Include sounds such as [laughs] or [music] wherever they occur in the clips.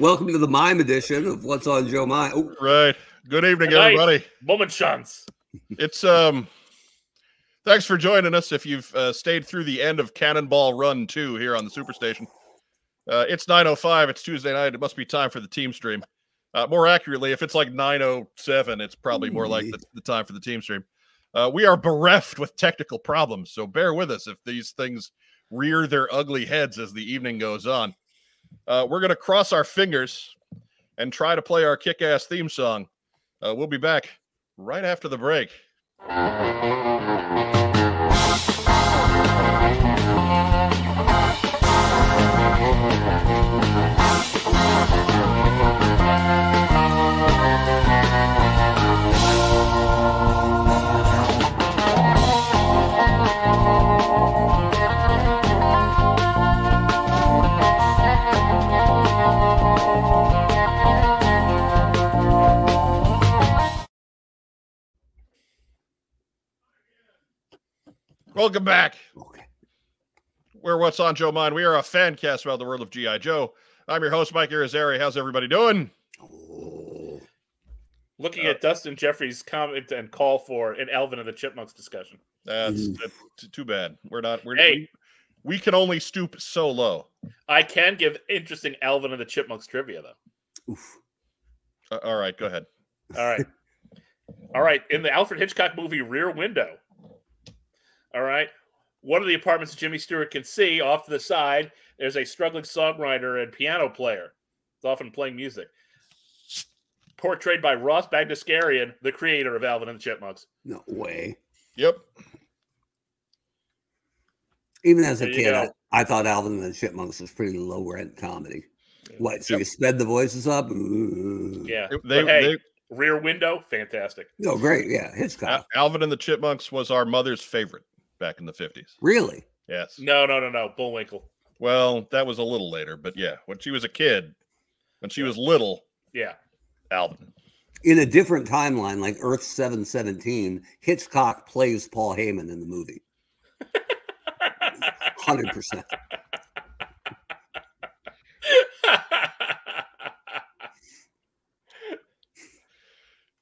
Welcome to the mime edition of What's on Joe Mime. Oh, Right. Good evening, Good everybody. Moment chance. It's um. Thanks for joining us. If you've uh, stayed through the end of Cannonball Run Two here on the Superstation, uh, it's 9:05. It's Tuesday night. It must be time for the team stream. Uh, more accurately, if it's like 9:07, it's probably more like the, the time for the team stream. Uh, we are bereft with technical problems, so bear with us if these things rear their ugly heads as the evening goes on. Uh, we're going to cross our fingers and try to play our kick-ass theme song. Uh, we'll be back right after the break. Welcome back. okay. We're What's on Joe Mind. We are a fan cast about the world of G.I. Joe. I'm your host, Mike Irizarry. How's everybody doing? Oh, Looking Uh, at Dustin Jeffries' comment and call for an Alvin and the Chipmunks discussion. That's, Mm. that's too bad. We're not. We're, Hey. we, we can only stoop so low. I can give interesting Alvin and the Chipmunks trivia though. oof. Uh, all right, go ahead. All right. [laughs] All right. In the Alfred Hitchcock movie Rear Window. All right. One of the apartments Jimmy Stewart can see off to the side, there's a struggling songwriter and piano player. It's often playing music. Portrayed by Ross Bagdasarian, the creator of Alvin and the Chipmunks. No way. Yep. Even as a There kid, I. I thought Alvin and the Chipmunks was pretty low rent comedy. What? So Yep. you sped the voices up? Ooh. Yeah. They, but hey, they, Rear Window, fantastic. No, great. Yeah, Al- Alvin and the Chipmunks was our mother's favorite back in the 50s. Really? Yes. No, no, no, no. Bullwinkle. Well, that was a little later, but yeah, when she was a kid, when she was little, Yeah. Alvin. In a different timeline, like Earth 717, Hitchcock plays Paul Heyman in the movie. [laughs] 100%. [laughs]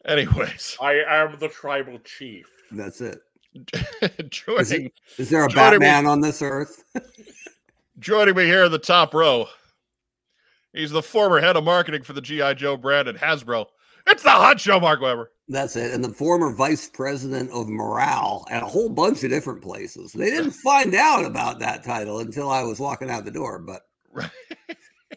Anyways, I am the tribal chief. That's it. [laughs] joining Is there a Joining me- Batman on this Earth? joining me here in the top row. He's the former head of marketing for the GI Joe brand at Hasbro. It's the Hot Show, Mark Weber. That's it. And the former vice president of morale at a whole bunch of different places. They didn't find out about that title until I was walking out the door. But [laughs] Right.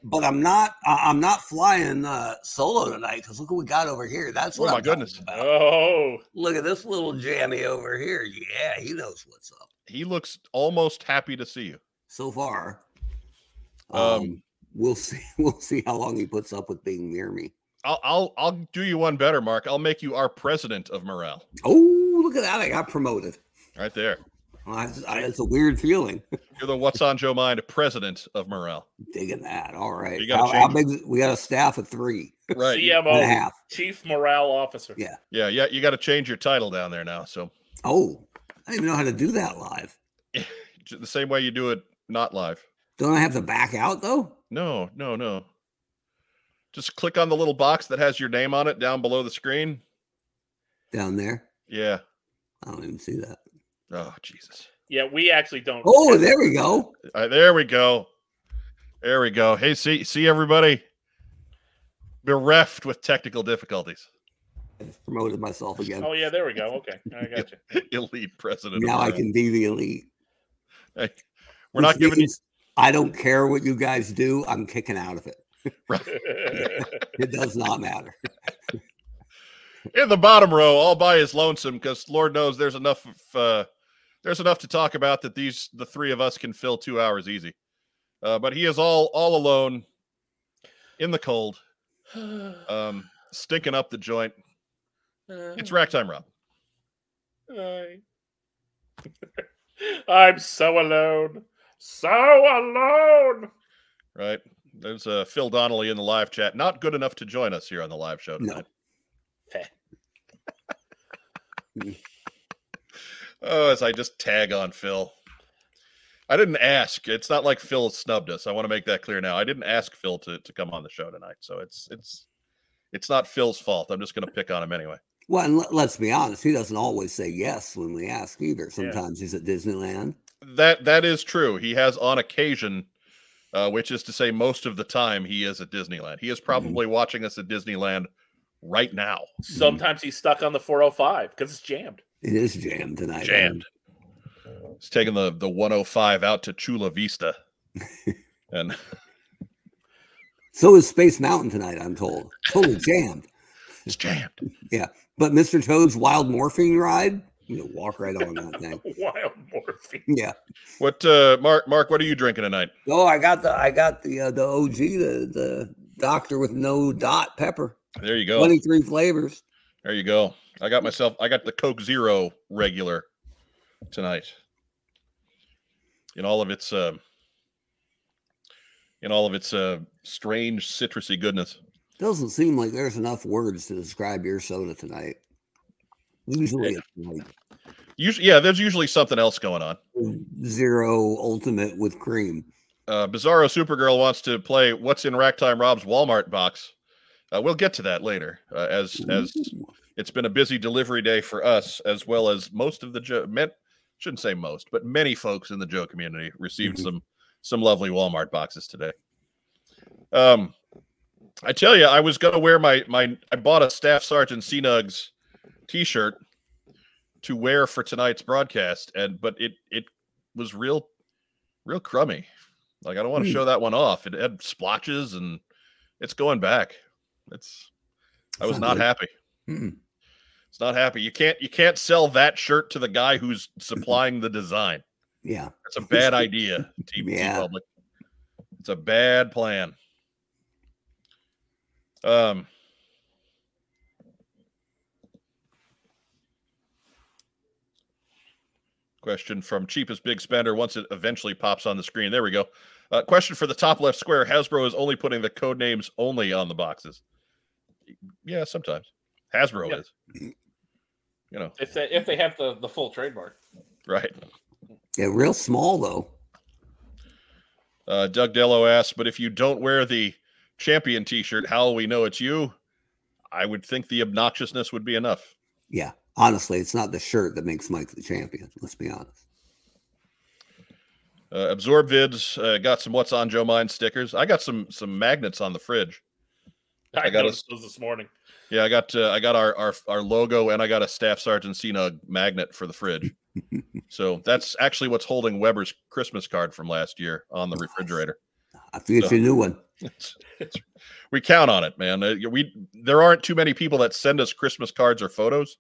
But I'm not I'm not flying uh, solo tonight because look what we got over here. That's Oh what my I'm goodness. Oh, Look at this little jammy over here. Yeah, he knows what's up. He looks almost happy to see you. So far, um, Um, we'll see. [laughs] We'll see how long he puts up with being near me. I'll, I'll I'll do you one better, Mark. I'll make you our president of morale. Oh, look at that! I got promoted. Right there. Well, that's- I- It's a weird feeling. [laughs] You're the What's on Joe Mind president of morale. Digging that. All right. How, how big? We got a staff of three [laughs] Right. you- and a CMO, half. Chief Morale Officer. Yeah. Yeah, yeah. You got to change your title down there now. So Oh, I didn't even know how to do that live. [laughs] the same way you do it not live. Don't I have to back out though? No, no, no. Just click on the little box that has your name on it down below the screen. Down there. Yeah. I don't even see that. Oh, Jesus. Yeah, we actually don't. Oh, there we go. All right, there we go. There we go. Hey, see, see everybody bereft with technical difficulties. I just promoted myself again. Oh yeah, there we go. Okay, I got you. [laughs] Elite president. now I can be the elite. Hey, we're not Which giving you. I don't care what you guys do. I'm kicking out of it. [laughs] Right. It does not matter. [laughs] in the bottom row all by his lonesome because lord knows there's enough of, uh, there's enough to talk about that these the three of us can fill two hours easy uh, but he is all all alone in the cold [sighs] um stinking up the joint it's rack time rob I- [laughs] I'm so alone. So alone. right there's uh, phil donnelly in the live chat not good enough to join us here on the live show tonight. Heh. [laughs] oh as i just tag on phil I didn't ask. It's not like Phil snubbed us. I want to make that clear now. I didn't ask Phil to, to come on the show tonight, so it's it's it's not Phil's fault. I'm just going to pick on him anyway. Well, and let, let's be honest, he doesn't always say yes when we ask either. Sometimes he's at Disneyland. That that is true. He has on occasion, uh, which is to say, most of the time he is at Disneyland. He is probably watching us at Disneyland right now. Sometimes he's stuck on the 405 because it's jammed. It is jammed tonight. Jammed. He's taking the the 105 out to Chula Vista, [laughs] and [laughs] So is Space Mountain tonight, I'm told. Totally jammed. [laughs] it's jammed. Yeah, but Mr. Toad's wild morphine ride, you know, walk right on that thing. Wild morphine. Yeah. What, uh, Mark? Mark, what are you drinking tonight? Oh, I got the I got the uh, the OG, the the doctor with no dot pepper. There you go. 23 flavors. There you go. I got myself. I got the Coke Zero regular tonight. In all of its, uh, in all of its uh, strange citrusy goodness. Doesn't seem like there's enough words to describe your soda tonight. Usually it's like Usually, yeah. There's usually something else going on. zero ultimate with cream. Uh, Bizarro Supergirl wants to play "What's in Racktime Rob's Walmart box." Uh, we'll get to that later, uh, as as. It's been a busy delivery day for us, as well as most of the Joe. Men, shouldn't say most, but many folks in the Joe community received Mhm. some some lovely Walmart boxes today. Um, I tell you, I was gonna wear my my. I bought a Staff Sergeant C Nugs T-shirt to wear for tonight's broadcast, and but it it was real real crummy. Like I don't want to Hmm. show that one off. It had splotches and it's going back. It's I was not happy. Mm. It's not happy. You can't you can't sell that shirt to the guy who's supplying the design. Yeah. It's a bad [laughs] idea, T, T Yeah. Public. It's a bad plan. Um Question from cheapest big spender once it eventually pops on the screen. There we go. Uh, question for the top left square. Hasbro is only putting the code names only on the boxes. Yeah, sometimes. Hasbro Yeah. is. You know, If they if they have the, the full trademark. right. Yeah, real small though. Uh, Doug Dello asks, but if you don't wear the champion T-shirt, how will we know it's you? I would think the obnoxiousness would be enough. Yeah. Honestly, it's not the shirt that makes Mike the champion. Let's be honest. Uh, Absorb Vids uh, got some "What's on Joe Mind" stickers. I got some some magnets on the fridge. I, got noticed those this morning. Yeah, I got uh, I got our, our our logo and I got a Staff Sergeant Cena magnet for the fridge. [laughs] so that's actually what's holding Weber's Christmas card from last year on the refrigerator. I get So- you a new one. [laughs] It's- it's- we count on it, man. Uh, We there aren't too many people that send us Christmas cards or photos.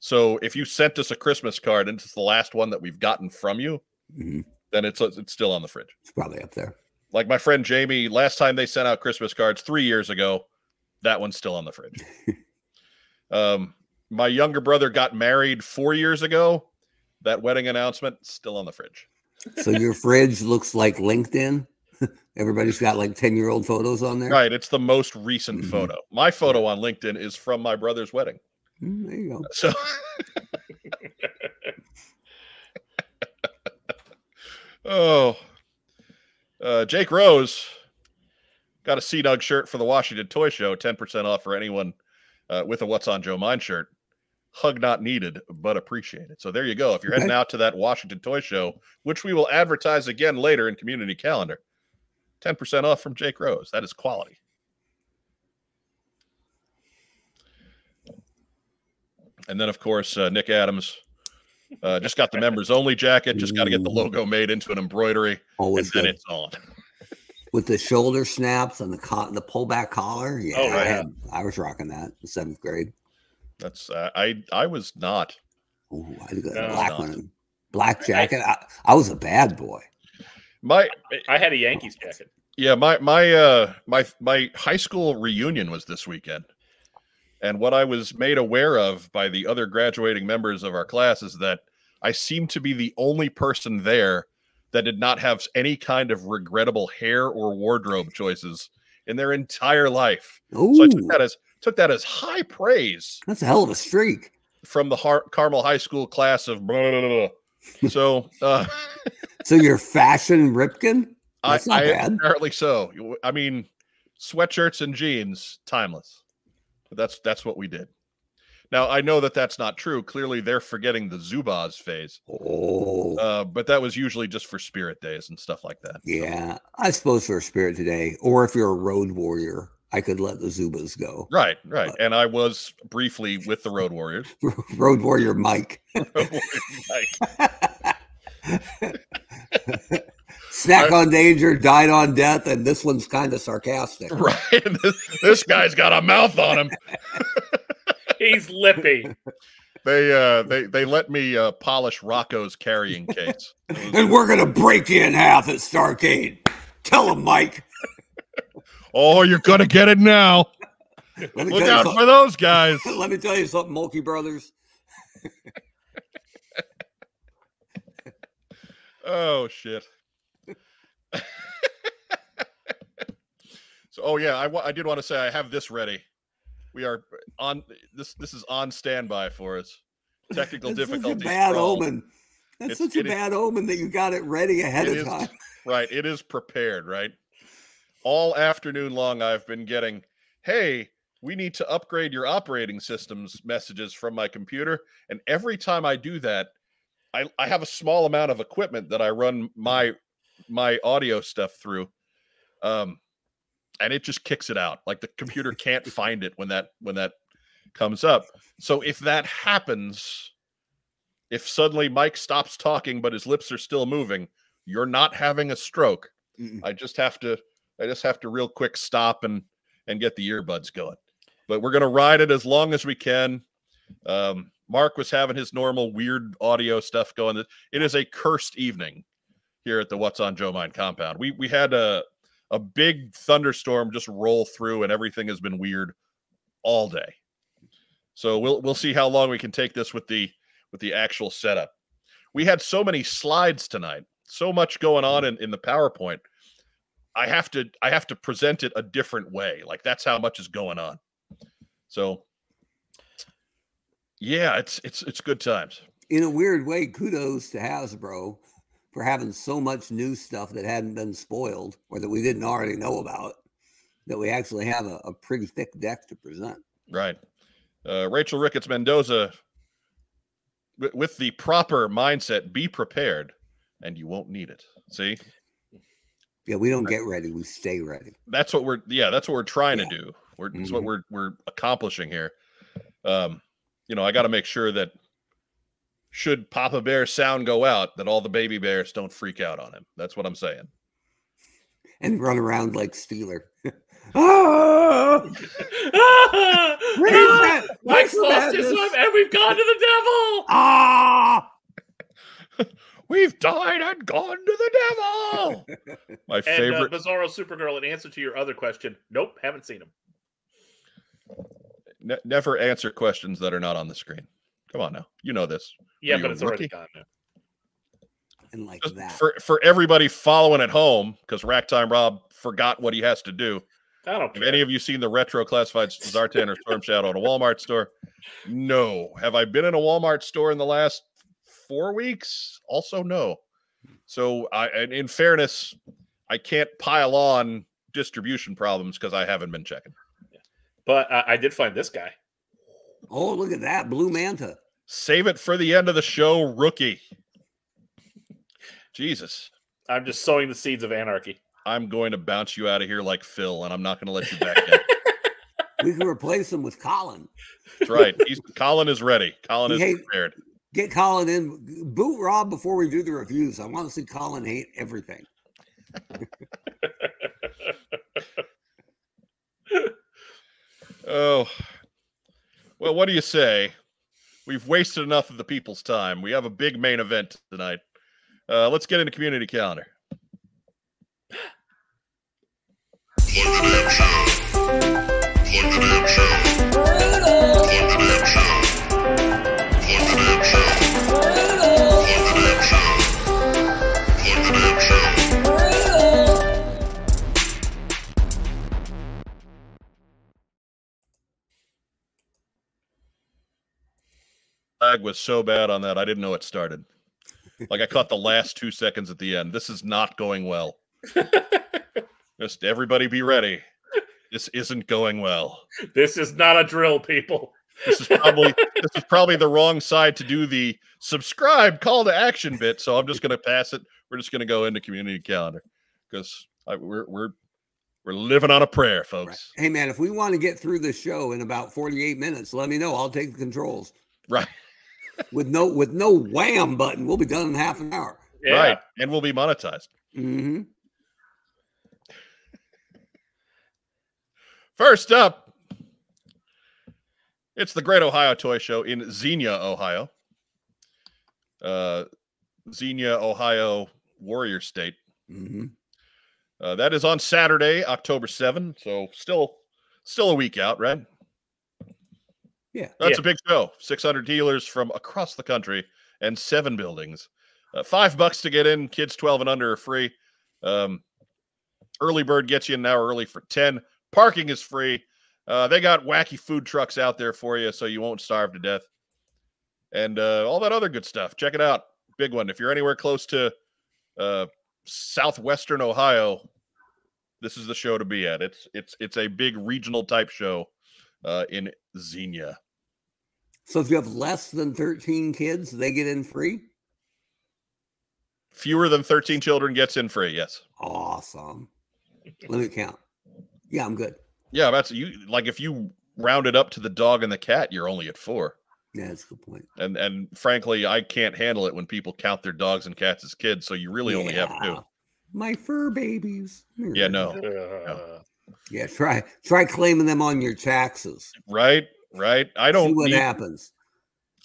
So if you sent us a Christmas card and it's the last one that we've gotten from you, Mhm. then it's it's still on the fridge. It's probably up there. Like my friend Jamie, last time they sent out Christmas cards three years ago, that one's still on the fridge. um, my younger brother got married four years ago. That wedding announcement still on the fridge. So your fridge looks like LinkedIn. [laughs] Everybody's got like 10 year old photos on there. Right, it's the most recent Mhm. photo. My photo on LinkedIn is from my brother's wedding. Mm, there you go. So [laughs] Oh. Uh, Jake Rose got a Sea Dog shirt for the Washington Toy Show, 10% off for anyone uh, with a What's on Joe Mind shirt. Hug not needed, but appreciated. So there you go. If you're heading out to that Washington Toy Show, which we will advertise again later in community calendar, 10% off from Jake Rose. That is quality. And then, of course, uh, Nick Adams uh, just got the members only jacket. Just got to get the logo made into an embroidery, and Always then good. it's on. With the shoulder snaps and the co- the pullback collar. Yeah, Oh, I, had, I was rocking that in seventh grade. That's uh, I I was not. Oh, I had a No, black not. one. Black jacket. I, I was a bad boy. My I had a Yankees jacket. yeah my my uh my my high school reunion was this weekend, and what I was made aware of by the other graduating members of our class is that I seemed to be the only person there that did not have any kind of regrettable hair or wardrobe choices in their entire life. Oh, So I took that as took that as high praise that's a hell of a streak. from the Har- Carmel High School class of blah, blah, blah, [laughs] so uh so you're fashion Ripken? That's not I, bad. apparently so. I mean, sweatshirts and jeans, timeless. But that's that's what we did. Now I know that that's not true. Clearly, they're forgetting the Zubaz phase. Oh, Uh, but that was usually just for spirit days and stuff like that. yeah. I suppose for a spirit today, or if you're a road warrior, I could let the Zubaz go. Right, right. And I was briefly with the Road Warriors. [laughs] road warrior Mike. [laughs] Like, [laughs] Snack on danger, died on death, and this one's kind of sarcastic. right. This, this guy's got a mouth on him. He's lippy. [laughs] They uh they they let me uh polish Rocco's carrying case. [laughs] And we're gonna break you in half at Starcade. Tell him, Mike. [laughs] oh, you're gonna get it now. Look out for those guys. let me tell you something, Mulkey Brothers. Oh shit. so oh yeah, I I did want to say I have this ready. We are on this this is on standby for us. Technical That's such a bad omen. That's It's- such a it is- bad omen that you got it ready ahead It of is- time. Right, it is prepared, right? All afternoon long I've been getting, "Hey, we need to upgrade your operating systems messages from my computer." And every time I do that, I, I have a small amount of equipment that I run my my audio stuff through. Um and it just kicks it out. Like the computer [laughs] can't find it when that when that comes up. So if that happens, if suddenly Mike stops talking but his lips are still moving, you're not having a stroke. Mm-mm. I just have to I just have to real quick stop and and get the earbuds going. But we're gonna ride it as long as we can. Um, Mark was having his normal weird audio stuff going. It is a cursed evening here at the What's on Joe Mind compound. We we had a a big thunderstorm just roll through, and everything has been weird all day. So we'll we'll see how long we can take this with the with the actual setup. We had so many slides tonight, so much going on in, in the PowerPoint. I have to I have to present it a different way. Like that's how much is going on. So yeah, it's it's it's good times. In a weird way, kudos to Hasbro for having so much new stuff that hadn't been spoiled or that we didn't already know about. That we actually have a, a pretty thick deck to present. Right. Uh, Rachel Ricketts Mendoza, with, with the proper mindset, be prepared, and you won't need it. See, Yeah, we don't get ready; we stay ready. that's what we're yeah, that's what we're trying to do. We're that's what we're we're accomplishing here. Um, you know, I got to make sure that should Papa Bear sound go out, that all the baby bears don't freak out on him. That's what I'm saying. And run around like Steeler. [laughs] ah! Where's that? Mike's lost his madness? life, and we've gone to the devil. Ah! [laughs] We've died and gone to the devil. [laughs] My And uh, favorite. Bizarro Supergirl, in answer to your other question, nope, haven't seen him. ne- never answer questions that are not on the screen. Come on now, you know this. Yeah, but a it's already rookie? gone now. And like Just that. For for everybody following at home, because Racktime Rob forgot what he has to do. I don't Have care. any of you seen the retro classified Zartan or Storm Shadow in a Walmart store? No. Have I been in a Walmart store in the last four weeks? Also, no. So, I and in fairness, I can't pile on distribution problems because I haven't been checking. but uh, I did find this guy. Oh, look at that blue manta. Save it for the end of the show, rookie. Jesus. I'm just sowing the seeds of anarchy. I'm going to bounce you out of here like Phil, and I'm not going to let you back in. [laughs] We can replace him with Colin. That's right. He's Colin is ready. Colin is Hey. prepared. Get Colin in. Boot Rob before we do the reviews. I want to see Colin hate everything. [laughs] Oh, well, what do you say? We've wasted enough of the people's time. We have a big main event tonight. Uh, let's get into community calendar. Plug the damn show. Plug the damn show. Lag was so bad on that, I didn't know it started. Like I caught the last two seconds at the end. This is not going well. [laughs] Just everybody be ready. This isn't going well. this is not a drill, people. This is probably this is probably the wrong side to do the subscribe call to action bit. So I'm just going to pass it. We're just going to go into community calendar because we're we're we're living on a prayer, Right. folks. Hey man, if we want to get through the show in about 48 minutes, let me know. I'll take the controls. Right. With no with no wham button, we'll be done in half an hour. Yeah. Right. And we'll be monetized. hmm First up, it's the Great Ohio Toy Show in Xenia, Ohio. Uh, Xenia, Ohio, Warrior State. hmm Uh, that is on Saturday, October 7. So still, still a week out, right? Yeah. That's Yeah. a big show. 600 dealers from across the country and seven buildings. Uh, five bucks to get in. Kids 12 and under are free. Um, early bird gets you an hour early for 10. Parking is free. Uh, they got wacky food trucks out there for you so you won't starve to death. And uh, all that other good stuff. Check it out. Big one. If you're anywhere close to uh, southwestern Ohio, this is the show to be at. It's it's it's a big regional type show uh, in Xenia. So if you have less than 13 kids, they get in free. Fewer than 13 children gets in free. Yes. Awesome. Let me count. Yeah, I'm good. Yeah, that's you. Like if you round it up to the dog and the cat, you're only at four. Yeah, that's a good point. And and frankly, I can't handle it when people count their dogs and cats as kids. So you really only have two. My fur babies. Yeah, no. Uh, Yeah, try try claiming them on your taxes. Right, right. I don't what need, happens.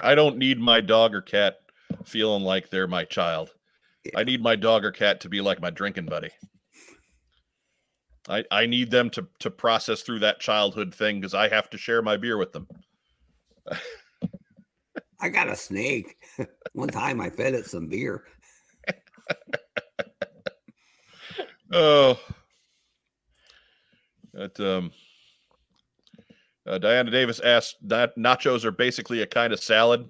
I don't need my dog or cat feeling like they're my child. I need my dog or cat to be like my drinking buddy. I I need them to to process through that childhood thing because I have to share my beer with them. [laughs] I got a snake. [laughs] One time I fed it some beer. [laughs] Oh, that um, uh, Diana Davis asked that nachos are basically a kind of salad.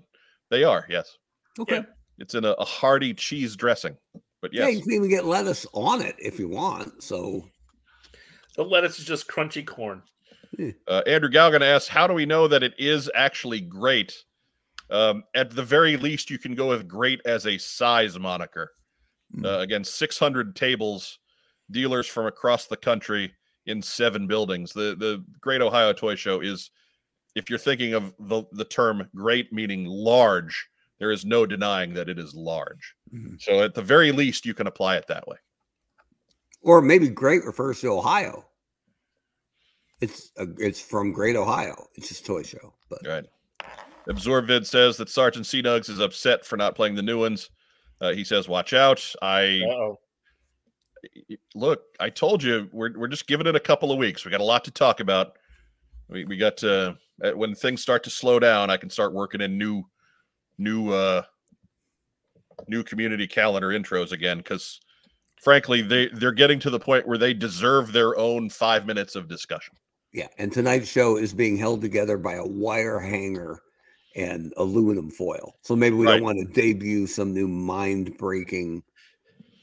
They are, yes. Okay. It's in a, a hearty cheese dressing, but Yeah, you can even get lettuce on it if you want. So the lettuce is just crunchy corn. uh, Andrew Galgan asks, "How do we know that it is actually great?" Um, at the very least, you can go with "great" as a size moniker. Mm. Uh, again, 600 tables, dealers from across the country in seven buildings. The the Great Ohio Toy Show is, if you're thinking of the the term "great" meaning large, there is no denying that it is large. Mhm. So at the very least, you can apply it that way. or maybe great refers to Ohio. It's a, it's from Great Ohio. It's just toy show, but Right. AbsorbVid says that Sergeant C Nugs is upset for not playing the new ones. Uh, he says, "Watch out! I Uh-oh. Look. I told you we're we're just giving it a couple of weeks. We got a lot to talk about. We we got to uh, when things start to slow down, I can start working in new new uh new community calendar intros again because frankly they they're getting to the point where they deserve their own five minutes of discussion yeah. And tonight's show is being held together by a wire hanger and aluminum foil. So maybe we Right. don't want to debut some new mind breaking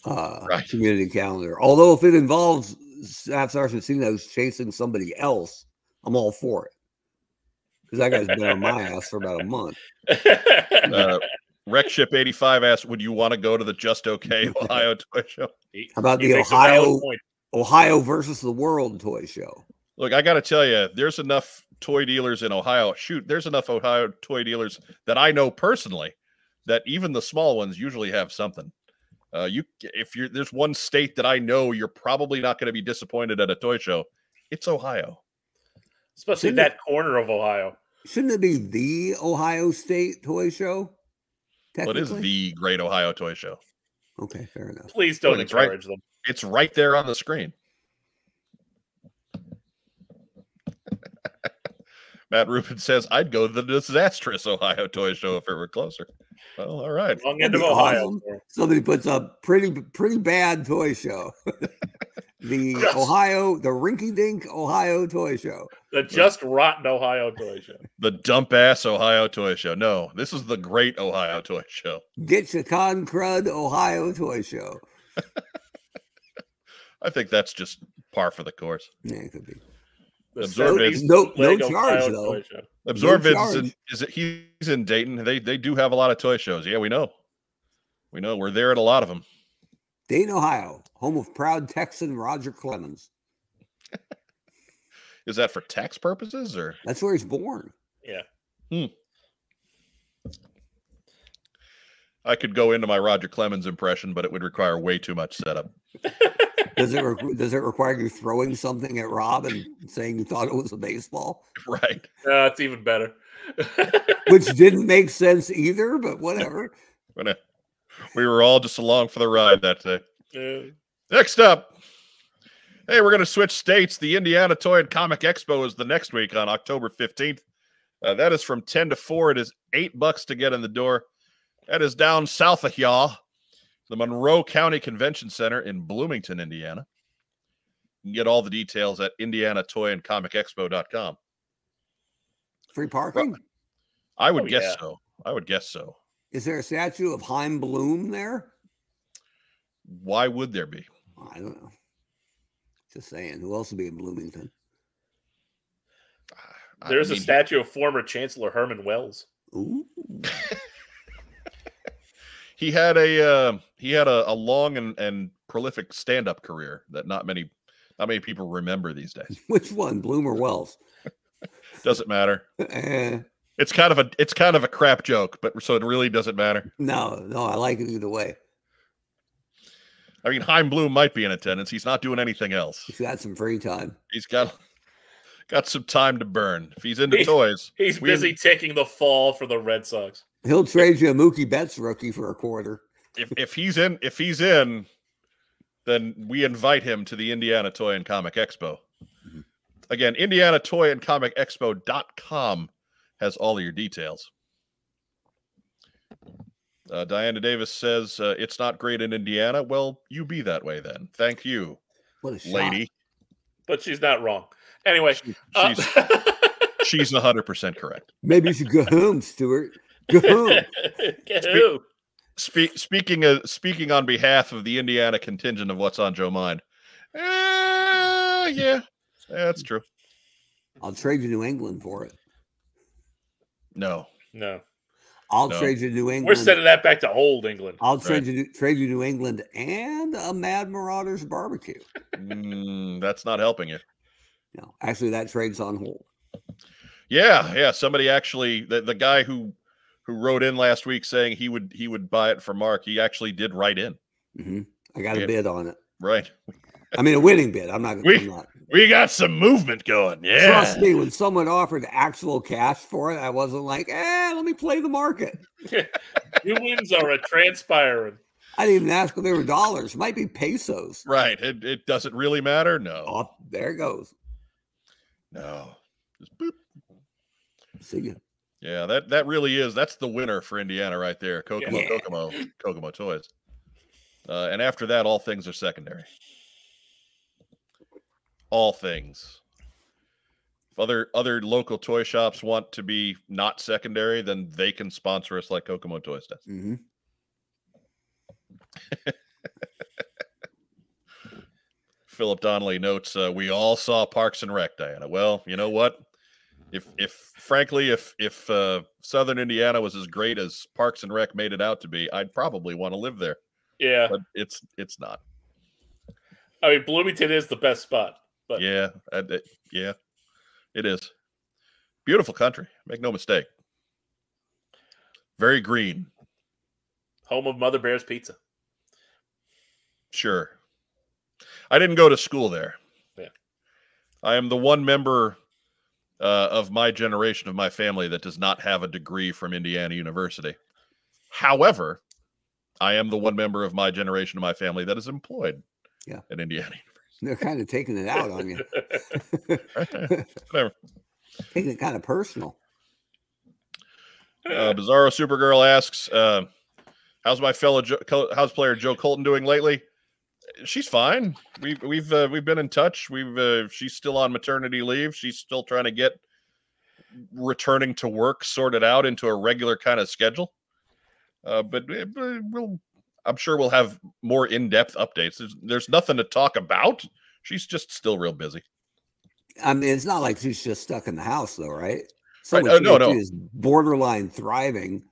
uh, Right. community calendar. Although if it involves Staff Sergeant Cinos chasing somebody else, I'm all for it. Because that guy's been on my [laughs] ass for about a month. uh Wreckship 85 asked, Would you want to go to the Just Okay [laughs] Ohio Toy Show? How about he the makes a valid Ohio. Ohio versus the world toy show? Look, I got to tell you, there's enough toy dealers in Ohio. Shoot, there's enough Ohio toy dealers that I know personally that even the small ones usually have something. Uh, you, if you're there's one state that I know you're probably not going to be disappointed at a toy show, it's Ohio. especially Shouldn't that corner of Ohio. Shouldn't it be the Ohio State toy show? But it is the Great Ohio Toy Show. Okay, fair enough. Please don't Look, it's right- encourage them. It's right there on the screen. Matt Rubin says, "I'd go to the disastrous Ohio Toy Show if it were closer." Well, all right. Wrong That'd end of Ohio. awesome. Somebody puts up pretty pretty bad toy show. [laughs] the Yes. Ohio, the Rinky Dink Ohio Toy Show. The just rotten Ohio toy show. The dump ass Ohio Toy Show. No, this is the great Ohio Toy Show. Get your con crud Ohio Toy Show. [laughs] I think that's just par for the course. Yeah, it could be. The Absorb it. Southeast No- no charge, though. toy show. Absorb No is charge. is it he's in Dayton. They they do have a lot of toy shows. Yeah, we know. We know. We're there at a lot of them. Dayton, Ohio, home of proud Texan Roger Clemens. [laughs] Is that for tax purposes or That's where he's born. Yeah. Hmm. I could go into my Roger Clemens impression, but it would require way too much setup. [laughs] Does it re- does it require you throwing something at Rob and saying you thought it was a baseball, [laughs] Right. Uh, it's even better. [laughs] which didn't make sense either? But whatever. [laughs] We were all just along for the ride that day. Uh, Next up, hey, we're going to switch states. The Indiana Toy and Comic Expo is the next week on October 15th. Uh, that is from 10 to 4. It is eight bucks to get in the door. That is down south of y'all, the Monroe County Convention Center in Bloomington, Indiana. You can get all the details at indianatoyandcomicexpo.com. Free parking. I would Oh, guess yeah. so. I would guess so. Is there a statue of Chaim Bloom there? Why would there be? I don't know. Just saying. Who else would be in Bloomington? Ah, I there's a statue of former Chancellor Herman Wells. Ooh. [laughs] he had a uh, he had a, a long and, and prolific stand-up career that not many not many people remember these days. [laughs] Which one, Bloom or Wells? [laughs] Doesn't matter. Eh, It's kind of a it's kind of a crap joke, but so it really doesn't matter. no, no, I like it either way. I mean, Chaim Bloom might be in attendance. He's not doing anything else. He's got some free time. He's got got some time to burn. If he's into He's- toys, He's We- busy taking the fall for the Red Sox. He'll trade you a Mookie Betts rookie for a quarter. if if he's in if he's in, then we invite him to the Indiana Toy and Comic Expo. Mhm. Again, Indiana Toy and Comic Expo.com has all of your details. Uh, Diana Davis says uh, it's not great in Indiana. Well, you be that way then. Thank you, What a lady. But she's not wrong. Anyway, She- uh, [laughs] she's she's hundred percent correct. Maybe you should go home, Stuart. Go home. Who? Spe- speaking of speaking on behalf of the Indiana contingent of what's on Joe Mind. Uh, yeah, that's true. I'll trade you New England for it. No, No, I'll No. trade you New England. we're England. sending that back to old England. I'll trade you trade you New England and a Mad Marauders barbecue. Mm, that's not helping you. No, actually, that trade's on hold. Yeah, yeah. Somebody actually, the, the guy who who wrote in last week saying he would he would buy it for Mark. He actually did write in. hmm I got a Yeah. bid on it. Right. [laughs] I mean, a winning bid. I'm not. We- I'm not. We got some movement going. Yeah. Trust me, when someone offered actual cash for it, I wasn't like, eh, let me play the market. [laughs] New wins are a transpiring. I didn't even ask if they were dollars. Might be pesos. Right. It, it doesn't really matter. No. Oh, there it goes. No. Just boop. See ya. Yeah, that that really is. That's the winner for Indiana right there. Kokomo, Yeah. Kokomo, Kokomo Toys. Uh, and after that, all things are secondary. All things. If other other local toy shops want to be not secondary, then they can sponsor us like Kokomo Toys does. hmm [laughs] Philip Donnelly notes, uh, "We all saw Parks and Rec, Diana. Well, you know what? If if frankly, if if uh, Southern Indiana was as great as Parks and Rec made it out to be, I'd probably want to live there. Yeah, But it's it's not. I mean Bloomington is the best spot, but Yeah, it- yeah, it is. Beautiful country. Make no mistake. Very green. home of Mother Bear's Pizza. Sure. I didn't go to school there. Yeah. I am the one member uh, of my generation of my family that does not have a degree from Indiana University. However, I am the one member of my generation of my family that is employed Yeah. at Indiana University. They're kind of taking it out on you. Whatever. [laughs] taking it kind of personal. Uh, Bizarro Supergirl asks, uh, "How's my fellow jo- how's player Joe Colton doing lately?" She's fine. We've we've uh, we've been in touch. We've uh, she's still on maternity leave. She's still trying to get returning to work sorted out into a regular kind of schedule. Uh, but, uh, we'll, I'm sure we'll have more in-depth updates. There's, there's nothing to talk about. She's just still real busy. I mean, it's not like she's just stuck in the house, though, right? Right, uh, no, no. is borderline thriving,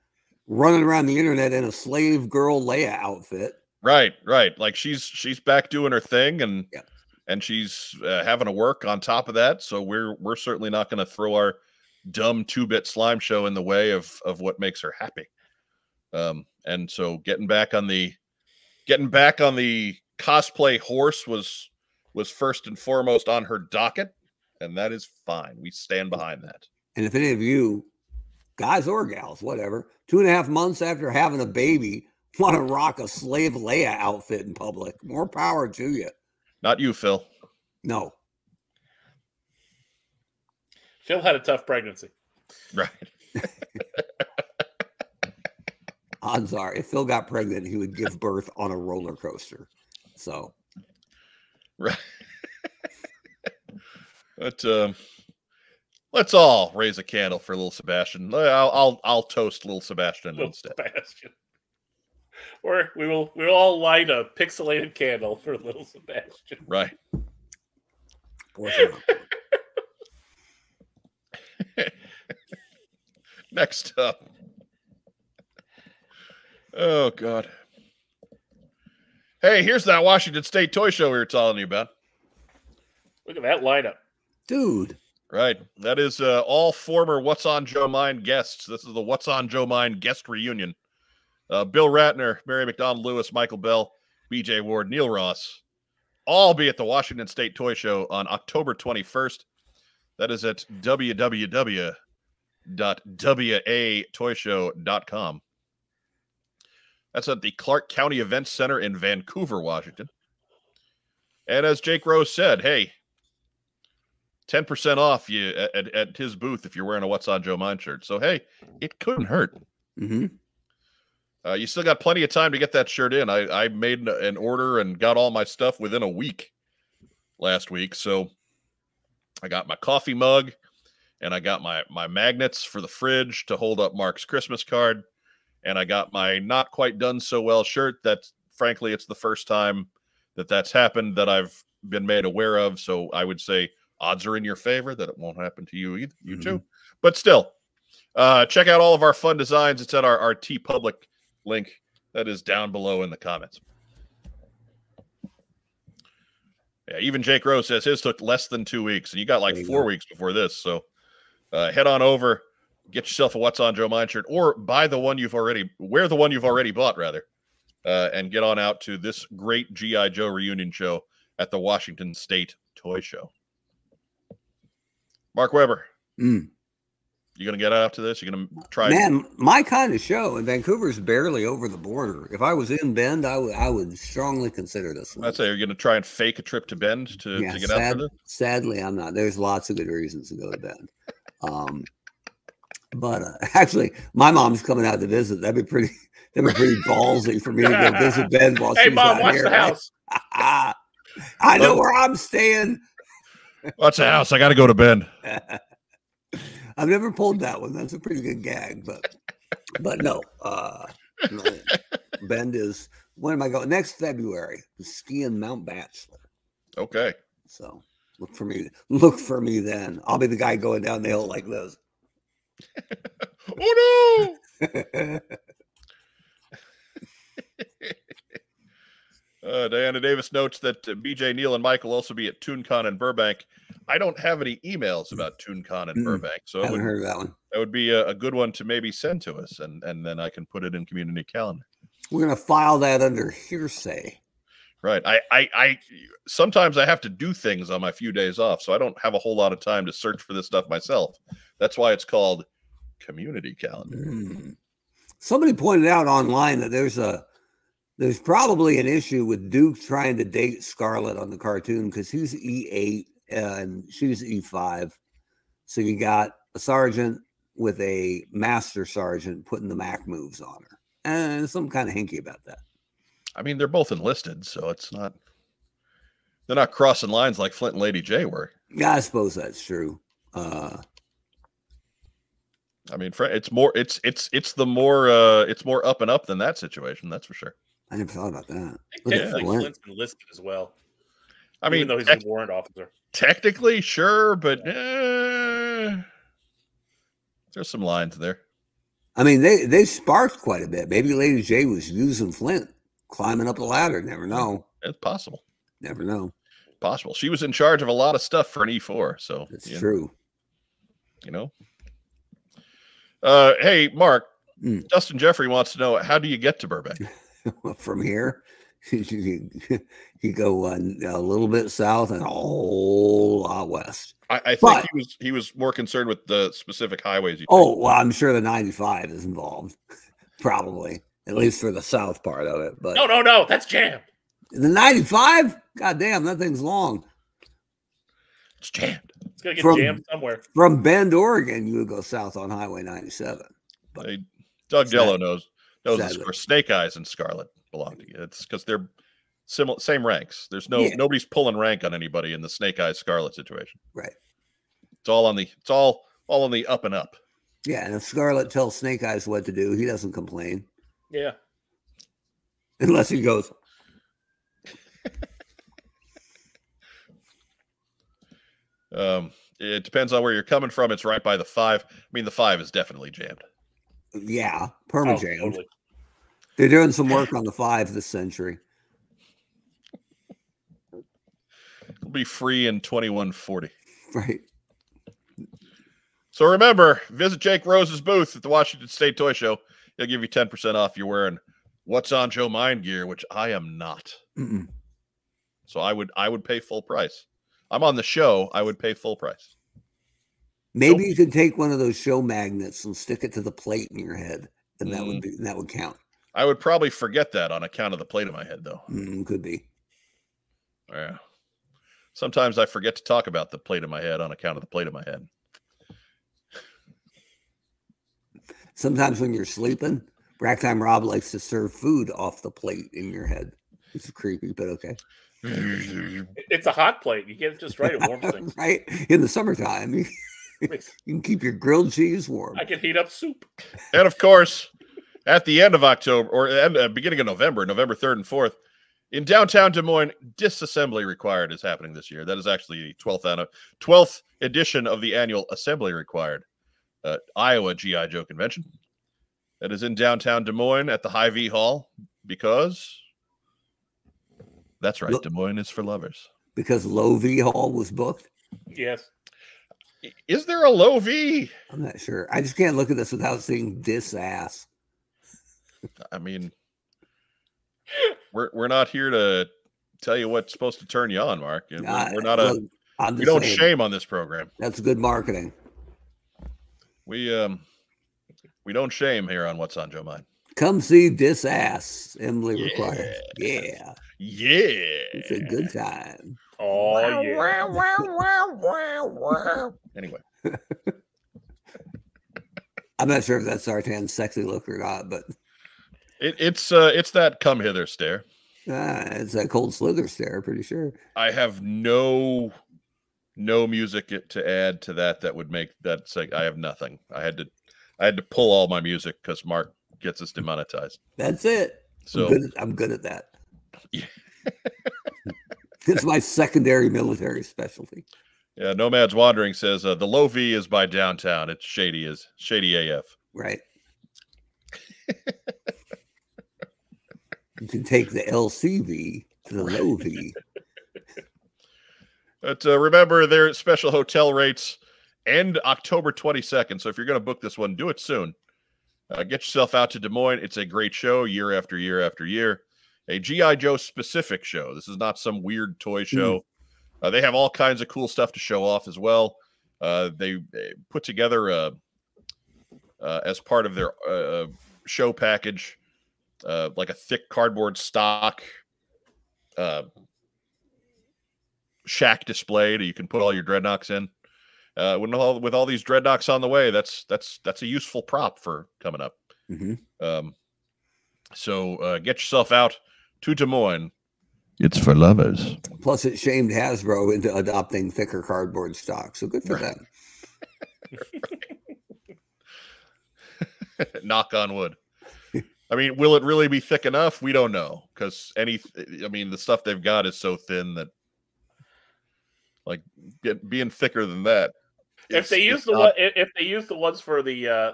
running around the internet in a slave girl Leia outfit. Right, right. Like she's she's back doing her thing, and yeah. and she's uh, having to work on top of that. So we're we're certainly not going to throw our dumb two bit slime show in the way of of what makes her happy. Um, and so getting back on the getting back on the cosplay horse was was first and foremost on her docket, and that is fine. We stand behind that. And if any of you, guys or gals, whatever, two and a half months after having a baby, want to rock a slave Leia outfit in public, more power to you. Not you, Phil. No, Phil had a tough pregnancy. Right. [laughs] odds are if Phil got pregnant, he would give birth on a roller coaster. So Right. [laughs] but um, let's all raise a candle for little Sebastian. I'll I'll, I'll toast little Sebastian Little instead. Sebastian. Or we will we will all light a pixelated candle for little Sebastian. Right. [laughs] Next up. Oh God. Hey, here's that Washington State toy show we were telling you about. Look at that lineup. dude. Right. That is uh, all former What's on Joe Mind guests. This is the What's on Joe Mind guest reunion. Uh, Bill Ratner, Mary McDonald Lewis, Michael Bell, BJ Ward, Neil Ross, all be at the Washington State Toy Show on October 21st. That is at www.watoyshow.com. That's at the Clark County Events Center in Vancouver, Washington. And as Jake Rose said, hey, 10% off you at, at, his booth if you're wearing a What's on Joe Mind shirt. So, hey, it couldn't hurt. hmm Uh, you still got plenty of time to get that shirt in. I, I made an- order and got all my stuff within a week last week. So I got my coffee mug and I got my, my magnets for the fridge to hold up Mark's Christmas card. And I got my not quite done so well shirt that, frankly, it's the first time that that's happened that I've been made aware of. So I would say odds are in your favor that it won't happen to you either, you too. But still, uh, check out all of our fun designs. It's at our, our TeePublic link that is down below in the comments. Yeah, even Jake Rose says his took less than two weeks, and you got like you four go. weeks before this. So uh, head on over, get yourself a What's on Joe Mind shirt, or buy the one you've already wear the one you've already bought rather, uh, and get on out to this great GI Joe reunion show at the Washington State Toy Show. Mark Weber, Mm. You gonna get out to this? You're gonna try? Man, my kind of show, and Vancouver's barely over the border. If I was in Bend, I would I would strongly consider this one. I'd say you're going to try and fake a trip to Bend to, yeah, to get out sad- for this. sadly, I'm not. There's lots of good reasons to go to Bend. Um, but uh, [laughs] actually, my mom's coming out to visit. That'd be pretty. [laughs] That'd be pretty ballsy for me to go visit [laughs] Bend while Hey, she's mom, watch here, the house. I know where I'm staying. What's the house? I got to go to Bend. I've never pulled that one. That's a pretty good gag, but but no. Uh, no. Bend is when am I going? Next February. Skiing Mount Bachelor. Okay. So look for me. Look for me then. I'll be the guy going down the hill like this. [laughs] Oh no! [laughs] [laughs] Uh, Diana Davis notes that uh, BJ Neal and Mike will also be at ToonCon in Burbank. I don't have any emails about ToonCon in Mm-mm. Burbank, so I would, heard of that one. that would be a, a good one to maybe send to us, and and then I can put it in community calendar. We're gonna file that under hearsay. Right. I, I, I, sometimes I have to do things on my few days off, so I don't have a whole lot of time to search for this stuff myself. That's why it's called community calendar. Mm. Somebody pointed out online that there's a there's probably an issue with Duke trying to date Scarlett on the cartoon because he's E8 and she's E5. So you got a sergeant with a master sergeant putting the Mac moves on her. And some kind of hinky about that. I mean, they're both enlisted, so it's not. They're not crossing lines like Flint and Lady Jaye were. Yeah, I suppose that's true. Uh, I mean, it's more it's it's it's the more uh it's more up and up than that situation. That's for sure. I never thought about that. I think Look at technically Flint. Flint's enlisted as well. I even mean, though he's tec- a warrant officer. technically, sure, but eh, there's some lines there. I mean, they they sparked quite a bit. Maybe Lady Jaye was using Flint, climbing up the ladder. Never know. It's possible. Never know. Possible. She was in charge of a lot of stuff for an E4. So it's you, true. you know. Uh, hey, Mark. Mm. Justin Jeffrey wants to know how do you get to Burbank? [laughs] [laughs] From here, you, [laughs] you go uh, a little bit south and a whole lot west. I, I think But- he was he was more concerned with the specific highways. You Oh well, I'm sure the 95 is involved, [laughs] probably at least for the south part of it. But No, no, no. That's jammed. the 95, god damn, that thing's long. it's jammed. It's gonna get From- jammed somewhere. From Bend, Oregon, you would go south on Highway 97. But- Hey, Doug Sad- Jello knows knows this. sadly. Where Snake Eyes and Scarlet belong together. It's because they're similar, same ranks. There's no Yeah. nobody's pulling rank on anybody in the Snake Eyes Scarlet situation. Right. It's all on the it's all all on the up and up. Yeah, and if Scarlet tells Snake Eyes what to do, he doesn't complain Yeah. unless he goes, Um, it depends on where you're coming from. It's right by the five. I mean, the five is definitely jammed. "Yeah, Oh, perma jammed." totally. They're doing some work [laughs] on the five this century. It'll be free in 2140. Right. So remember, visit Jake Rose's booth at the Washington State Toy Show. He'll give you 10% off. You're wearing what's on Joe Mind gear, which I am not. Mm-mm. So I would I would pay full price. I'm on the show. I would pay full price. Maybe you could take one of those show magnets and stick it to the plate in your head, and that Mm. would be that would count. I would probably forget that on account of the plate in my head, though. Mm, could be. Yeah. Sometimes I forget to talk about the plate in my head on account of the plate in my head. Sometimes when you're sleeping, Rack Time Rob likes to serve food off the plate in your head. It's creepy, but okay. [laughs] It's a hot plate. You get it just right. It warms [laughs] things. right? In the summertime, [laughs] [laughs] you, can keep your grilled cheese warm. I can heat up soup. [laughs] and of course, at the end of October or end, uh, beginning of November, November 3rd and 4th, in downtown Des Moines, Disassembly Required is happening this year. That is actually the 12th, anno- 12th edition of the annual Assembly Required uh, Iowa GI Joe convention. That is in downtown Des Moines at the Hy-Vee Hall because that's right, Des Moines is for lovers. because Low V Hall was booked. Yes. Is there a low V? I'm not sure. I just can't look at this without seeing this ass. I mean, we're we're not here to tell you what's supposed to turn you on, Mark. We're, Uh, we're not a I'm we don't saying, shame on this program. That's good marketing. We um we don't shame here on what's on Joe Mind. Come see this ass. Emily Yeah. required. Yeah, Yeah, it's a good time. Oh yeah. Anyway, I'm not sure if that's Zartan's sexy look or not, but it, it's uh it's that come hither stare. uh, it's that cold slither stare. Pretty sure. I have no no music to add to that that would make that say I have nothing. I had to I had to pull all my music because Mark gets us demonetized. That's it. So I'm, good at, I'm good at that. Yeah. [laughs] it's my secondary military specialty. yeah, Nomads Wandering says uh, the low V is by downtown. It's shady as shady AF. Right. [laughs] you can take the LCV to the low V. [laughs] But uh, remember, their special hotel rates end October 22nd. So if you're going to book this one, do it soon. Uh, get yourself out to Des Moines. It's a great show year after year after year. A G.I. Joe specific show. This is not some weird toy show. Uh, they have all kinds of cool stuff to show off as well. Uh, they, they put together uh, uh, as part of their uh, show package, uh, like a thick cardboard stock uh, shack display that you can put all your dreadnoughts in. Uh, with all with all these dreadnoughts on the way, that's that's that's a useful prop for coming up. hmm Um, so uh, get yourself out to Des Moines It's for lovers. Plus, it shamed Hasbro into adopting thicker cardboard stock. So good for Right. them. [laughs] Knock on wood. I mean, will it really be thick enough? We don't know because any. I mean, the stuff they've got is so thin that, like, get, being thicker than that. if they use the not- one, if if they use the ones for the uh,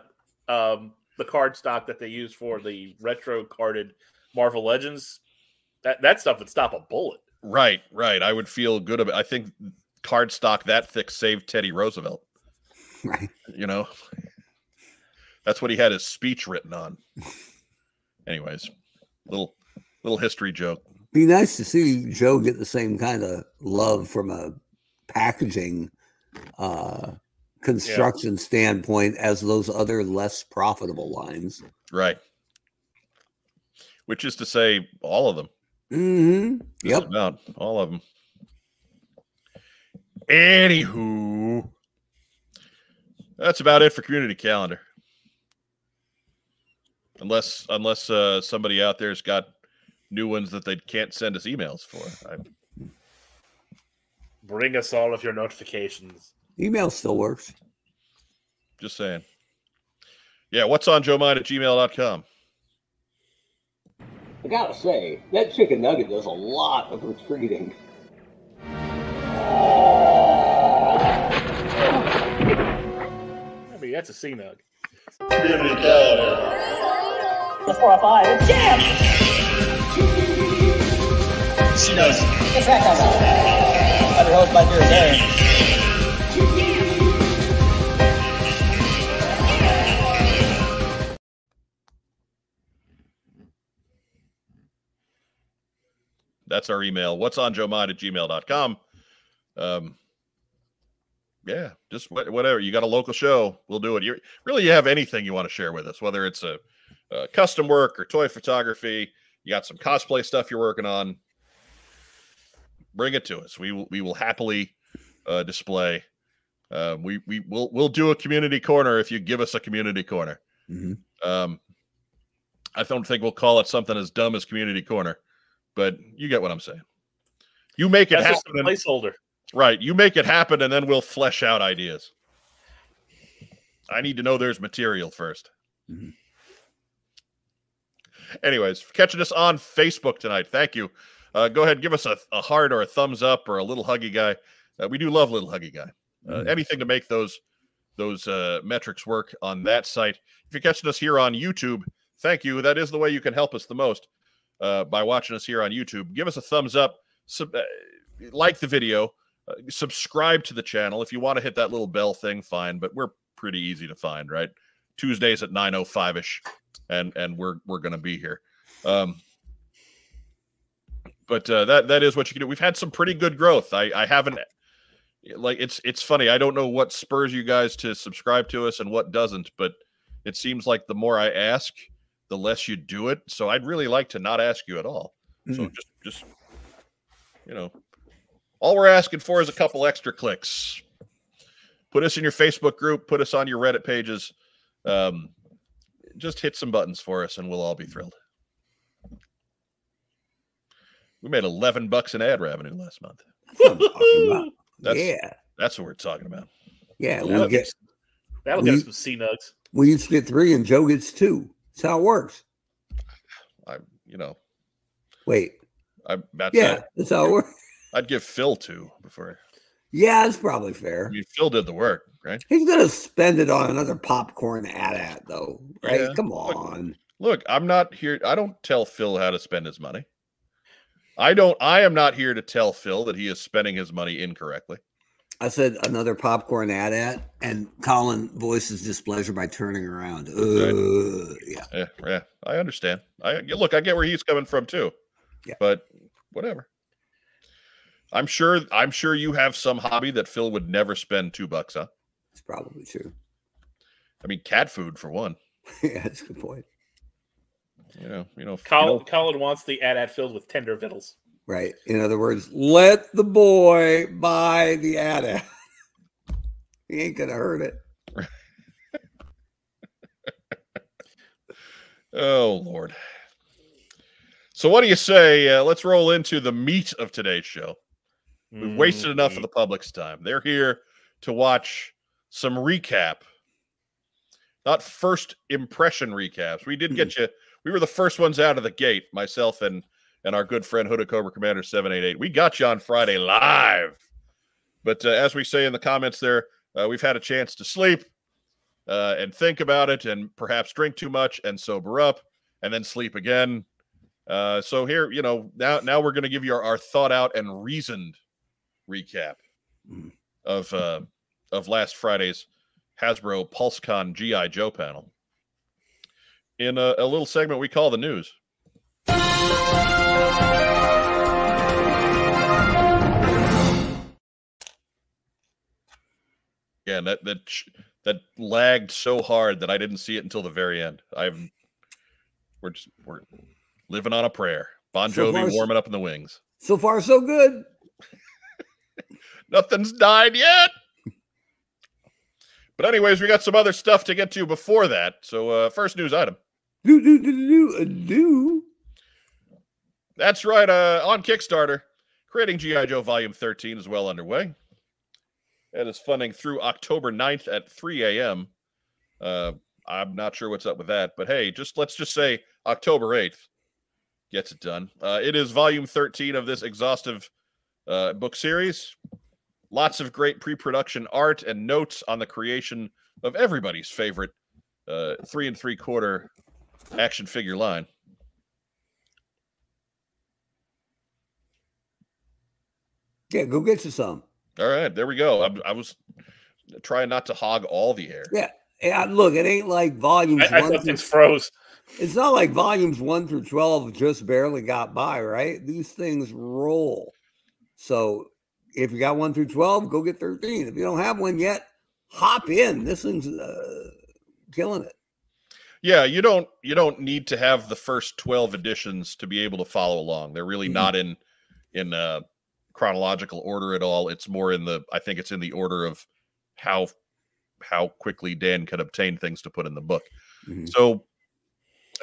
um, the card stock that they use for the retro carded Marvel Legends, that that stuff would stop a bullet. right, right, I would feel good about. I think cardstock that thick saved Teddy Roosevelt. Right. You know, that's what he had his speech written on. Anyways, little little history joke. Be nice to see Joe get the same kind of love from a packaging uh construction standpoint as those other less profitable lines. Right. Which is to say, all of them. Hmm Just Yep. about all of them. Anywho, that's about it for community calendar. Unless unless uh, somebody out there's got new ones that they can't send us emails for. I, Bring us all of your notifications. Email still works. just saying. Yeah, what's on Joe Mind at gmail.com. I gotta say, that chicken nugget does a lot of retreating. I mean, that's a C nug. Community calendar. The four or five. It's jam! She knows. It's that kind of. I'm your host, my dear That's our email. What's on Joe Mind at gmail.com. Um, yeah, just wha- whatever. You got a local show, we'll do it. You really you have anything you want to share with us, whether it's a, a custom work or toy photography. You got some cosplay stuff you're working on. Bring it to us. We will we will happily uh, display. Uh, we we will we'll do a community corner if you give us a community corner. Mhm. Um, I don't think we'll call it something as dumb as community corner, but you get what I'm saying. You make it That's just happen, a and- placeholder. right? You make it happen, and then we'll flesh out ideas. I need to know there's material 1st Mhm. Anyways, catching us on Facebook tonight, thank you. Uh, go ahead, give us a, a heart or a thumbs up or a little huggy guy. Uh, we do love little huggy guy. Uh, Mhm. Anything to make those those uh, metrics work on that site. If you're catching us here on YouTube, thank you. That is the way you can help us the most uh, by watching us here on YouTube. Give us a thumbs up, sub, uh, like the video, uh, subscribe to the channel. If you want to hit that little bell thing, fine. But we're pretty easy to find, right? Tuesdays at 9:05 ish, and and we're we're gonna be here. Um, but uh, that that is what you can do. We've had some pretty good growth. I I haven't like it's it's funny. I don't know what spurs you guys to subscribe to us and what doesn't, but it seems like the more I ask, the less you do it. So I'd really like to not ask you at all. So Mm. just just you know, all we're asking for is a couple extra clicks. Put us in your Facebook group, put us on your Reddit pages. Um, just hit some buttons for us and we'll all be thrilled. We made 11 bucks in ad revenue last month. That's what I'm talking about. That's yeah. that's what we're talking about. Yeah. That'll We get get, that'll get we- us some C nugs. we each get three and Joe gets two. That's how it works. I you know, Wait. I that's Yeah, that's how it works. I'd give Phil two before Yeah, that's probably I fair. mean Phil did the work, right? He's gonna spend it on another popcorn ad at though, right? Yeah. Come Look, on. Look, I'm not here. I don't tell Phil how to spend his money. I don't. I am not here to tell Phil that he is spending his money incorrectly. I said another popcorn ad at, and Colin voices displeasure by turning around. Uh, yeah. Yeah, yeah. I understand. I look. I get where he's coming from too. Yeah. But whatever. I'm sure. I'm sure you have some hobby that Phil would never spend two bucks on. It's probably true. I mean, cat food for one. [laughs] yeah, that's a good point. You know. You know. you Colin, know- Colin wants the ad ad filled with tender vittles. Right. In other words, let the boy buy the at at. [laughs] he ain't gonna hurt it. [laughs] Oh Lord. So what do you say? Uh, let's roll into the meat of today's show. We've wasted enough Mm, of the public's time. They're here to watch some recap, not first impression recaps. We did get you. We were the first ones out of the gate. Myself and and our good friend Hooded Cobra Commander Seven Eight Eight. We got you on Friday live, but uh, as we say in the comments there, uh, we've had a chance to sleep uh, and think about it, and perhaps drink too much and sober up, and then sleep again. Uh, so here, you know, now now we're going to give you our, our thought out and reasoned recap Mm. of uh, of last Friday's Hasbro PulseCon GI Joe panel in a, a little segment we call the news. Yeah, that that that lagged so hard that I didn't see it until the very end. I'm we're just we're living on a prayer. Bon So Jovi far, warming up in the wings. So far, so good. [laughs] Nothing's died yet. But anyways, we got some other stuff to get to before that. So uh first news item. Do do do do do. That's right. Uh, on Kickstarter, creating GI Joe Volume 13 is well underway. It is funding through October 9th at 3 a.m. Uh, I'm not sure what's up with that, but hey, just let's just say October 8th gets it done. Uh, it is Volume 13 of this exhaustive uh, book series. Lots of great pre-production art and notes on the creation of everybody's favorite uh, three and three quarter action figure line. Yeah, go get you some. All right, there we go. I, I was trying not to hog all the air. Yeah. Yeah, look, it ain't like volumes I, I one thought through froze. It's not like volumes one through 12 just barely got by, right? These things roll. So if you got one through 12, go get 13. If you don't have one yet, hop in. This thing's uh, killing it. Yeah, you don't you don't need to have the first 12 editions to be able to follow along. They're really Mhm. not in in uh chronological order at all. It's more in the I think it's in the order of how how quickly Dan could obtain things to put in the book. Mhm. So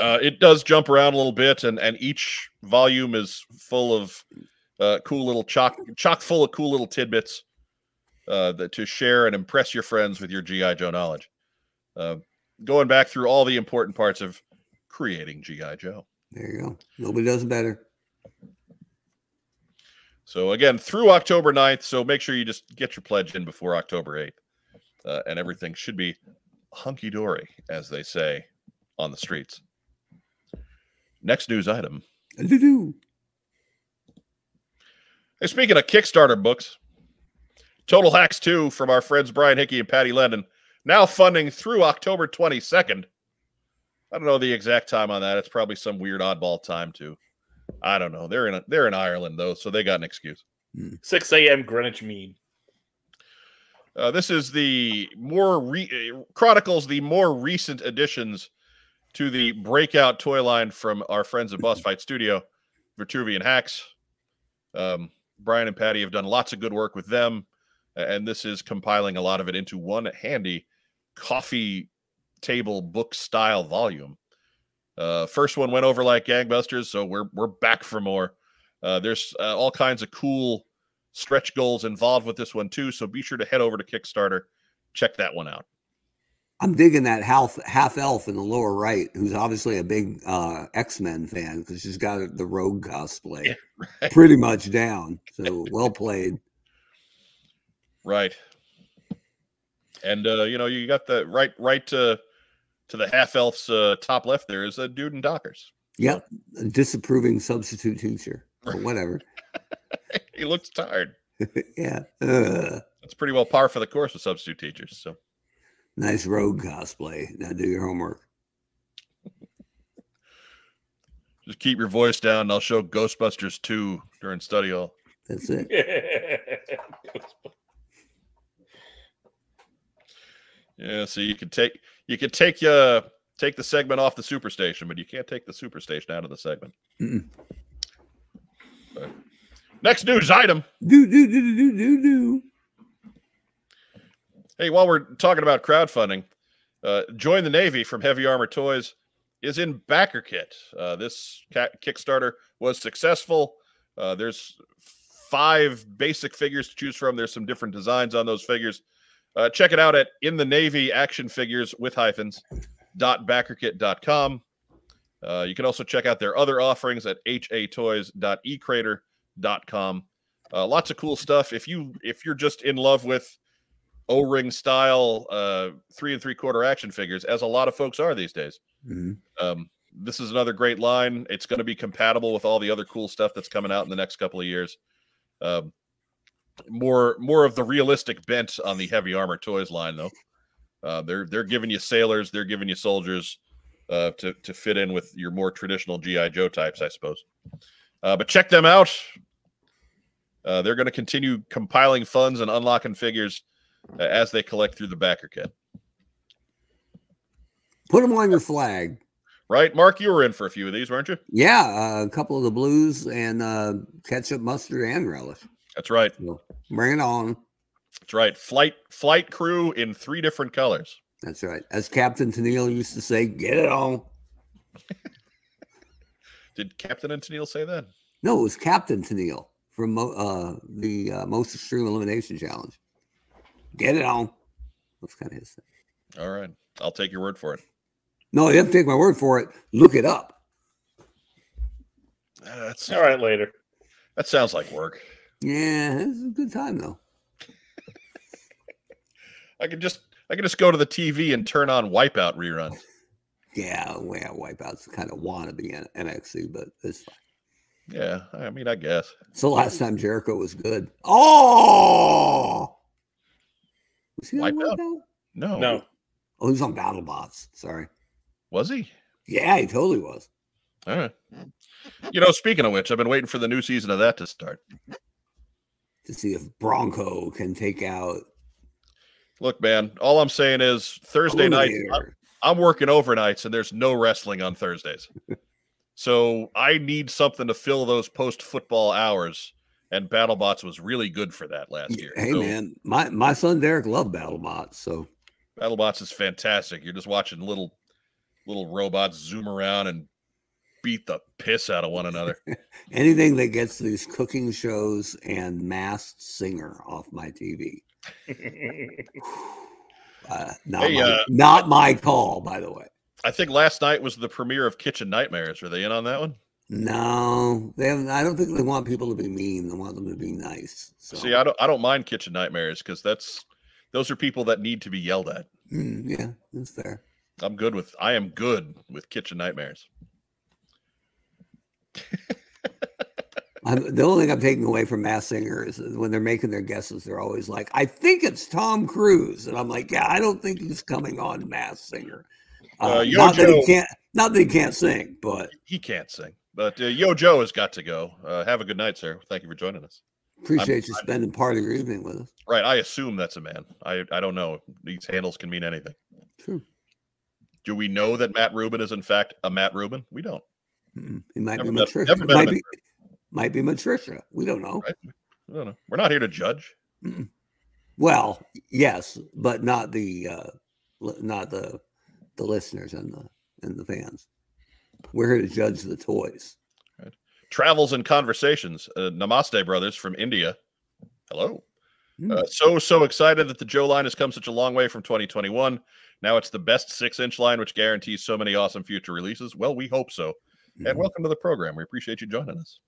uh, it does jump around a little bit, and and each volume is full of uh, cool little chock chock full of cool little tidbits uh, that to share and impress your friends with your GI Joe knowledge. Uh, going back through all the important parts of creating GI Joe. There you go. Nobody does it better. So again, through October 9th. So make sure you just get your pledge in before October 8th. Uh, and everything should be hunky dory, as they say on the streets. Next news item. Hey, speaking of Kickstarter books, Total Hacks 2 from our friends Brian Hickey and Patty Lennon, now funding through October 22nd. I don't know the exact time on that. It's probably some weird oddball time too. I don't know. They're in they're in Ireland though, so they got an excuse. 6 a.m. Greenwich Mean. Uh, this is the more re- uh, chronicles the more recent additions to the breakout toy line from our friends at Boss [laughs] Fight Studio, Vitruvian Hacks. Um, Brian and Patty have done lots of good work with them, and this is compiling a lot of it into one handy coffee table book style volume. Uh, first one went over like gangbusters, so we're we're back for more. Uh, there's uh, all kinds of cool stretch goals involved with this one too. So be sure to head over to Kickstarter, check that one out. I'm digging that half half elf in the lower right, who's obviously a big uh, X Men fan because she's got the Rogue cosplay Yeah, [laughs] right. pretty much down. So well played. Right. And uh, you know, you got the right right to to the half elf's uh, top left there is a dude in Dockers. Yep, a disapproving substitute teacher, or whatever. [laughs] he looks tired. [laughs] yeah, uh, That's pretty well par for the course with substitute teachers. So nice Rogue cosplay. Now do your homework. [laughs] just keep your voice down and I'll show Ghostbusters 2 during study hall. That's it. Yeah, so you could take you could take uh take the segment off the superstation, but you can't take the superstation out of the segment. Next news item. Do do do do do do. Hey, while we're talking about crowdfunding, uh, join the Navy from Heavy Armor Toys is in Backer Kit. Uh, this Kickstarter was successful. Uh, there's five basic figures to choose from. There's some different designs on those figures. Uh, check it out at in the Navy action figures with hyphens dot backerkit.com. Uh, you can also check out their other offerings at hatoys.ecrater.com. Uh, lots of cool stuff. If you if you're just in love with O-ring style uh, three and three quarter action figures, as a lot of folks are these days, Mhm. um, this is another great line. It's going to be compatible with all the other cool stuff that's coming out in the next couple of years. Um, more more of the realistic bent on the heavy armor toys line, though. Uh, they're they're giving you sailors, they're giving you soldiers uh, to to fit in with your more traditional GI Joe types, I suppose. Uh, but check them out. Uh, they're going to continue compiling funds and unlocking figures uh, as they collect through the backer kit. Put them on your flag. Right, Mark, you were in for a few of these, weren't you? Yeah, uh, a couple of the blues and uh, ketchup, mustard, and relish. That's right. So bring it on. That's right. Flight flight crew in three different colors. That's right. As Captain Tenneal used to say, get it on. [laughs] Did Captain and Tennille say that? No, it was Captain Tenneal from uh, the uh, Most Extreme Elimination Challenge. Get it on. That's kind of his thing. All right. I'll take your word for it. No, you have to take my word for it. Look it up. Uh, that's All right, later. that sounds like work. Yeah, this is a good time though. I could just I could just go to the TV and turn on Wipeout reruns. Yeah, well, Wipeout's kind of wannabe N- NXT, but it's fine. Yeah, I mean, I guess. So last time Jericho was good. Oh, was he on Wipeout? Wipeout? No, No. Oh, he was on BattleBots. Sorry. was he? Yeah, he totally was. All right. You know, speaking of which, I've been waiting for the new season of that to start. To see if Bronco can take out Look, man, all I'm saying is Thursday night. Eliminator. I'm working overnights and there's no wrestling on Thursdays. [laughs] so I need something to fill those post football hours. And BattleBots was really good for that last year. Hey So man, my my son Derek loved BattleBots, so BattleBots is fantastic. You're just watching little little robots zoom around and beat the piss out of one another. [laughs] anything that gets these cooking shows and masked singer off my TV. [laughs] Uh, not, Hey, my, uh, not my call, by the way. I think last night was the premiere of Kitchen Nightmares. Are they in on that one? No, they haven't. I don't think they want people to be mean. They want them to be nice. So, See, I don't I don't mind Kitchen Nightmares because that's those are people that need to be yelled at. mm, yeah, that's fair. I'm good with I am good with Kitchen Nightmares. I'm, the only thing I'm taking away from Masked Singer is when they're making their guesses, they're always like, "I think it's Tom Cruise," and I'm like, "Yeah, I don't think he's coming on Masked Singer." Uh, Uh, not that he can't, not that he can't sing, but He can't sing, but uh, Yo Joe has got to go. Uh, have a good night, sir. Thank you for joining us. appreciate you spending part of your evening with us. Right, I assume that's a man. I I don't know. These handles can mean anything. True. Do we know that Matt Rubin is in fact a Matt Rubin? We don't. Mm, He might Never be met- Matricia. never Might be, might be Matricia. We don't know. Right? I don't know. We're not here to judge. Well, yes, but not the uh, not the the listeners and the and the fans. We're here to judge the toys. Travels and conversations. Uh, Namaste brothers from India. Hello. Hmm. Uh, so so excited that the Joe line has come such a long way from 2021. Now it's the best six inch line, which guarantees so many awesome future releases. Well, we hope so. And Mhm. welcome to the program. We appreciate you joining us.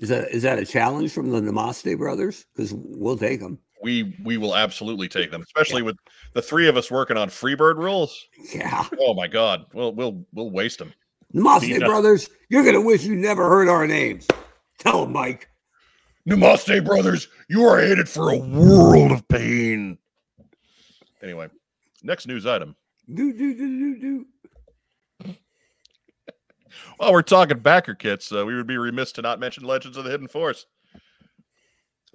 Is that is that a challenge from the Namaste brothers? Because we'll take them. We we will absolutely take them, especially with the three of us working on Freebird rules. Yeah, Oh my God, we'll we'll we'll waste them. Namaste brothers. You're gonna wish you never heard our names. Tell them, Mike. Namaste, brothers. You are headed for a world of pain. Anyway, next news item. Do do do do do. While we're talking backer kits, uh, we would be remiss to not mention Legends of the Hidden Force.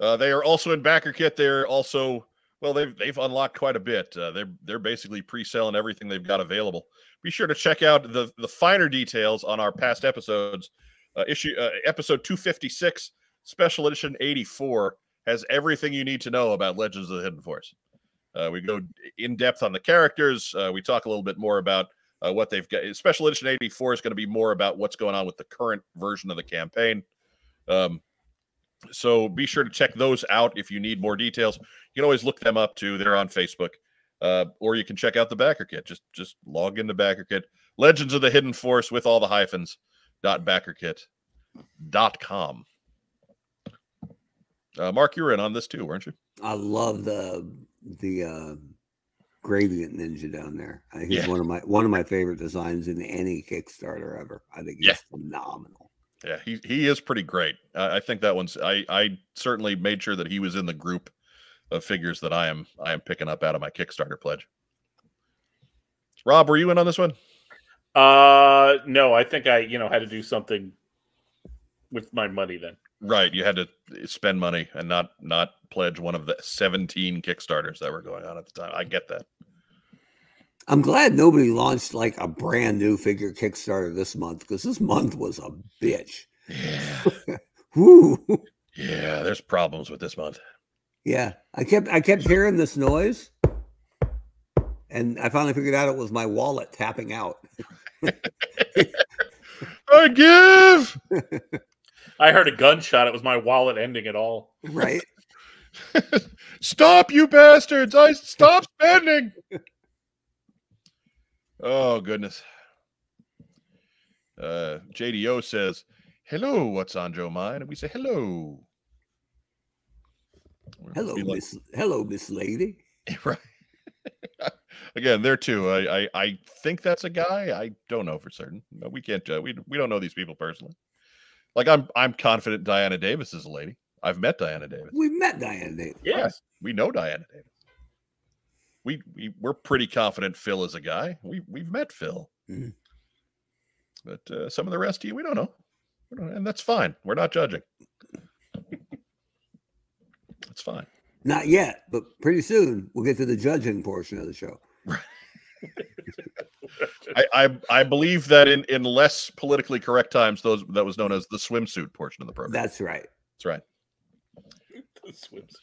Uh, they are also in backer kit. They're also well, they've they've unlocked quite a bit. Uh, they're they're basically pre-selling everything they've got available. Be sure to check out the the finer details on our past episodes. Uh, issue uh, episode 256, special edition 84 has everything you need to know about Legends of the Hidden Force. Uh, we go in depth on the characters. Uh, we talk a little bit more about uh, what they've got. Special Edition 84 is going to be more about what's going on with the current version of the campaign. Um, so be sure to check those out if you need more details. You can always look them up too. They're on Facebook, uh, or you can check out the backer kit. Just just log into backer kit. Legends of the Hidden Force with all the hyphens. Dot backerkit dot com. Uh, Mark, you were in on this too, weren't you? I love the the uh, gradient ninja down there. I think he's one of my one of my favorite designs in any Kickstarter ever. I think he's Yeah. phenomenal. Yeah, he he is pretty great. I, I think that one's. I I certainly made sure that he was in the group of figures that I am I am picking up out of my Kickstarter pledge. Rob, were you in on this one? Uh, no, I think I, you know, had to do something with my money then. Right, you had to spend money and not not pledge one of the seventeen Kickstarters that were going on at the time. I get that. I'm glad nobody launched like a brand new figure Kickstarter this month because this month was a bitch. Yeah, [laughs] Woo. yeah. There's problems with this month. Yeah, I kept I kept hearing this noise, and I finally figured out it was my wallet tapping out. [laughs] I give. [laughs] [laughs] I heard a gunshot. It was my wallet ending it all. Right? [laughs] Stop, you bastards! I stop spending. oh goodness. Uh, JDO says, "Hello, what's on Joe mind?" And we say, "Hello." Hello, like- Miss. Hello, Miss Lady. [laughs] right. Again, there too. I, I I think that's a guy. I don't know for certain. No, we can't. Uh, we we don't know these people personally. Like I'm I'm confident Diana Davis is a lady. I've met Diana Davis. We met Diana Davis. Yes. We know Diana Davis. We, we we're pretty confident Phil is a guy. We we've met Phil, Mhm. but uh, some of the rest of you we don't know, we don't, and that's fine. We're not judging. That's fine. Not yet, but pretty soon we'll get to the judging portion of the show. [laughs] I, I I believe that in in less politically correct times, those that was known as the swimsuit portion of the program. That's right. That's right. [laughs] The swims.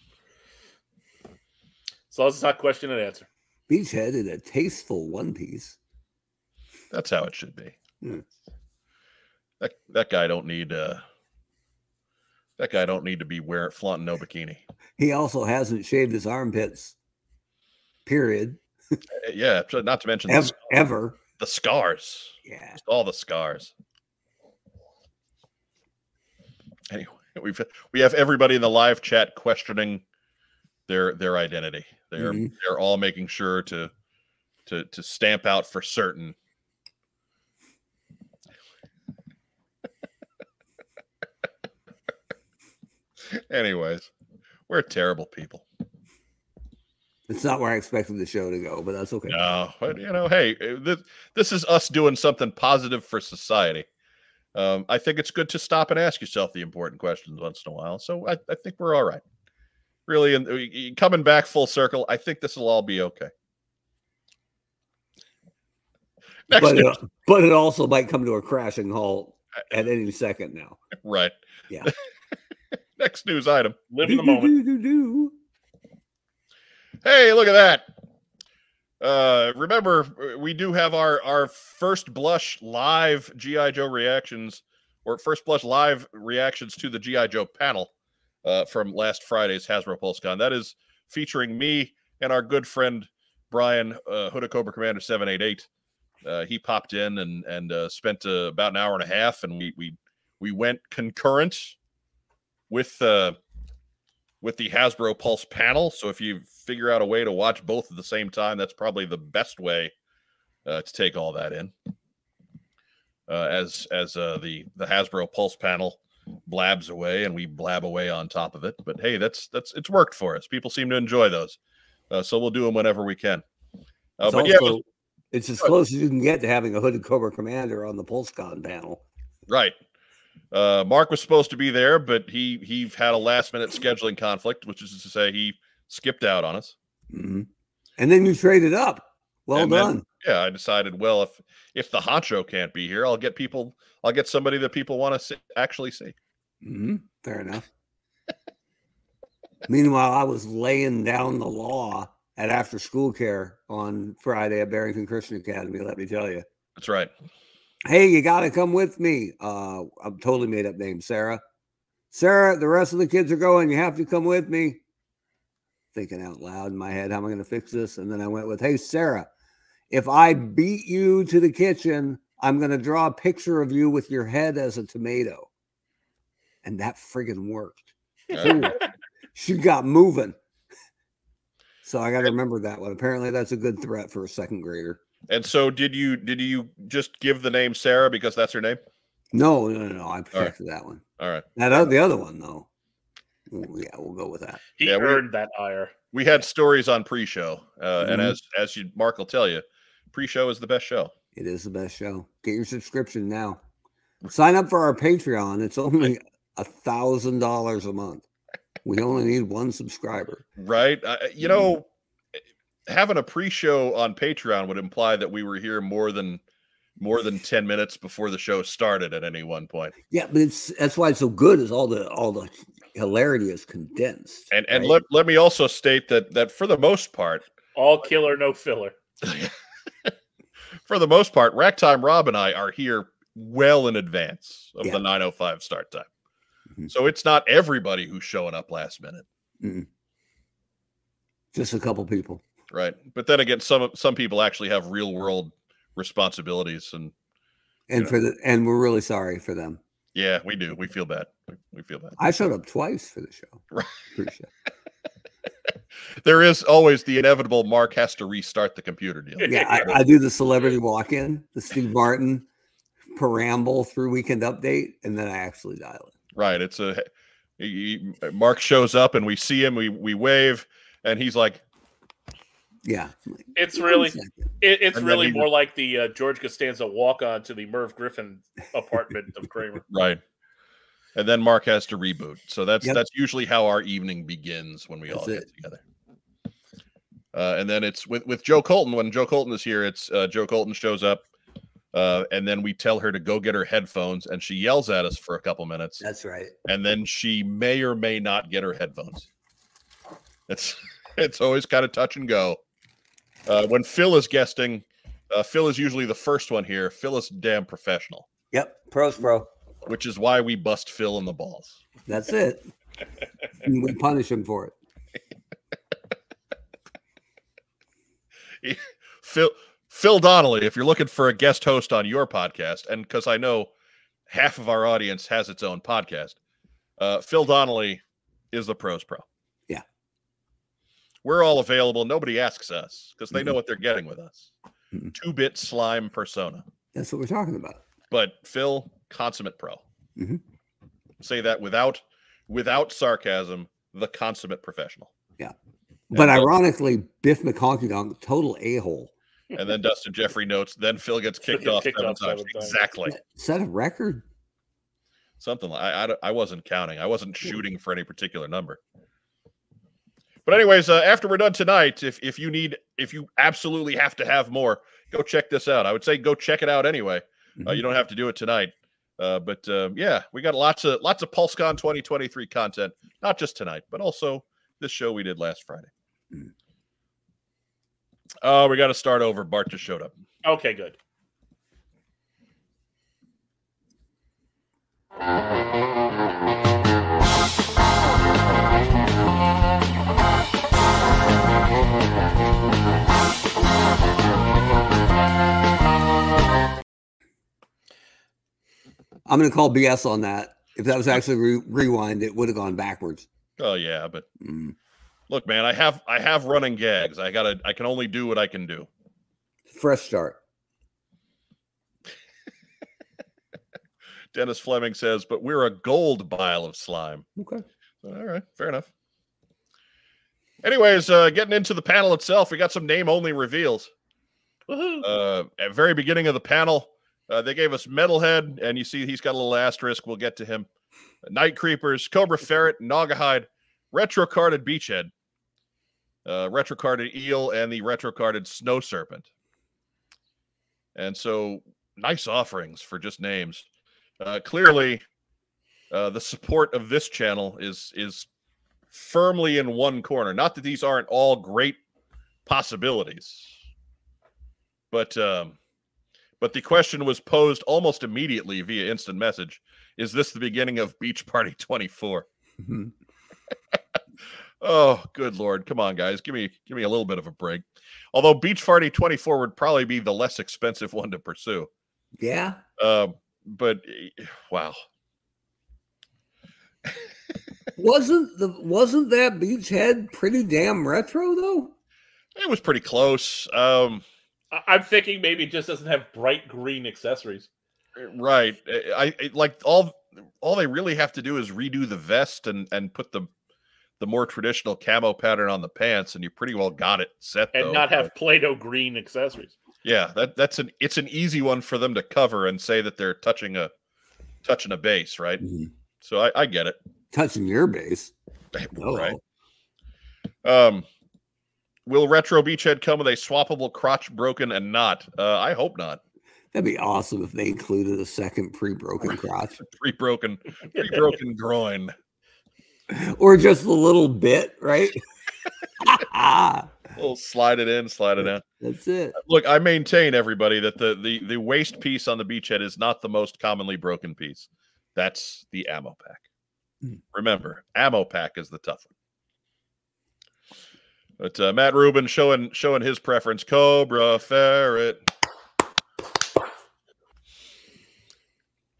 So it's not question and answer. Beachhead in a tasteful one piece. That's how it should be. Hmm. That that guy don't need uh that guy don't need to be wearing flaunting no bikini. He also hasn't shaved his armpits. Period. Uh, Yeah, not to mention Ever. sc- ever. the scars. Yeah. Just all the scars. Anyway, we've we have everybody in the live chat questioning their their identity. They're Mhm. they're all making sure to to to stamp out for certain. [laughs] Anyways, we're terrible people. It's not where I expected the show to go, but that's okay. No, but you know, hey, uh, this this is us doing something positive for society. Um, I think it's good to stop and ask yourself the important questions once in a while. So I, I think we're all right. Really, and coming back full circle, I think this will all be okay. Next, But it, but it also might come to a crashing halt at any second now. [laughs] right? Yeah. [laughs] Next news item. Live in the moment. Do-do-do-do-do. Hey, look at that. Uh, remember, we do have our our first blush live GI Joe reactions, or first blush live reactions to the GI Joe panel uh, from last Friday's Hasbro PulseCon. That is featuring me and our good friend Brian uh, Hooded Cobra Commander Seven Eight Eight. Uh, he popped in and and uh, spent uh, about an hour and a half, and we we we went concurrent with uh, with the Hasbro Pulse panel. So if you figure out a way to watch both at the same time, that's probably the best way uh, to take all that in. Uh, as as uh, the the Hasbro Pulse panel blabs away and we blab away on top of it. But hey, that's that's it's worked for us. People seem to enjoy those, uh, so we'll do them whenever we can. Uh, It's, but yeah, also- it's as close as you can get to having a hooded Cobra Commander on the PulseCon panel. Right. Uh, Mark was supposed to be there, but he he had a last minute scheduling conflict, which is to say he skipped out on us. Mhm. And then you traded up. Well And then- done. Yeah, I decided, well, if if the honcho can't be here, I'll get people. I'll get somebody that people want to see, actually see. Mhm. Fair enough. Meanwhile, I was laying down the law at after school care on Friday at Barrington Christian Academy. Let me tell you. That's right. Hey, you got to come with me. Uh, I'm totally made up name, Sarah. Sarah, the rest of the kids are going. You have to come with me. Thinking out loud in my head, how am I going to fix this? And then I went with, Hey, Sarah, if I beat you to the kitchen, I'm going to draw a picture of you with your head as a tomato. And that friggin' worked. [laughs] She got moving. So I got to remember that one. Apparently, that's a good threat for a second grader. And so, did you did you just give the name Sarah because that's her name? No, no, no, no. I protected that one. All right. That other, the other one, though. Ooh, yeah, we'll go with that. He Yeah, we- earned that ire. We had stories on pre-show, uh, and Mhm. as as you Mark will tell you, pre-show is the best show. It is the best show. Get your subscription now. Sign up for our Patreon. It's only a thousand dollars a month. We only need one subscriber. right? Uh, you know, having a pre-show on Patreon would imply that we were here more than more than 10 minutes before the show started at any one point. Yeah, but it's that's why it's so good. Is all the all the hilarity is condensed. And and right? let, let me also state that that for the most part, All killer, no filler. [laughs] for the most part, Racktime Rob and I are here well in advance of Yeah. the 905 start time. Mhm. So it's not everybody who's showing up last minute, just a couple people. Right? But then again, some some people actually have real world responsibilities and And Yeah. for the and we're really sorry for them. yeah, we do. We feel bad. We, feel bad. I showed up twice for the show. Right. Appreciate. [laughs] There is always the inevitable Mark has to restart the computer deal. Yeah, I, I do the celebrity walk-in, the Steve Martin preamble through weekend update, and then I actually dial it. Right. It's a he- Mark shows up and we see him, we we wave, and he's like, Yeah. It's really, it, it's And then really he more like the uh, George Costanza walk on to the Merv Griffin apartment of Kramer. [laughs] right. And then Mark has to reboot. So that's Yep. that's usually how our evening begins when we all That's get it. together. Uh, and then it's with with Joe Colton. When Joe Colton is here, it's uh, Joe Colton shows up, uh, and then we tell her to go get her headphones, and she yells at us for a couple minutes, That's right. and then she may or may not get her headphones. It's [laughs] it's always kind of touch and go. Uh, when Phil is guesting, uh, Phil is usually the first one here. Phil is damn professional, Yep. Pros pro. which is why we bust Phil in the balls. That's it. [laughs] We punish him for it. [laughs] Phil Phil Donnelly, if you're looking for a guest host on your podcast, and because I know half of our audience has its own podcast, uh, Phil Donnelly is the pros pro. Yeah. We're all available. Nobody asks us because they know Mhm. what they're getting with us. Mhm. Two bit slime persona. That's what we're talking about. But Phil, consummate pro. Mhm. Say that without without sarcasm, the consummate professional. Yeah. But And, uh, ironically, Biff McConkie Donk, total a hole. And then Dustin Jeffrey notes, then Phil gets kicked gets off kicked seven off times. seven times. Exactly. Set a record. something like I, I I wasn't counting i wasn't shooting for any particular number but anyways uh, after we're done tonight if if you need if you absolutely have to have more go check this out i would say go check it out anyway uh, Mhm. you don't have to do it tonight uh, but uh, yeah we got lots of lots of pulsecon 2023 content not just tonight but also this show we did last friday Mhm. oh we got to start over bart just showed up Okay, good. I'm going to call BS on that. If that was actually re- rewind, it would have gone backwards. oh yeah but Mm. look man i have i have running gags i gotta i can only do what i can do Fresh start. [laughs] Dennis Fleming says, but we're a gold bile of slime. Okay. All right, fair enough. Anyways, uh, getting into the panel itself, we got some name only reveals. Uh, at very beginning of the panel, uh, they gave us Metalhead, and you see he's got a little asterisk. We'll get to him. Night Creepers, Cobra Ferret, Nogahide, Retro Carded Beachhead, uh, Retro Carded Eel, and the Retrocarded Snow Serpent. And so, nice offerings for just names. Uh, clearly, uh, the support of this channel is is firmly in one corner. Not that these aren't all great possibilities. But um, but the question was posed almost immediately via instant message: Is this the beginning of Beach Party 24? Mhm. [laughs] Oh, good lord! Come on, guys, give me give me a little bit of a break. Although Beach Party 24 would probably be the less expensive one to pursue. Yeah. Um, but eh, wow, Wasn't the wasn't that beachhead pretty damn retro though? it was pretty close. Um, I'm thinking maybe it just doesn't have bright green accessories. right. eh, I, I like all all they really have to do is redo the vest and and put the the more traditional camo pattern on the pants, and you pretty well got it set. And though. not But- have Play-Doh green accessories. Yeah, that that's an it's an easy one for them to cover and say that they're touching a touching a base, right? Mhm. So I, I get it. Touching your base. Right. Um will retro beachhead come with a swappable crotch broken and not? Uh I hope not. That'd be awesome if they included a second pre-broken [laughs] crotch, Pre-broken [laughs] pre-broken groin. or just a little bit, right? [laughs] We'll slide it in, slide it out. That's it. Look, I maintain everybody that the the the waist piece on the beachhead is not the most commonly broken piece. That's the ammo pack. Hmm. Remember, ammo pack is the tough one. But uh, Matt Rubin showing showing his preference. Cobra ferret.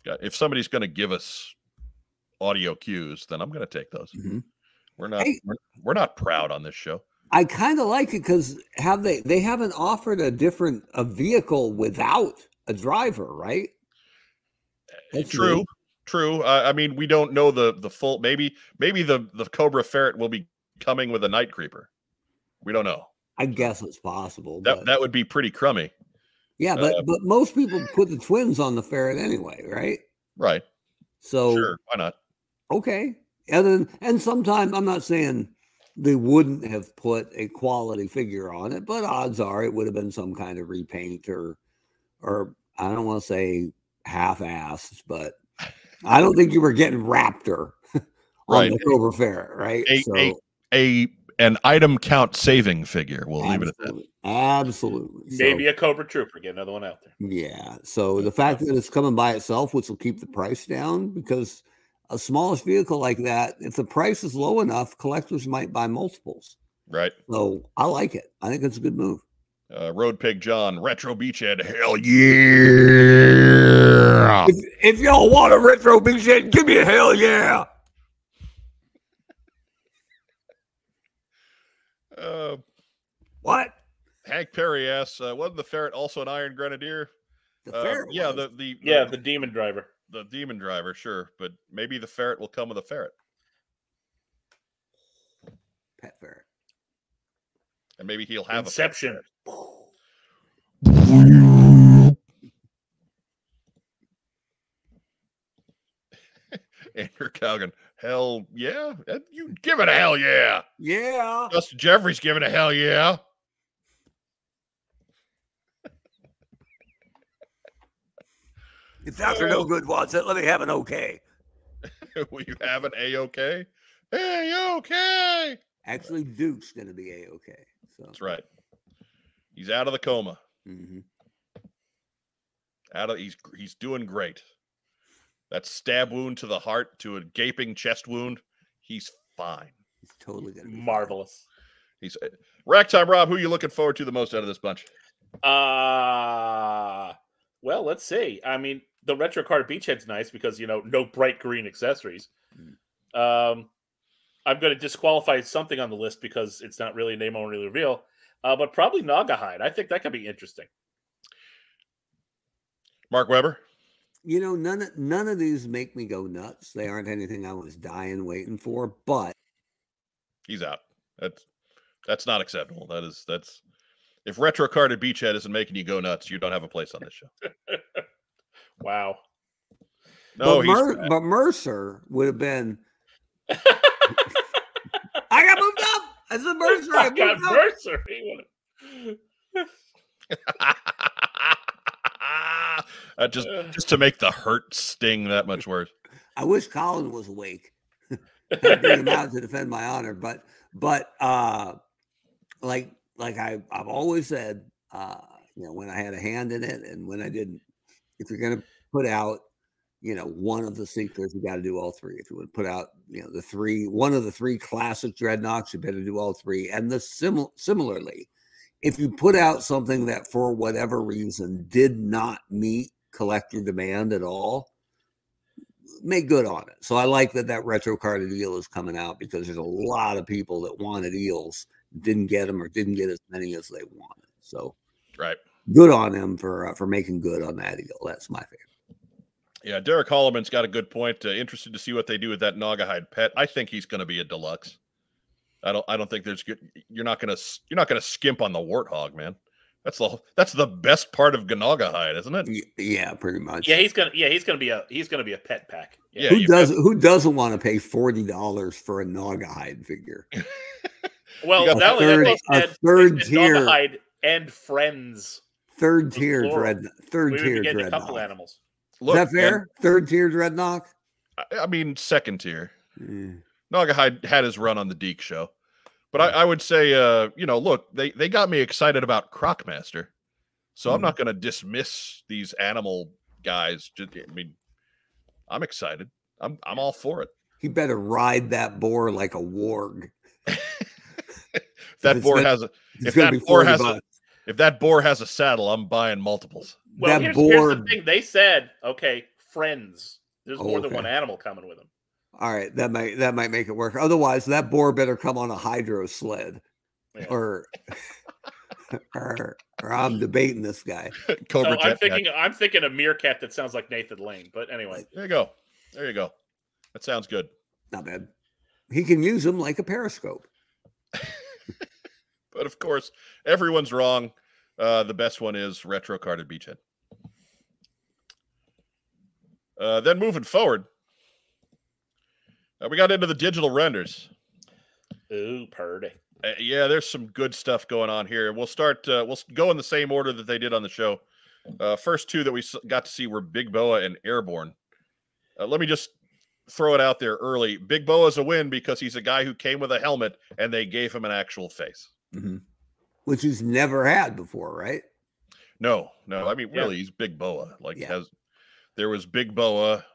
Yeah, if somebody's going to give us audio cues, then I'm going to take those. Mhm. We're not Hey. we're, we're not proud on this show. I kind of like it because have they they haven't offered a different a vehicle without a driver, right? That's true neat. true uh, i mean we don't know the the full maybe maybe the the cobra ferret will be coming with a night creeper we don't know I guess it's possible. that but, that would be pretty crummy yeah, but uh, but most people put the twins on the ferret anyway, right? right So sure why not okay, and then and sometimes I'm not saying they wouldn't have put a quality figure on it, but odds are it would have been some kind of repaint or or I don't want to say half-assed, but I don't think you were getting Raptor [laughs] on Right. the Cobra Ferret, right? A- a- a an item count saving figure we'll leave it at that absolutely, absolutely. So, Maybe a Cobra Trooper. Get another one out there. yeah. So the fact that it's coming by itself, which will keep the price down, because a smallish vehicle like that, if the price is low enough, collectors might buy multiples. right So I like it. I think it's a good move. uh, road pig john retro beachhead hell yeah If, if y'all want a retro big shit, give me a hell yeah. Uh, What? hank perry asks uh, wasn't the ferret also an iron grenadier The Uh, ferret yeah was. the, the Yeah, the, the demon driver. the demon driver sure but maybe the ferret will come with a ferret pet ferret. and maybe he'll have a Inception. [laughs] Andrew Calgan. Hell yeah. You give it a hell yeah. Yeah. Justin Jeffries giving a hell yeah. If Dr. No Good wants it, let me have an okay. [laughs] Will you have an A OK? A OK. Actually, Duke's going to be a okay. So That's right. He's out of the coma. Mm-hmm. Out of he's he's doing great. That stab wound to the heart to a gaping chest wound. He's fine. he's totally going to be fine. Marvelous. He's uh, rack time, Rob. Who are you looking forward to the most out of this bunch? Uh well, let's see. I mean, the retro card beachhead's nice because you know no bright green accessories. Um, I'm going to disqualify something on the list because it's not really a name only reveal. Uh, but probably Naga Gnawgahyde. I think that could be interesting. Mark Weber. You know, none of, none of these make me go nuts. They aren't anything I was dying waiting for, but He's out. That's that's not acceptable. That is that's if retro carded beachhead isn't making you go nuts, you don't have a place on this show. [laughs] Wow. No, but, Mer- but Mercer would have been. [laughs] I got moved up. [laughs] I said Mercer. I I got. Mercer. He would've- [laughs] Uh, just just to make the hurt sting that much worse. I wish Colin was awake. [laughs] I'd [laughs] bring him out to defend my honor, but but uh like like I, I've always said, uh, you know, when I had a hand in it and when I didn't, if you're going to put out, you know, one of the sequels, you got to do all three. If you would put out, you know, the three, one of the three classic dreadnoughts, you better do all three. And the sim- similarly, if you put out something that for whatever reason did not meet collector demand at all, make good on it. So I like that that retro carded eel is coming out because there's a lot of people that wanted eels, didn't get them or didn't get as many as they wanted. So Right. good on them for uh, for making good on that eel. That's my favorite. Yeah, Derek Holloman's got a good point. Uh, interested to see what they do with that Gnawgahyde pet. I think he's going to be a deluxe. I don't. I don't think there's good. You're not going to. You're not going to skimp on the warthog, man. That's the. That's the best part of Ganaga isn't it? Yeah, pretty much. Yeah, he's gonna. Yeah, he's gonna be a. He's gonna be a pet pack. Yeah, who you does who doesn't want to pay forty dollars for a Gnawgahyde figure? [laughs] Well, You got not only third- that, a said, third they said tier. Gnawgahyde and friends. Third tier dread third we tier be a dreadnought. couple animals. Is that fair? Third tier dreadnought? I, I mean, second tier. Mm. Gnawgahyde had his run on the DiC show, but I, I would say, uh, you know, look, they they got me excited about Croc Master, so I'm Mhm. not going to dismiss these animal guys. Just, I mean, I'm excited. I'm I'm all for it. He better ride that boar like a warg. [laughs] That boar gonna- has a If that boar 40 has a- if that boar has a saddle, I'm buying multiples. Well, That here's, here's the thing. They said, okay, friends. There's Oh, more than one animal coming with them. All right, that might that might make it work. Otherwise, that boar better come on a hydro sled, Yeah. or [laughs] or or I'm debating this guy. [laughs] Cobra So I'm Jetpack. thinking. I'm thinking a meerkat that sounds like Nathan Lane. But anyway, There you go. There you go. That sounds good. Not bad. He can use them like a periscope. [laughs] But of course, everyone's wrong. Uh, the best one is retro carded beachhead. Uh, then moving forward, uh, we got into the digital renders. ooh, purdy. Uh, yeah, there's some good stuff going on here. We'll start. Uh, we'll go in the same order that they did on the show. Uh, first two that we got to see were Big Boa and Airborne. Uh, let me just throw it out there early. Big Boa's a win because he's a guy who came with a helmet and they gave him an actual face. Mhm. Which he's never had before, right? No, no. I mean, Yeah. really, he's Big Boa. Like, Yeah. has there was Big Boa,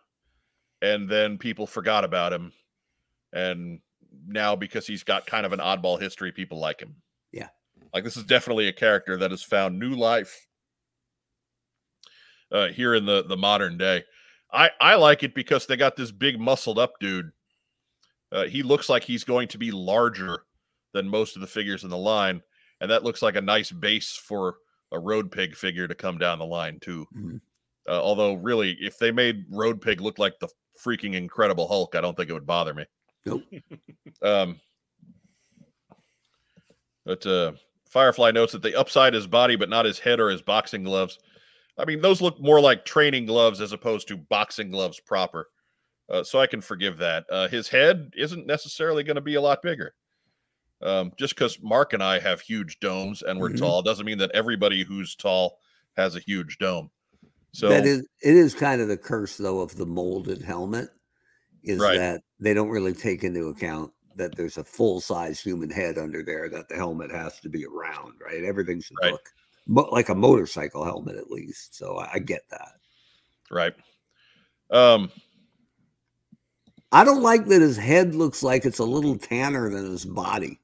and then people forgot about him, and now because he's got kind of an oddball history, people like him. Yeah. like this is definitely a character that has found new life uh, here in the the modern day. I I like it because they got this big muscled up dude. Uh, he looks like he's going to be larger than most of the figures in the line, and that looks like a nice base for a road pig figure to come down the line too. Mhm. Uh, although, really, if they made road pig look like the freaking Incredible Hulk, I don't think it would bother me. Nope. [laughs] um, but uh, Firefly notes that they upside his body, but not his head or his boxing gloves. I mean, those look more like training gloves as opposed to boxing gloves proper. Uh, so I can forgive that. Uh, his head isn't necessarily going to be a lot bigger. Um, just because Mark and I have huge domes and we're Mhm. tall doesn't mean that everybody who's tall has a huge dome. So that is it is kind of the curse though of the molded helmet is Right. that they don't really take into account that there's a full size human head under there that the helmet has to be around, right? Everything should Right. look mo- like a motorcycle helmet at least. So I, I get that. right. Um, I don't like that his head looks like it's a little tanner than his body.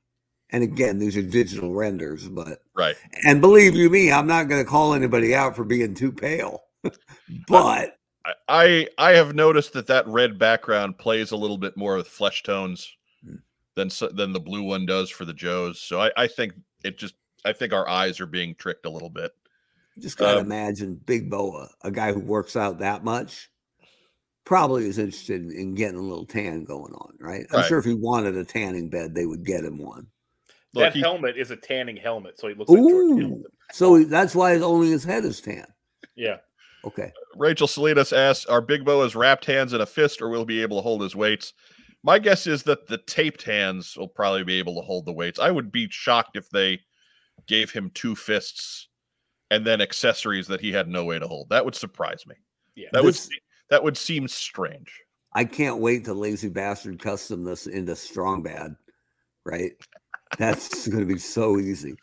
And again, these are digital renders, but right. and believe you me, I'm not going to call anybody out for being too pale. [laughs] but I, I I have noticed that that red background plays a little bit more with flesh tones Hmm. than than the blue one does for the Joes. So I, I think it just I think our eyes are being tricked a little bit. just got to Um, imagine Big Boa, a guy who works out that much, probably is interested in, in getting a little tan going on, right? I'm Right. sure if he wanted a tanning bed, they would get him one. Look, that he- helmet is a tanning helmet, so he looks like George Ooh, Hamilton. so he- that's why his, only his head is tan. Yeah. Okay. Rachel Salinas asks, "Are Big Boa's wrapped hands in a fist, or will he be able to hold his weights?" My guess is that the taped hands will probably be able to hold the weights. I would be shocked if they gave him two fists and then accessories that he had no way to hold. That would surprise me. Yeah. That would This- se- that would seem strange. I can't wait to lazy bastard custom this into strong bad, right? That's going to be so easy.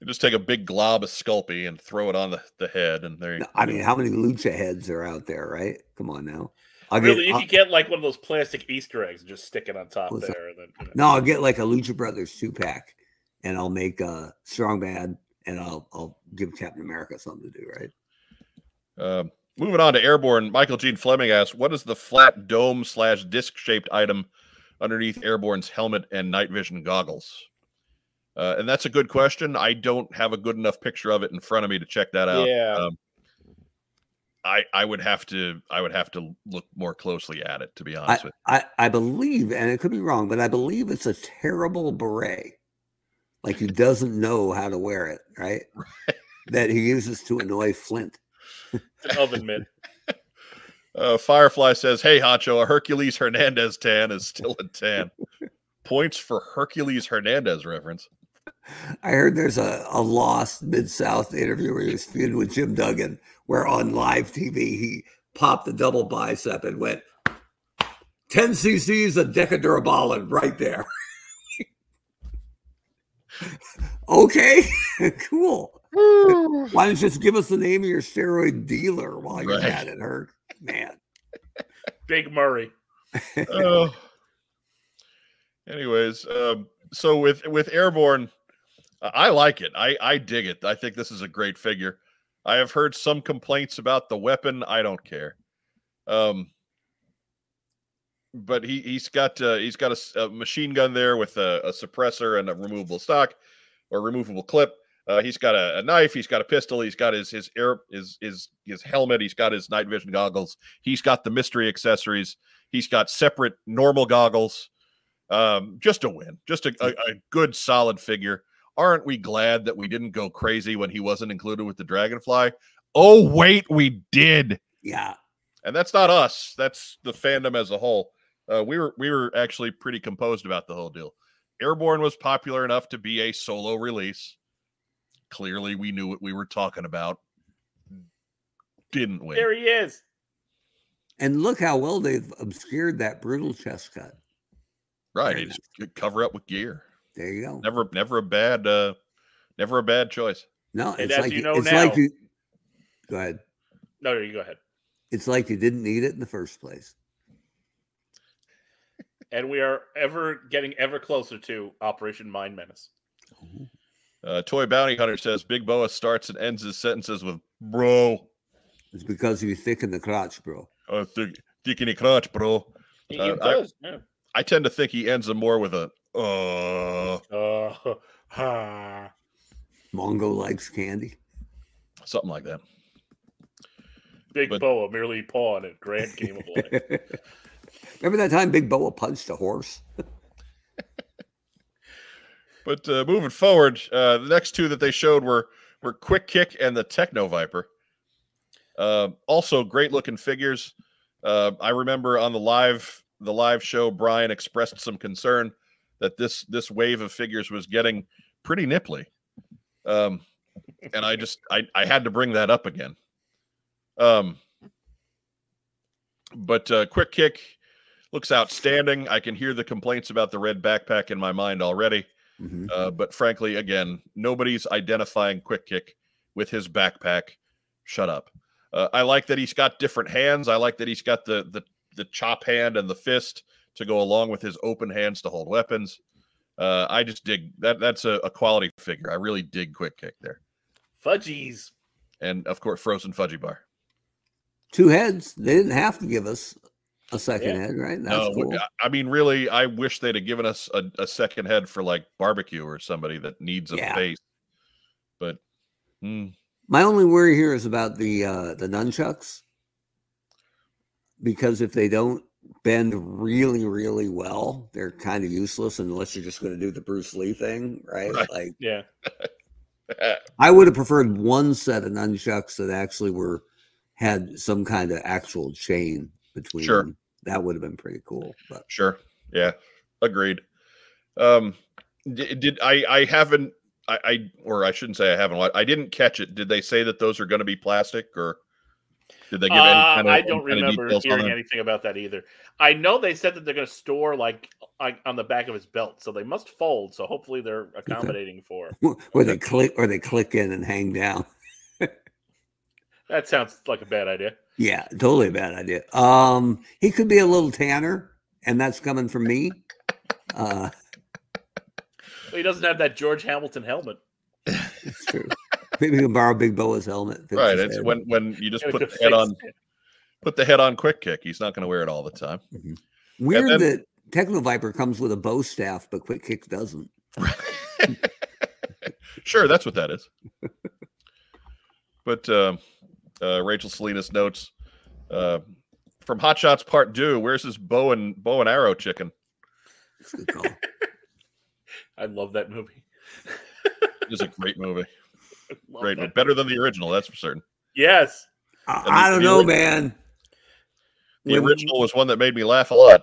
You just take a big glob of Sculpey and throw it on the, the head, and there you No, I mean, how many lucha heads are out there, right? Come on now. I'll Really, you I'll- could get like one of those plastic Easter eggs and just stick it on top What's that? there. And then, you know. no, I'll get like a Lucha Brothers two pack, and I'll make a strong bad, and I'll I'll give Captain America something to do, right? Um, moving on to airborne, Michael Gene Fleming asks, "What is the flat dome slash disc shaped item underneath airborne's helmet and night vision goggles?" Uh, and that's a good question. I don't have a good enough picture of it in front of me to check that out. yeah. Um, I I would have to I would have to look more closely at it to be honest I, with. I I believe, and it could be wrong, but I believe it's a terrible beret. Like he doesn't know how to wear it, right? [laughs] That he uses to annoy Flint. It's an oven mitt. [laughs] Uh, Firefly says, "Hey, Hacho, a Hercules Hernandez tan is still a tan." [laughs] Points for Hercules Hernandez reference. I heard there's a, a lost Mid South interview where he was feuding with Jim Duggan, where on live TV he popped the double bicep and went 10 cc's of Deca-Durabolin right there. [laughs] okay, [laughs] cool. Why don't you just give us the name of your steroid dealer while you're Right. at it, Herc? Man. Big Murray. [laughs] Oh. Anyways, um, so with with airborne, I like it. I I dig it. I think this is a great figure. I have heard some complaints about the weapon. I don't care. Um, but he he's got uh, he's got a a, machine gun there with a, a suppressor and a removable stock or removable clip. Uh, he's got a, a knife. He's got a pistol. He's got his his air his his his helmet. He's got his night vision goggles. He's got the mystery accessories. He's got separate normal goggles. Um, just a win. Just a, a, a good solid figure. Aren't we glad that we didn't go crazy when he wasn't included with the Dragonfly? Oh wait, we did. Yeah. and that's not us. That's the fandom as a whole. Uh, we were we were actually pretty composed about the whole deal. Airborne was popular enough to be a solo release. Clearly we knew what we were talking about. Didn't we? There he is. And look how well they've obscured that brutal chest cut. right very it's good cover up with gear There you go. never never a bad uh never a bad choice No, it's as like you know it's now- like you go ahead. No, no, you go ahead. It's like you didn't need it in the first place. And we are ever getting ever closer to Operation Mind Menace. uh toy bounty hunter says big boa starts and ends his sentences with bro It's because you thick in the crotch, bro. uh, thick, thick in the crotch bro He, Uh, he I- does. yeah. i tend to think he ends them more with a uh Uh, [laughs] ha. Mongo likes candy. something like that Big But- Boa merely pawn in grand game of life. [laughs] Remember that time Big Boa punched a horse? [laughs] But uh, moving forward, uh, the next two that they showed were were Quick Kick and the Techno Viper. Uh, also, great looking figures. Uh, I remember on the live the live show, Brian expressed some concern that this this wave of figures was getting pretty nipply, um, and I just I I had to bring that up again. Um, but uh, Quick Kick looks outstanding. I can hear the complaints about the red backpack in my mind already. Mhm. Uh, but frankly, again, nobody's identifying Quick Kick with his backpack. Shut up. Uh, I like that he's got different hands. I like that he's got the the the chop hand and the fist to go along with his open hands to hold weapons. Uh, I just dig that. That's a, a quality figure. I really dig Quick Kick there, Fudgies. and of course, Frozen Fudgy Bar. Two heads. They didn't have to give us a second Yeah. head, right? That's No, cool. I- I mean, really, I wish they'd have given us a, a second head for like barbecue or somebody that needs a Yeah. face. But hmm, My only worry here is about the uh the nunchucks. Because if they don't bend really, really well, they're kind of useless unless you're just going to do the Bruce Lee thing, right? Right. Like Yeah. [laughs] I would have preferred one set of nunchucks that actually were had some kind of actual chain between Sure. them. That would have been pretty cool. But Sure. Yeah. Agreed. Um d- did I I haven't I, I or I shouldn't say I haven't I didn't catch it. Did they say that those are going to be plastic or Did they give any Uh, kind of, I don't kind remember details on hearing anything about that either. I know they said that they're going to store like, like on the back of his belt, so they must fold. So hopefully they're [laughs] accommodating for. [laughs] Where they click or they click in and hang down. [laughs] That sounds like a bad idea. Yeah, totally a bad idea. Um, he could be a little tanner, and that's coming from me. Uh, Well, he doesn't have that George Hamilton helmet. it's true. [laughs] Maybe we can borrow Big Boa's helmet. Right. It's head. when when you just Yeah, put the head on it. put the head on quick kick. He's not going to wear it all the time. weird then- that Techno Viper comes with a bow staff, but Quick Kick doesn't. [laughs] sure, that's what that is. but um, uh, Rachel Salinas notes uh, from Hot Shots Part Two. Where's this bow and bow and arrow chicken? It's a good call. [laughs] I love that movie. It is a great movie. [laughs] Love Great, that. movie. better than the original. That's for certain. Yes. I, the- I don't know, ori- man. The When- original was one that made me laugh a lot.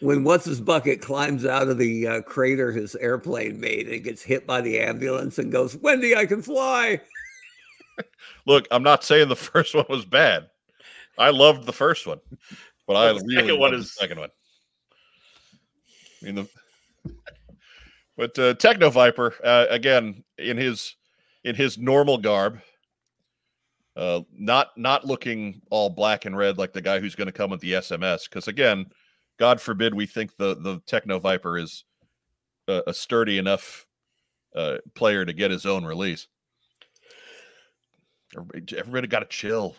when what's his bucket climbs out of the uh, crater his airplane made and gets hit by the ambulance and goes, Wendy, I can fly. [laughs] Look, I'm not saying the [laughs] first one was bad. I loved the first one, but I Well, the really second one loved is- the second one. I mean, the but uh, Techno Viper uh, again in his in his normal garb, uh, not not looking all black and red like the guy who's going to come with the SMS. Because again, God forbid we think the the Techno Viper is a, a sturdy enough uh, player to get his own release. Everybody, everybody got to chill.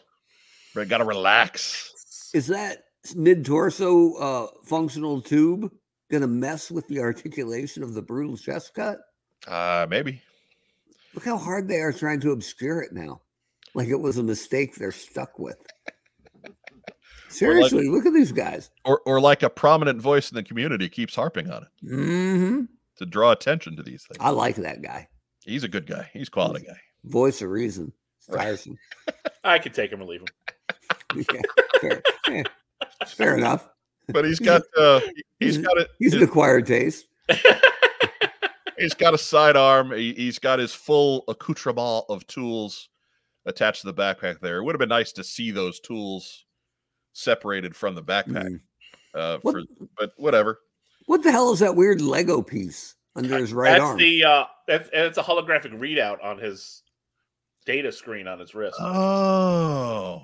Everybody got to relax. Is that mid torso uh, functional tube going to mess with the articulation of the brutal chest cut? Uh, maybe. Look how hard they are trying to obscure it now. Like it was a mistake they're stuck with. [laughs] Seriously, look at these guys. Or, or like a prominent voice in the community keeps harping on it hmm to draw attention to these things. I like that guy. He's a good guy. He's a quality guy. Voice of reason. It's Right. tiresome. [laughs] I could take him or leave him. [laughs] Yeah, fair, yeah, fair enough. But he's got uh, he's got it. He's an acquired taste. He's got a sidearm. He, he's got his full accoutrement of tools attached to the backpack. There, it would have been nice to see those tools separated from the backpack. Mm. Uh, What- for, but whatever. What the hell is that weird Lego piece under his right that's arm? the uh that's and it's a holographic readout on his data screen on his wrist. Oh,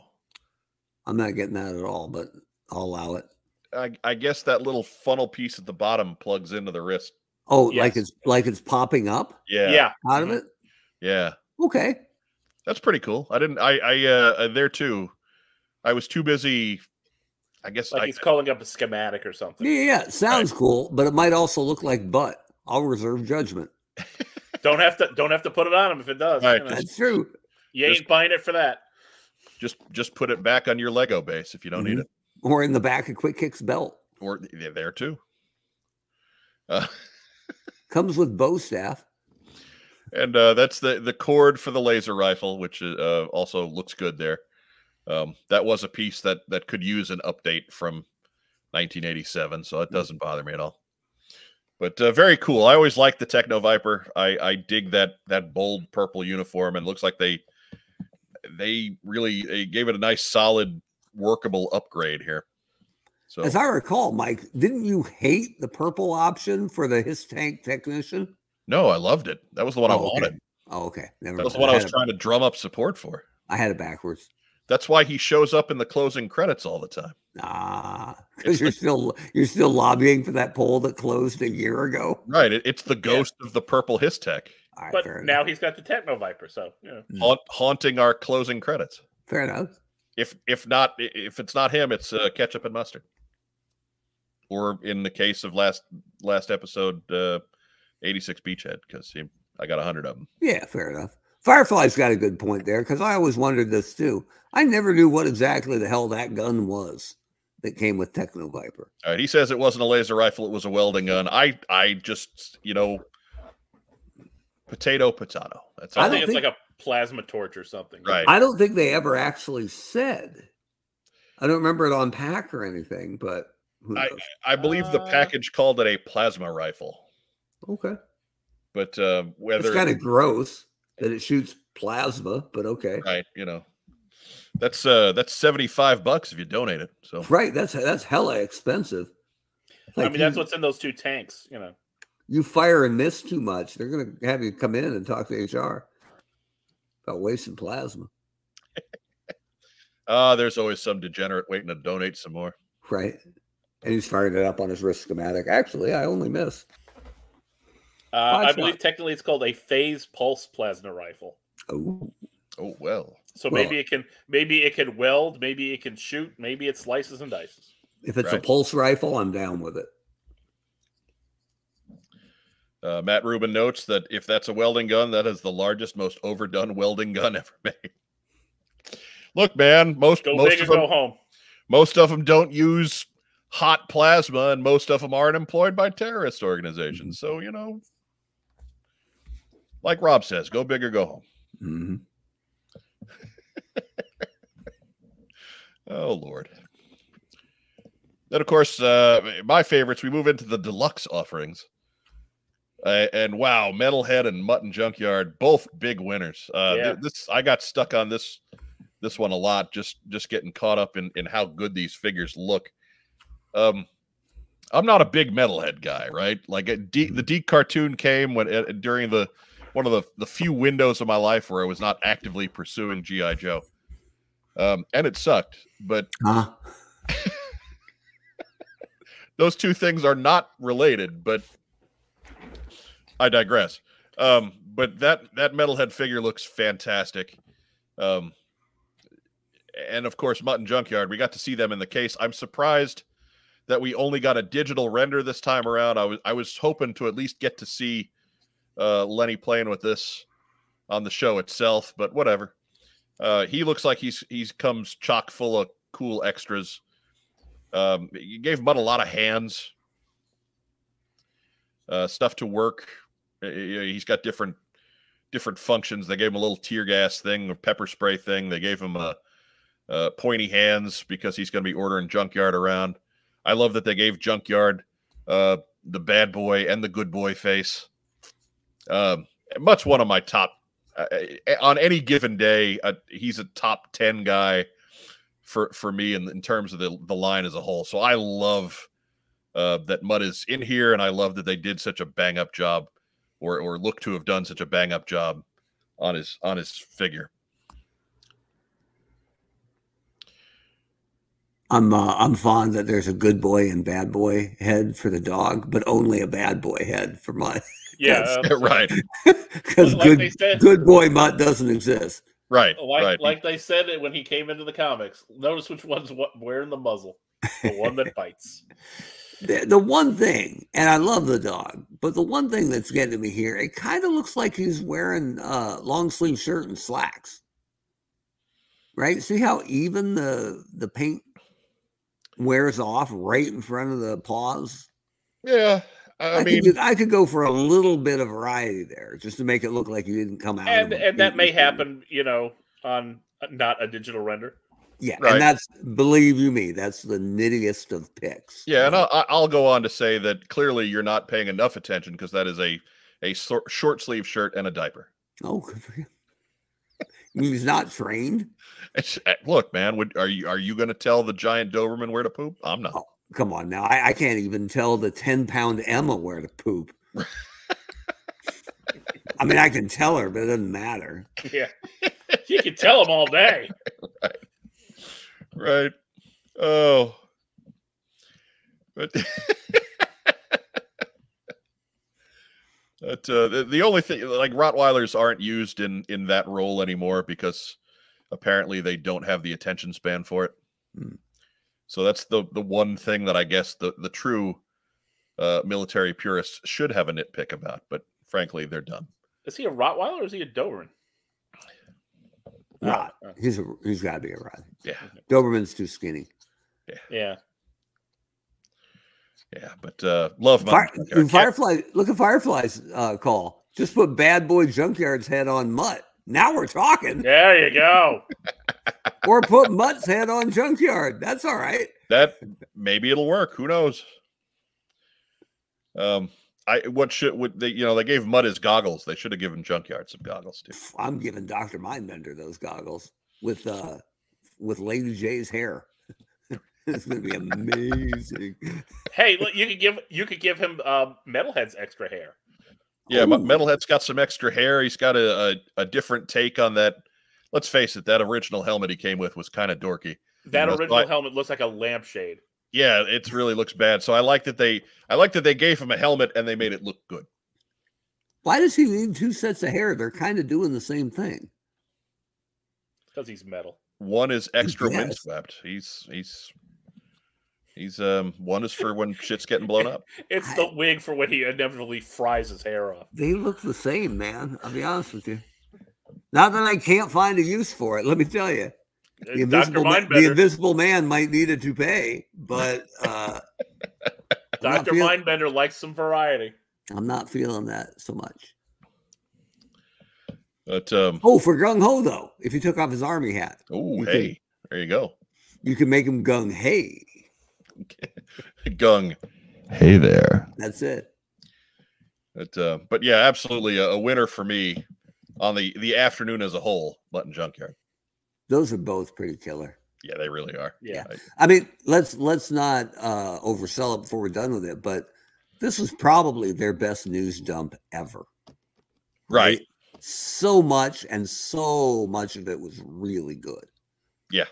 I'm not getting that at all, but I'll allow it. I, I guess that little funnel piece at the bottom plugs into the wrist. Oh, like it's like it's popping up Yeah, yeah. out of Mhm. it. yeah. Okay. That's pretty cool. I didn't. I. I. Uh, uh, there too. I was too busy. I guess. Like I, he's calling up a schematic or something. Yeah, yeah, yeah. It sounds cool, but it might also look like butt. I'll reserve judgment. [laughs] Don't have to don't have to put it on him if it does. Right. You, know. That's true. You ain't Just- buying it for that. just just put it back on your Lego base if you don't need Mhm. it, Or in the back of Quick Kick's belt. or th- there too. Uh, [laughs] Comes with bow staff. and uh, that's the the cord for the laser rifle, which uh, also looks good there. Um, that was a piece that that could use an update from 1987, so it doesn't bother me at all. But uh, very cool. I always like the Techno Viper. I, I dig that that bold purple uniform, and it looks like they they really they gave it a nice, solid, workable upgrade here. So As I recall, Mike, didn't you hate the purple option for the HISS tank technician? no, I loved it. That was the one I Oh, okay. wanted. Oh, okay. Never That was the one I was it- trying to drum up support for. I had it backwards. That's why he shows up in the closing credits all the time. Ah, because you're like- still you're still lobbying for that poll that closed a year ago. Right. It, it's the ghost of the purple HISS tech All right, But now enough. he's got the Techno Viper, so you know. Mm. haunt, haunting our closing credits. Fair enough. If if not if it's not him, it's uh, ketchup and mustard. Or in the case of last last episode, uh, 86 Beachhead, because I got a hundred of them. Yeah, fair enough. Firefly's got a good point there because I always wondered this too. I never knew what exactly the hell that gun was that came with Techno Viper. All right, he says it wasn't a laser rifle; it was a welding gun. I I just you know, potato potato. That's I, all. I think don't it's like a plasma torch or something. Right. I don't think they ever actually said. I don't remember it on pack or anything, but who I? I believe the Uh, package called it a plasma rifle, okay. but uh, whether It's kind of gross that it shoots plasma, but okay. right, you know. That's uh that's 75 bucks if you donate it. So Right. That's that's hella expensive. I Like mean, that's you, what's in those two tanks. You know. you fire and miss too much. They're gonna have you come in and talk to HR about wasting plasma. uh [laughs] there's always some degenerate waiting to donate some more. Right. And he's fired it up on his wrist schematic. Actually, I only missed. Uh, I Five believe technically it's called a phase pulse plasma rifle. Oh, Oh well. So Well- maybe it can maybe it can weld, maybe it can shoot, maybe it slices and dices. if it's Right. a pulse rifle, I'm down with it. Uh, Matt Rubin notes that if that's a welding gun, that is the largest, most overdone welding gun [laughs] ever made. Look, man, most Go most big or of them, go home. most of them don't use hot plasma, and most of them aren't employed by terrorist organizations. So you know, like Rob says, go big or go home. hmm [laughs] Oh Lord. Then of course, uh, my favorites. We move into the deluxe offerings, uh, and wow, Metalhead and Mutt and Junkyard, both big winners. Uh, th- this I got stuck on this this one a lot, just just getting caught up in in how good these figures look. Um, I'm not a big Metalhead guy, right? Like D, the D cartoon came when uh, during the one of the the few windows of my life where I was not actively pursuing GI Joe, um, and it sucked. But Huh? [laughs] those two things are not related, but I digress. Um, but that that metalhead figure looks fantastic. Um, and of course, Mutt and Junkyard, we got to see them in the case. I'm surprised that we only got a digital render this time around. I was I was hoping to at least get to see uh, Lenny playing with this on the show itself, but whatever. Uh, he looks like he's he's comes chock full of cool extras. Um, you gave Mutt a lot of hands, uh, stuff to work. He's got different different functions. They gave him a little tear gas thing, a pepper spray thing. They gave him a, uh pointy hands because he's going to be ordering Junkyard around. I love that they gave Junkyard uh, the bad boy and the good boy face. Um, Mutt's one of my top uh, uh, on any given day. Uh, he's a top ten guy for for me in, in terms of the the line as a whole. So I love uh, that Mutt is in here, and I love that they did such a bang up job, or or look to have done such a bang up job on his on his figure. I'm uh, I'm fond that there's a good boy and bad boy head for the dog, but only a bad boy head for my [laughs] Yeah, uh, [laughs] right, [laughs] because like good said, good boy mutt doesn't exist. right, like right. like they said it when he came into the comics. Notice which one's what wearing the muzzle. The one that bites. The, the one thing, and I love the dog, but the one thing that's getting to me here, it kind of looks like he's wearing uh long sleeve shirt and slacks. Right? See how even the the paint wears off right in front of the paws? yeah, I, I, mean, could, I could go for a little bit of variety there, just to make it look like you didn't come out. and and that may happen, you know, on not a digital render. Yeah, Right. and that's believe you me, that's the nittiest of picks. yeah, and I'll, I'll go on to say that clearly you're not paying enough attention because that is a a short sleeve shirt and a diaper. oh, good for him. He's not trained. It's, eh, look, man, would, are you are you going to tell the giant Doberman where to poop? I'm not. Oh, come on now. I, I can't even tell the 10 pound Emma where to poop. I mean, I can tell her, but it doesn't matter. Yeah, you can tell them all day. [laughs] right. Right. Oh. But [laughs] But uh, the, the only thing, like Rottweilers, aren't used in in that role anymore because apparently they don't have the attention span for it. Hmm. So that's the the one thing that I guess the the true uh, military purists should have a nitpick about. But frankly, they're done. Is he a Rottweiler or is he a Doberman? Rot. Oh, He's a, he's got to be a rot. Yeah, Doberman's too skinny. yeah. yeah. Yeah, but uh, love Fire, Mountain Junkyard. Can't- Firefly, look at Firefly's uh, call. Just put Bad Boy Junkyard's head on Mutt. Now we're talking. There you go. [laughs] or put Mutt's head on Junkyard. That's all right. that maybe it'll work. Who knows? Um, I what should would they you know they gave Mutt his goggles. They should have given Junkyard some goggles too. I'm giving Dr. Mindbender those goggles with uh with Lady Jaye's hair. It's gonna be amazing. Hey, look, you could give you could give him um, Metalhead's extra hair. Yeah, Ooh. Metalhead's got some extra hair. He's got a, a, a different take on that. Let's face it, that original helmet he came with was kind of dorky. That know, so original I- helmet looks like a lampshade. Yeah, it really looks bad. So I like that they I like that they gave him a helmet and they made it look good. Why does he need two sets of hair? They're kind of doing the same thing. Because he's metal. One is extra Yes. windswept. He's he's he's um one is for when shit's getting blown up. [laughs] It's the wig for when he inevitably fries his hair off. They look the same, man. I'll be honest with you. Not that I can't find a use for it. Let me tell you, the Dr. invisible, ma- the invisible man might need a toupee, but uh, Dr. feel- Mindbender likes some variety. I'm not feeling that so much. But um Oh, for gung ho though, if he took off his army hat, oh You hey, there you go. you can make him gung hey. [laughs] Gung. Hey there. That's it. But uh, but yeah, absolutely a, a winner for me on the the afternoon as a whole. Mutt and Junkyard. Those are both pretty killer. Yeah, they really are. Yeah. I mean, let's let's not uh, oversell it before we're done with it, but this was probably their best news dump ever. Right. So much, and so much of it was really good. Yeah.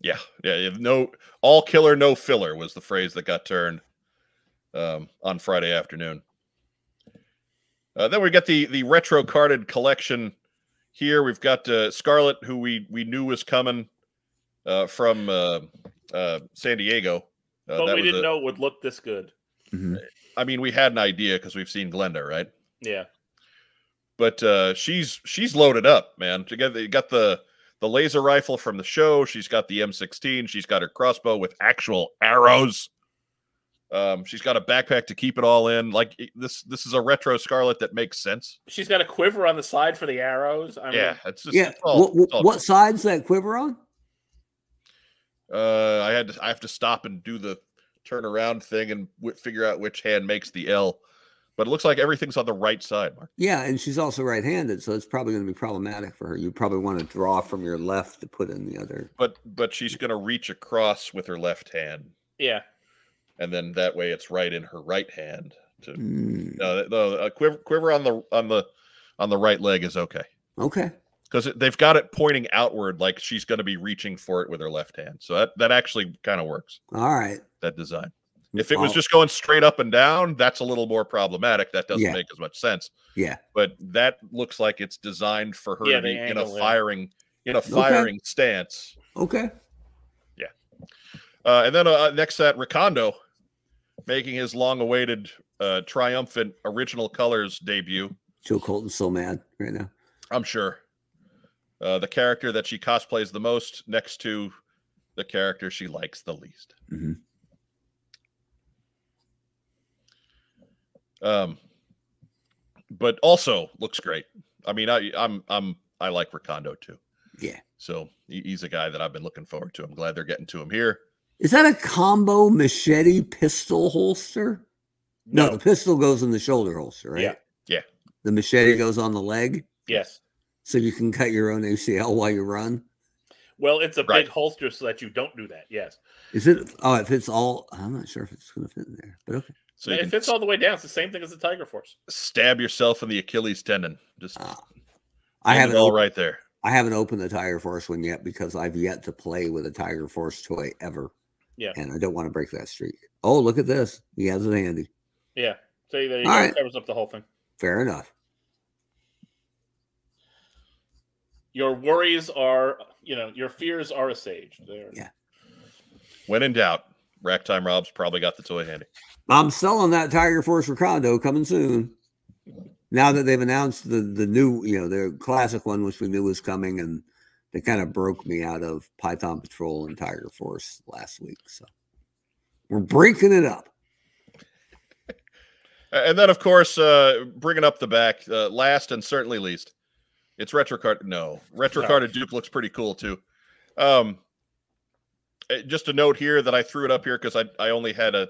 Yeah. Yeah. yeah, No, all killer, no filler was the phrase that got turned um, on Friday afternoon. Uh, then we got the the retro carded collection here. We've got uh, Scarlett, who we we knew was coming uh, from uh, uh, San Diego. Uh, But that we was didn't a- know it would look this good. I mean, we had an idea because we've seen Glenda, right? Yeah. but uh, she's she's loaded up, man. Together, you got the the laser rifle from the show. She's got the M16. She's got her crossbow with actual arrows. Um, she's got a backpack to keep it all in. Like this, this is a retro Scarlett that makes sense. She's got a quiver on the side for the arrows. I mean, yeah, it's just Yeah. it's all- what, what, it's what side's that quiver on? Uh, I had to, I have to stop and do the turn around thing and w- figure out which hand makes the L. But it looks like everything's on the right side, Mark. Yeah, and she's also right-handed, so it's probably going to be problematic for her. You probably want to draw from your left to put in the other. But but she's gonna reach across with her left hand, yeah. and then that way it's right in her right hand. To Hmm, no, no, a quiver, quiver on the on the on the right leg is okay okay. because they've got it pointing outward, like she's going to be reaching for it with her left hand. So that that actually kind of works. All right. That design. If it was just going straight up and down, that's a little more problematic. That doesn't Yeah. make as much sense. Yeah. But that looks like it's designed for her Yeah, to be in a firing in a firing stance. Okay. Yeah. Uh, and then uh, next that Recondo making his long-awaited uh, triumphant original colors debut. Joe Colton's so mad right now. I'm sure. Uh, the character that she cosplays the most next to the character she likes the least. Mhm. Um, but also looks great. I mean, I, I'm I'm I like Recondo too. Yeah. So he's a guy that I've been looking forward to. I'm glad they're getting to him here. Is that a combo machete pistol holster? No, No. the pistol goes in the shoulder holster, right? Yeah. Yeah. The machete goes on the leg, Yes. so you can cut your own ACL while you run. Well, it's a Right. big holster so that you don't do that. Yes. Is it? Oh, it fits all. I'm not sure if it's going to fit in there, but okay. So you it can fits all the way down. It's the same thing as the Tiger Force. stab yourself in the Achilles tendon. Just Ah. I have it haven't. all op- right there. I haven't opened the Tiger Force one yet because I've yet to play with a Tiger Force toy ever. Yeah. And I don't want to break that streak. Oh, look at this. He has it handy. Yeah. So there you All go. right. Covers up the whole thing. Fair enough. Your worries are, you know, your fears are assuaged. There. Yeah. When in doubt, Rack Time Rob's probably got the toy handy. I'm selling that Tiger Force Recondo coming soon. Now that they've announced the the new, you know, their classic one, which we knew was coming, and they kind of broke me out of Python Patrol and Tiger Force last week. So we're breaking it up. [laughs] And then, of course, uh, bringing up the back, uh, last and certainly least, it's retro card. No, retro No. carded Duke looks pretty cool too. Um, eh, just a note here that I threw it up here because I I only had a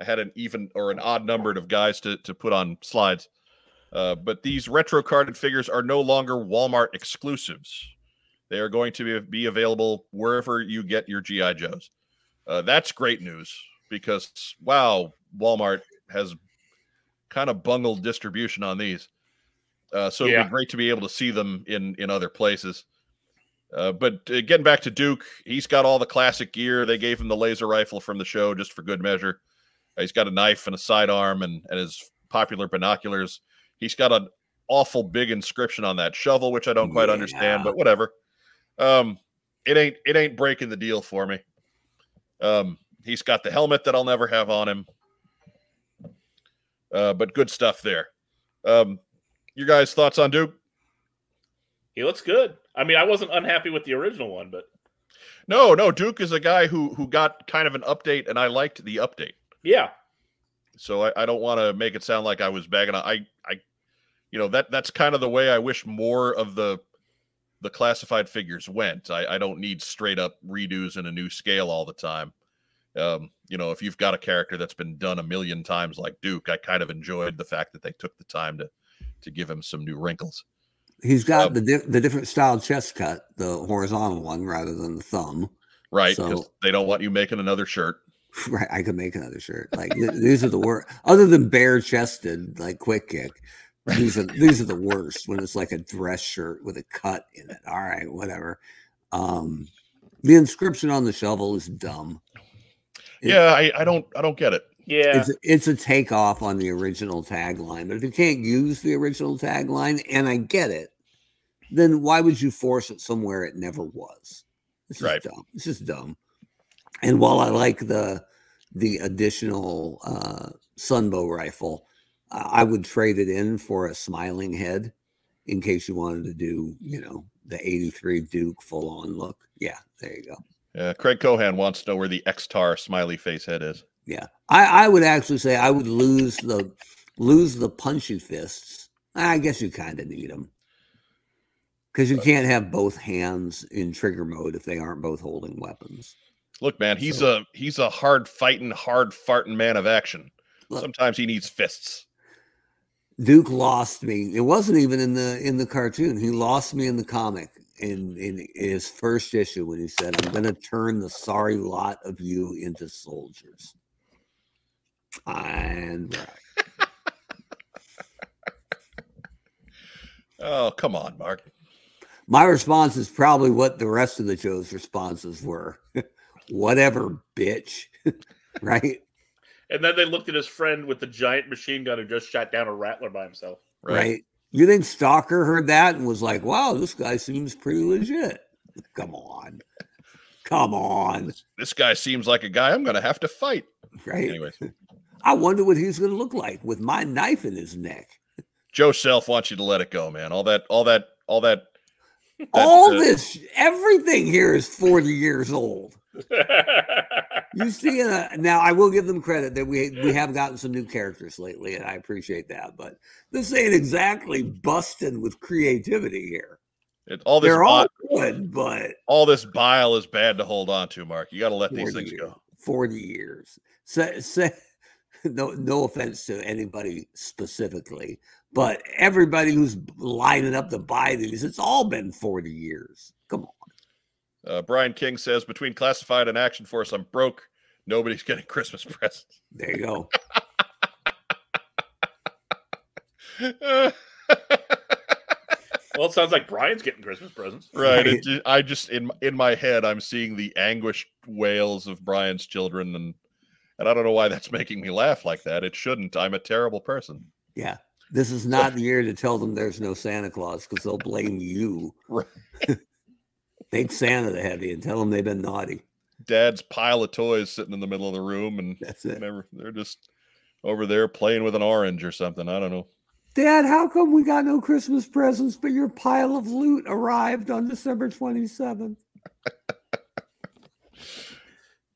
I had an even or an odd numbered of guys to to put on slides. Uh, but these retro carded figures are no longer Walmart exclusives. They are going to be, be available wherever you get your GI Joes. Uh, that's great news because wow, Walmart has kind of bungled distribution on these. Uh, so it'd be great to be able to see them in in other places. Uh, but uh, getting back to Duke, he's got all the classic gear. They gave him the laser rifle from the show just for good measure. He's got a knife and a sidearm and, and his popular binoculars. He's got an awful big inscription on that shovel, which I don't quite understand, but whatever. Um, it ain't it ain't breaking the deal for me. Um, he's got the helmet that I'll never have on him. Uh, but good stuff there. Um, you guys thoughts on Duke? he looks good. I mean, I wasn't unhappy with the original one, but No, no. Duke is a guy who who got kind of an update, and I liked the update. Yeah, So I, I don't want to make it sound like I was bagging on. I I, you know that that's kind of the way I wish more of the the classified figures went. I, I don't need straight up redos in a new scale all the time. Um, you know, if you've got a character that's been done a million times like Duke, I kind of enjoyed the fact that they took the time to to give him some new wrinkles. He's got Um, the di- the different style chest cut, the horizontal one rather than the thumb. Right, because So- they don't want you making another shirt. [laughs] Right, I could make another shirt. Like th- these are the worst. Other than bare chested, like quick kick, these are these are the worst. When it's like a dress shirt with a cut in it. All right, whatever. Um, the inscription on the shovel is dumb. It- Yeah, I, I don't I don't get it. yeah. It's a, it's a takeoff on the original tagline. But if you can't use the original tagline, and I get it, then why would you force it somewhere it never was? It's just Right. dumb. This is dumb. And while I like the the additional uh, sunbow rifle, I would trade it in for a smiling head in case you wanted to do, you know, the 83 Duke full on look. Yeah, there you go. Uh, Craig Cohan wants to know where the X-Tar smiley face head is. Yeah, I, I would actually say I would lose the lose the punchy fists. I guess you kind of need them because you can't have both hands in trigger mode if they aren't both holding weapons. Look, man, he's So- a he's a hard fighting, hard farting man of action. Look. Sometimes he needs fists. Duke lost me. It wasn't even in the in the cartoon. He lost me in the comic in in his first issue when he said, "I'm going to turn the sorry lot of you into soldiers." And right. [laughs] Oh, come on, Mark. My response is probably what the rest of the Joe's responses were. [laughs] Whatever, bitch. [laughs] right? and then they looked at his friend with the giant machine gun who just shot down a rattler by himself. Right. right? You think Stalker heard that and was like, wow, this guy seems pretty legit. Come on. Come on. This guy seems like a guy I'm going to have to fight. Right? Anyways, I wonder what he's going to look like with my knife in his neck. Joe Self wants you to let it go, man. All that, all that, all that. that, All uh, this, everything here is 40 years old. [laughs] You see, uh, now I will give them credit that we we have gotten some new characters lately, and I appreciate that. But this ain't exactly busting with creativity here. It, all this, They're bi- all good, but all this bile is bad to hold on to, Mark. You got to let these things years, go. 40 years. Say, say, no, no offense to anybody specifically, but everybody who's lining up to buy these, it's all been 40 years. Come on. Uh, Brian King says between classified and Action Force, I'm broke. Nobody's [laughs] getting Christmas presents. There you go. well, it sounds like Brian's getting Christmas presents. right. Right. It I just in in my head, I'm seeing the anguished wails of Brian's children, and and I don't know why that's making me laugh like that. It shouldn't. I'm a terrible person. Yeah. This is not the year to tell them there's no Santa Claus because they'll blame you. [laughs] Right. [laughs] Take Santa the heavy and tell them they've been naughty. Dad's pile of toys sitting in the middle of the room, and That's it. whatever. They're just over there playing with an orange or something. I don't know. Dad, how come we got no Christmas presents, but your pile of loot arrived on December 27th? [laughs]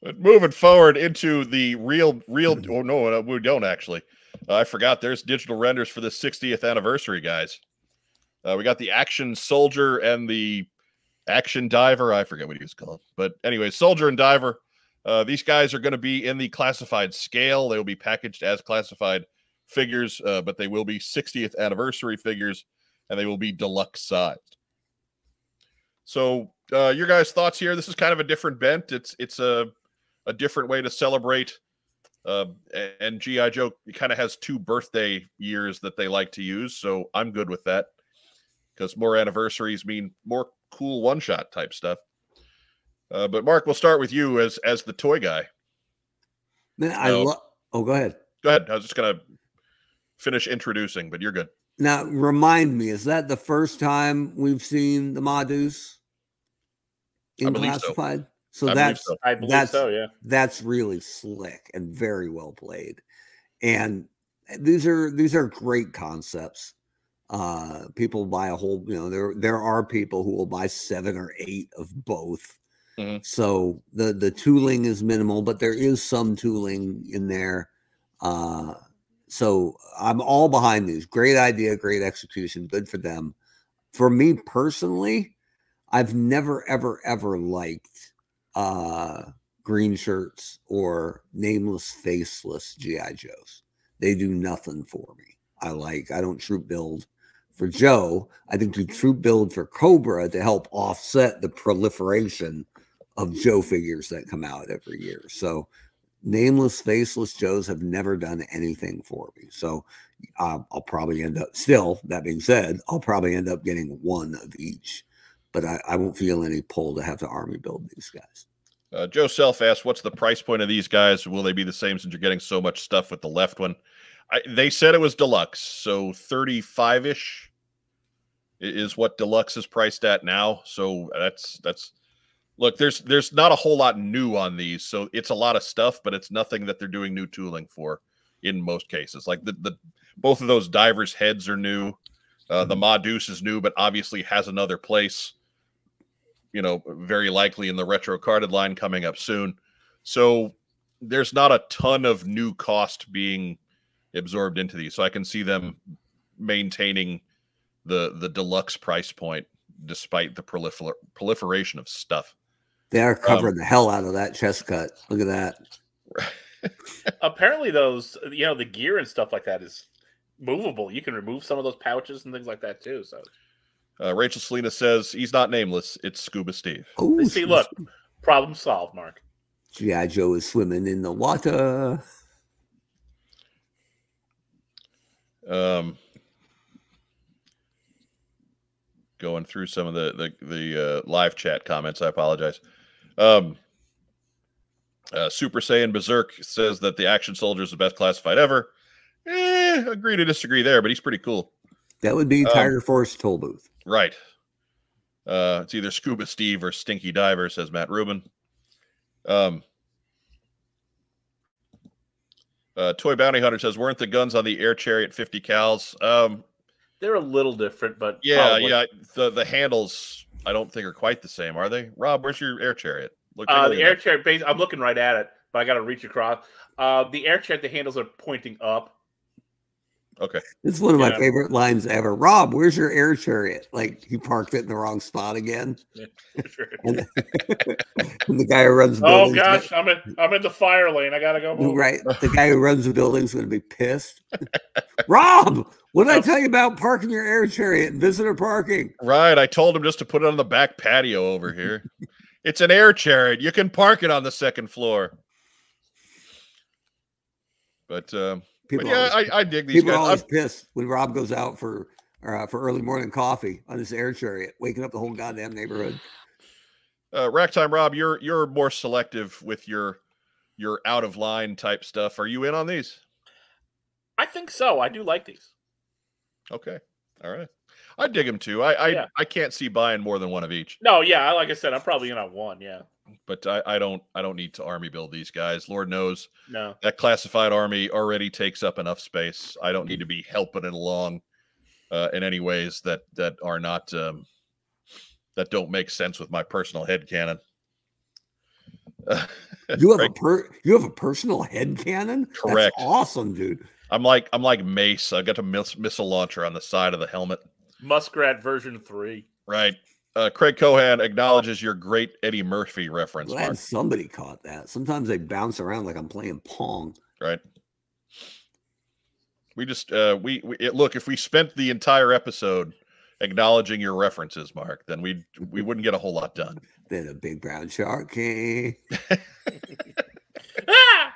But moving forward into the real, real. Oh no, we don't actually. Uh, I forgot. There's digital renders for the 60th anniversary, guys. Uh, we got the action soldier and the action diver. I forget what he was called, but anyway, soldier and diver. Uh, these guys are going to be in the classified scale. They will be packaged as classified figures, uh, but they will be 60th anniversary figures, and they will be deluxe sized. So, uh, your guys' thoughts here? This is kind of a different bent. It's it's a a different way to celebrate. Uh, and GI Joe kind of has two birthday years that they like to use, so I'm good with that because more anniversaries mean more cool one shot type stuff. Uh, but Mark, we'll start with you as as the toy guy. Man, I No. love. Oh, go ahead. Go ahead. I was just gonna finish introducing, but you're good. Now, remind me, is that the first time we've seen the Madus in believe so. classified? So, I believe that's so. I believe That's- so. Yeah. that's really slick and very well played. And these are these are great concepts. Uh people buy a whole, you know, there there are people who will buy seven or eight of both. Mhm. So the the tooling is minimal, but there is some tooling in there. Uh so I'm all behind these. Great idea, great execution, good for them. For me personally, I've never ever ever liked uh green shirts or nameless faceless GI Joes. They do nothing for me. I like I don't troop build for Joe. I think do true build for Cobra to help offset the proliferation of Joe figures that come out every year. So nameless faceless Joes have never done anything for me. So uh, I'll probably end up still. That being said, I'll probably end up getting one of each, but I, I won't feel any pull to have to army build these guys. Uh, Joe Self asked, "What's the price point of these guys? Will they be the same since you're getting so much stuff with the left one?" I, they said it was deluxe, so thirty-five ish is what deluxe is priced at now. So that's that's look. There's there's not a whole lot new on these, so it's a lot of stuff, but it's nothing that they're doing new tooling for in most cases. Like the the both of those divers' heads are new. Uh, the Madus is new, but obviously has another place you know, very likely in the retro carded line coming up soon. So there's not a ton of new cost being absorbed into these. So I can see them maintaining the the deluxe price point despite the prolifer- proliferation of stuff. They are Um, covering the hell out of that chest cut. Look at that. [laughs] Apparently, those you know the gear and stuff like that is movable. You can remove some of those pouches and things like that too. So Uh, Rachel Selena says he's not nameless. It's Scuba Steve. Oh, see, look, problem solved, Mark. GI Joe is swimming in the water. Um, going through some of the the, the uh, live chat comments. I apologize. Um, uh, Super Saiyan Berserk says that the Action Soldier is the best classified ever. Eh, agree to disagree there, but he's pretty cool. That would be Um, Tiger Force Toll Booth. Right. Uh, it's either Scuba Steve or Stinky Diver, says Matt Rubin. Um, uh, Toy Bounty Hunter says, weren't the guns on the air chariot 50 cals? Um, They're a little different, but yeah, probably. yeah. The the handles I don't think are quite the same, are they? Rob, where's your air chariot? Look, Uh, the air that. chair base. I'm looking right at it, but I got to reach across. Uh, the air chair, the handles are pointing up. Okay. This is one of my favorite lines ever. Rob, where's your air chariot? Like he parked it in the wrong spot again. [laughs] And, [laughs] and the guy who runs the oh gosh, I'm in. I'm in the fire lane. I gotta go. gonna- Move. right. The guy who runs the building's gonna be pissed. [laughs] Rob, what did I tell you about parking your air chariot in visitor parking? Right. I told him just to put it on the back patio over here. [laughs] it's an air chariot. You can park it on the second floor. But um, but People, yeah, always, I, I dig these people are always I'm- pissed when Rob goes out for uh, for early morning coffee on his air chariot, waking up the whole goddamn neighborhood. uh, Rack time, Rob. You're you're more selective with your your out of line type stuff. Are you in on these? I think so. I do like these. Okay, all right. I dig them too. I I, Yeah. I can't see buying more than one of each, No, yeah, like I said, I'm probably in on one. Yeah, but I, I don't I don't need to army build these guys. Lord knows no. that classified army already takes up enough space. I don't need to be helping it along uh, in any ways that that are not um, that don't make sense with my personal head canon. [laughs] You have a per you have a personal head cannon? Correct. That's awesome, dude. I'm like I'm like Mace. I got a miss, missile launcher on the side of the helmet. Muskrat version three. Right. Uh, Craig Cohan acknowledges your great Eddie Murphy reference. Glad Mark. somebody caught that. Sometimes they bounce around like I'm playing pong. Right. We just uh, we, we it, look if we spent the entire episode acknowledging your references, Mark, then we we wouldn't get a whole lot done. Then a big brown shark came. [laughs] Ah!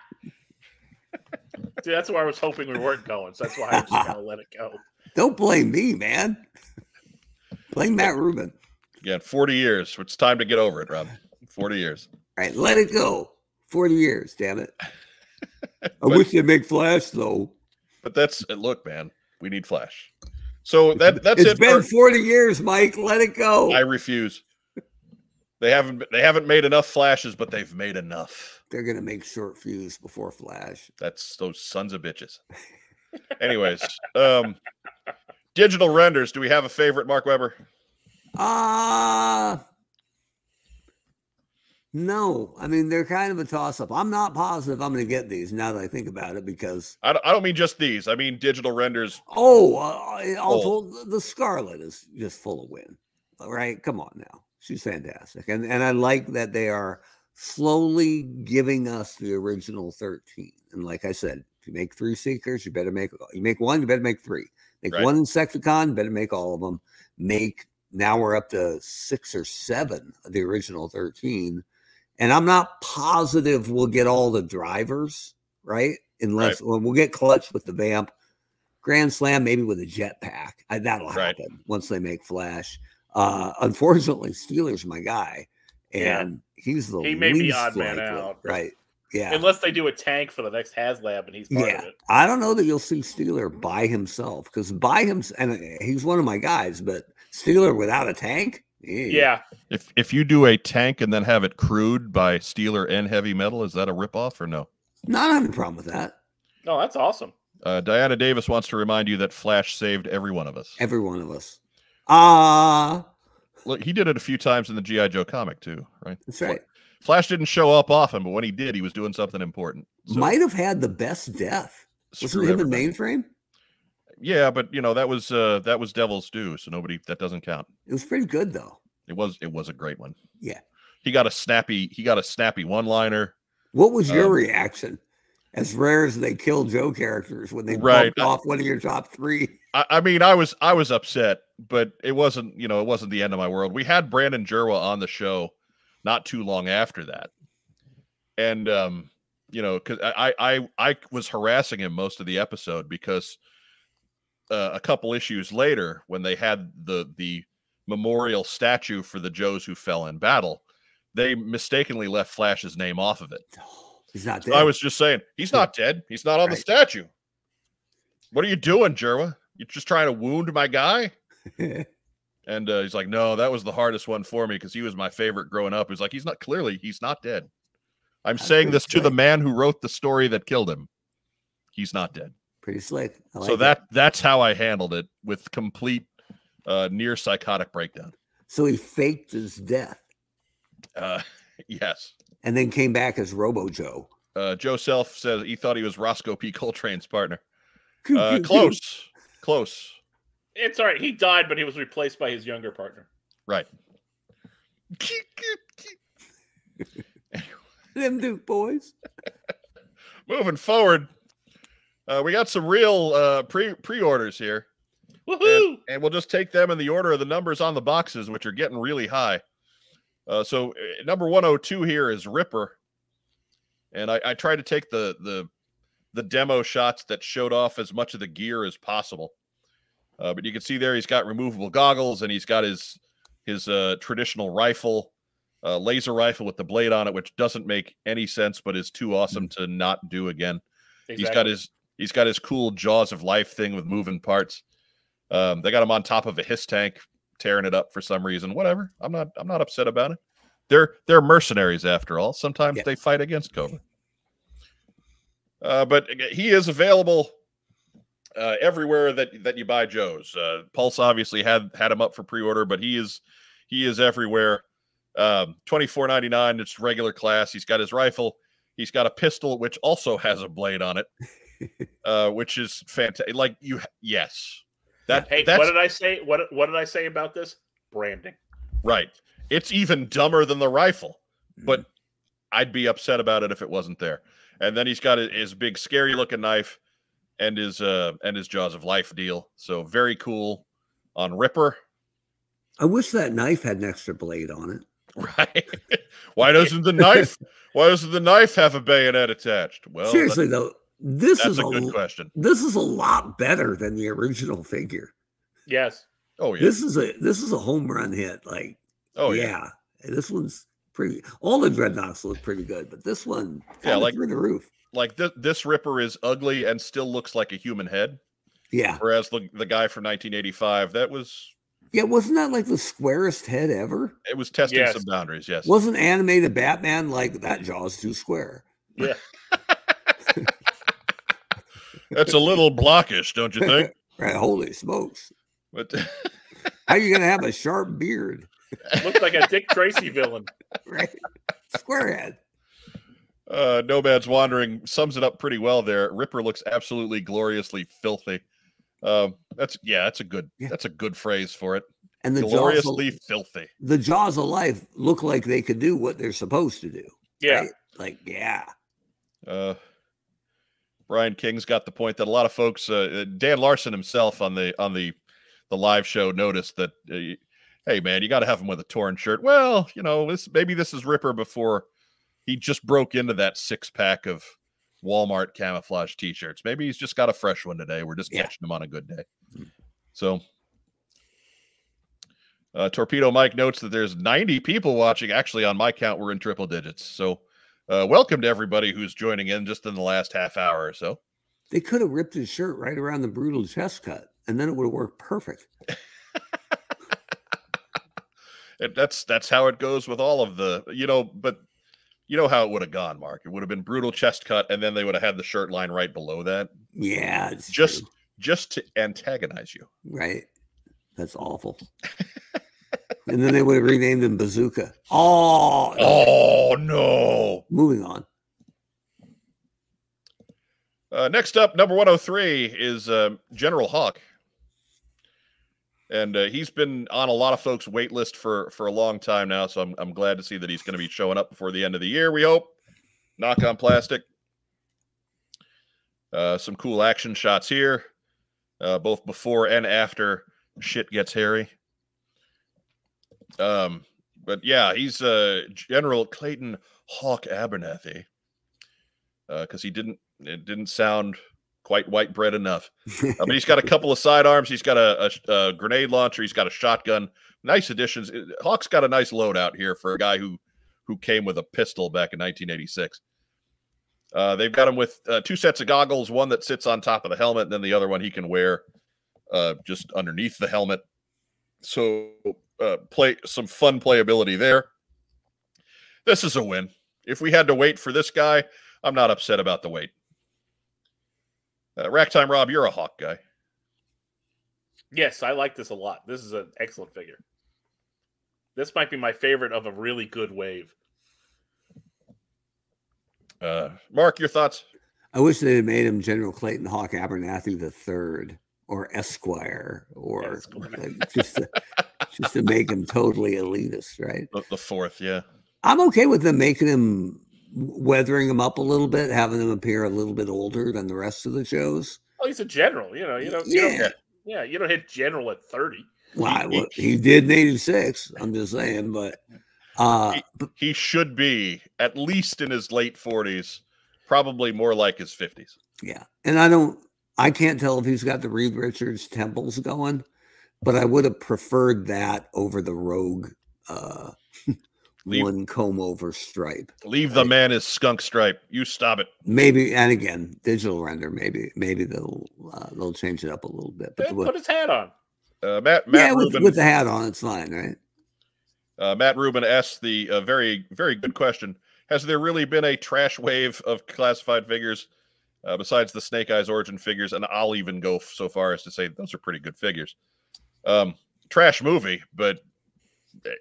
See, that's where I was hoping we weren't going. So that's why I was just gonna let it go. [laughs] Don't blame me, man. Blame Matt Rubin. Again, 40 years. It's time to get over it, Rob. 40 years. All right, let it go. 40 years, damn it. [laughs] I But- wish they'd make Flash, though. But that's it. look, man, we need Flash. So that that's It's it. been for- 40 years, Mike. Let it go. I refuse. They haven't they haven't made enough flashes, but they've made enough. They're going to make short fuse before Flash. That's those sons of bitches. Anyways, um digital renders. Do we have a favorite, Mark Weber? Uh no. I mean, they're kind of a toss up. I'm not positive I'm going to get these now that I think about it because, I don't, I don't mean just these. I mean digital renders. oh, uh, also the- Scarlett is just full of win. All right. Come on now. She's fantastic. And, and I like that they are slowly giving us the original 13. And like I said, if you make three seekers, you better make, you make one, you better make three. Make Right. one Insecticon, better make all of them. Make, now we're up to six or seven of the original 13. And I'm not positive we'll get all the drivers, right? Unless well, we'll get clutch with the vamp. Grand Slam, maybe with a jetpack. That'll Right. happen once they make Flash. Uh, unfortunately, Steeler's my guy, Yeah. and he's the He may be odd man likely, out. right? Yeah, Unless they do a tank for the next HasLab and he's part yeah. of it. I don't know that you'll see Steeler by himself because by him, and uh, he's one of my guys, but Steeler without a tank, eh, Yeah. If if you do a tank and then have it crewed by Steeler and heavy metal, is that a ripoff or no? not having a problem with that. No, that's awesome. Uh, Diana Davis wants to remind you that Flash saved every one of us. Every one of us. Ah, Look, he did it a few times in the GI Joe comic too, right? that's right. Flash didn't show up often, but when he did, he was doing something important. So Might have had the best death. Wasn't him in mainframe? Yeah, but you know that was uh that was Devil's Due, so nobody that doesn't count. It was pretty good though. It was it was a great one. Yeah. He got a snappy he got a snappy one liner. What was your Um, reaction? As rare as they kill Joe characters when they Right, off one of your top three. I, I mean, I was I was upset, but it wasn't you know it wasn't the end of my world. We had Brandon Jerwa on the show not too long after that, and um, you know, because I, I I was harassing him most of the episode because uh, a couple issues later, when they had the the memorial statue for the Joes who fell in battle, they mistakenly left Flash's name off of it. He's not So dead. I was just saying, he's not dead. He's not on the statue. What are you doing, Jerwa? You're just trying to wound my guy? [laughs] And uh, he's like, no, that was the hardest one for me because he was my favorite growing up. He's like, he's not clearly, he's not dead. I'm That's saying this to the man who wrote the story that killed him. He's not dead. pretty slick. I so like it. that that's how I handled it with complete uh, near psychotic breakdown. so he faked his death Uh, [laughs] yes. and then came back as Robo Joe. Uh, Joe Self says he thought he was Roscoe P. Coltrane's partner. Uh, close, close. It's all right. He died, but he was replaced by his younger partner. Right. [laughs] Them Duke boys. [laughs] Moving forward, uh, we got some real uh, pre pre orders here, Woohoo! and we'll just take them in the order of the numbers on the boxes, which are getting really high. Uh, so uh, number one hundred two here is Ripper, and I, I tried to take the the the demo shots that showed off as much of the gear as possible. Uh, but you can see there he's got removable goggles and he's got his his uh, traditional rifle, uh, laser rifle with the blade on it, which doesn't make any sense, but is too awesome to not do again. He's got his he's got his cool jaws of life thing with moving parts. Um, they got him on top of a his tank, tearing it up for some reason. Whatever. I'm not I'm not upset about it. They're they're mercenaries after all. Sometimes Yes. they fight against Cobra. Uh, but he is available uh, everywhere that that you buy Joe's. Uh, Pulse obviously had had him up for pre-order, but he is he is everywhere. Um, Twenty four ninety nine. It's regular class. He's got his rifle. He's got a pistol which also has a blade on it, [laughs] uh, which is fantastic. Like you, yes, that Hey, what did I say? What what did I say about this? Branding. right. It's even dumber than the rifle, Mm. but I'd be upset about it if it wasn't there. And then he's got his big, scary looking knife and his uh and his jaws of life deal. So very cool on Ripper. I wish that knife had an extra blade on it. Right. [laughs] why doesn't the knife? Why doesn't the knife have a bayonet attached? Well, Seriously though, this is a a, good question. this is a lot better than the original figure. Yes. Oh yeah. This is a this is a home run hit. Like oh yeah. yeah, this one's pretty. All the Dreadnoks look pretty good, but this one, Yeah, like- through the roof. Like this, this Ripper is ugly and still looks like a human head, Yeah, whereas the the guy from 1985 that was yeah. Wasn't that like the squarest head ever? it was testing Yes. some boundaries. Yes. Wasn't animated Batman like that jaw's too square? Yeah. [laughs] That's a little blockish, don't you think? [laughs] Right? Holy smokes! But [laughs] How are you gonna have a sharp beard? Looks like a Dick Tracy villain. Right? Square head. Uh, Nomad's Wandering sums it up pretty well there. Ripper looks absolutely gloriously filthy. Um, that's yeah, that's a good Yeah. that's a good phrase for it. And the jaws, Gloriously of, filthy. the jaws of life look like they could do what they're supposed to do. Yeah. right? Like yeah, Uh, Brian King's got the point that a lot of folks, uh, uh, Dan Larson himself on the on the the live show noticed that, uh, hey man, you got to have him with a torn shirt. Well, you know, this maybe this is Ripper before he just broke into that six pack of Walmart camouflage T-shirts. Maybe he's just got a fresh one today. We're just Yeah. catching him on a good day. Mm. So. Uh, Torpedo Mike notes that there's 90 people watching. Actually, on my count, we're in triple digits. So, uh, welcome to everybody who's joining in just in the last half hour or so. they could have ripped his shirt right around the brutal chest cut, and then it would have worked perfect. [laughs] And that's that's how it goes with all of the, you know, but you know how it would have gone, Mark. It would have been brutal chest cut, and then they would have had the shirt line right below that, Yeah, just true, just to antagonize you. right. That's awful. and then they would have renamed him Bazooka. Oh, Oh no! moving on. Uh, next up, number 103 is uh, General Hawk. And uh, he's been on a lot of folks' wait list for for a long time now, so I'm I'm glad to see that he's going to be showing up before the end of the year. We hope. Knock on plastic. Uh, some cool action shots here, uh, both before and after shit gets hairy. Um, but yeah, he's uh, General Clayton Hawk Abernathy because he didn't it didn't sound quite white bread enough. Uh, but he's got a couple of sidearms. He's got a, a, a grenade launcher. He's got a shotgun. Nice additions. Hawk's got a nice loadout here for a guy who who came with a pistol back in 1986. Uh, they've got him with uh, two sets of goggles, one that sits on top of the helmet, and then the other one he can wear uh, just underneath the helmet. So uh, play some fun playability there. This is a win. If we had to wait for this guy, I'm not upset about the wait. Uh, Rack time, Rob, you're a hawk guy. Yes, I like this a lot. This is an excellent figure. This might be my favorite of a really good wave. Uh, Mark, your thoughts? I wish they had made him General Clayton Hawk Abernathy the third or Esquire or Esquire. like, just to, just to make him totally elitist, right? The, the fourth, yeah. I'm okay with them making him weathering him up a little bit, having them appear a little bit older than the rest of the shows. Oh, he's a general. You know, you don't. You don't Yeah. yeah, you don't hit general at thirty. Why? he- Well, he did in '86. I'm just saying, but uh, but He should be at least in his late 40s, probably more like his 50s. yeah, and I don't, I can't tell if he's got the Reed Richards temples going, but I would have preferred that over the Rogue uh, Leave- one comb over stripe. Leave the man his skunk stripe. You stop it. Maybe, and again, digital render. Maybe, maybe they'll uh, they'll change it up a little bit. But Yeah, the, put his hat on. Uh, Matt Matt yeah, with, Rubin with the hat on, it's fine, right? uh, Matt Rubin asked the uh, very very good question. Has there really been a trash wave of classified figures uh, besides the Snake Eyes origin figures? And I'll even go f- so far as to say those are pretty good figures. Um, trash movie, but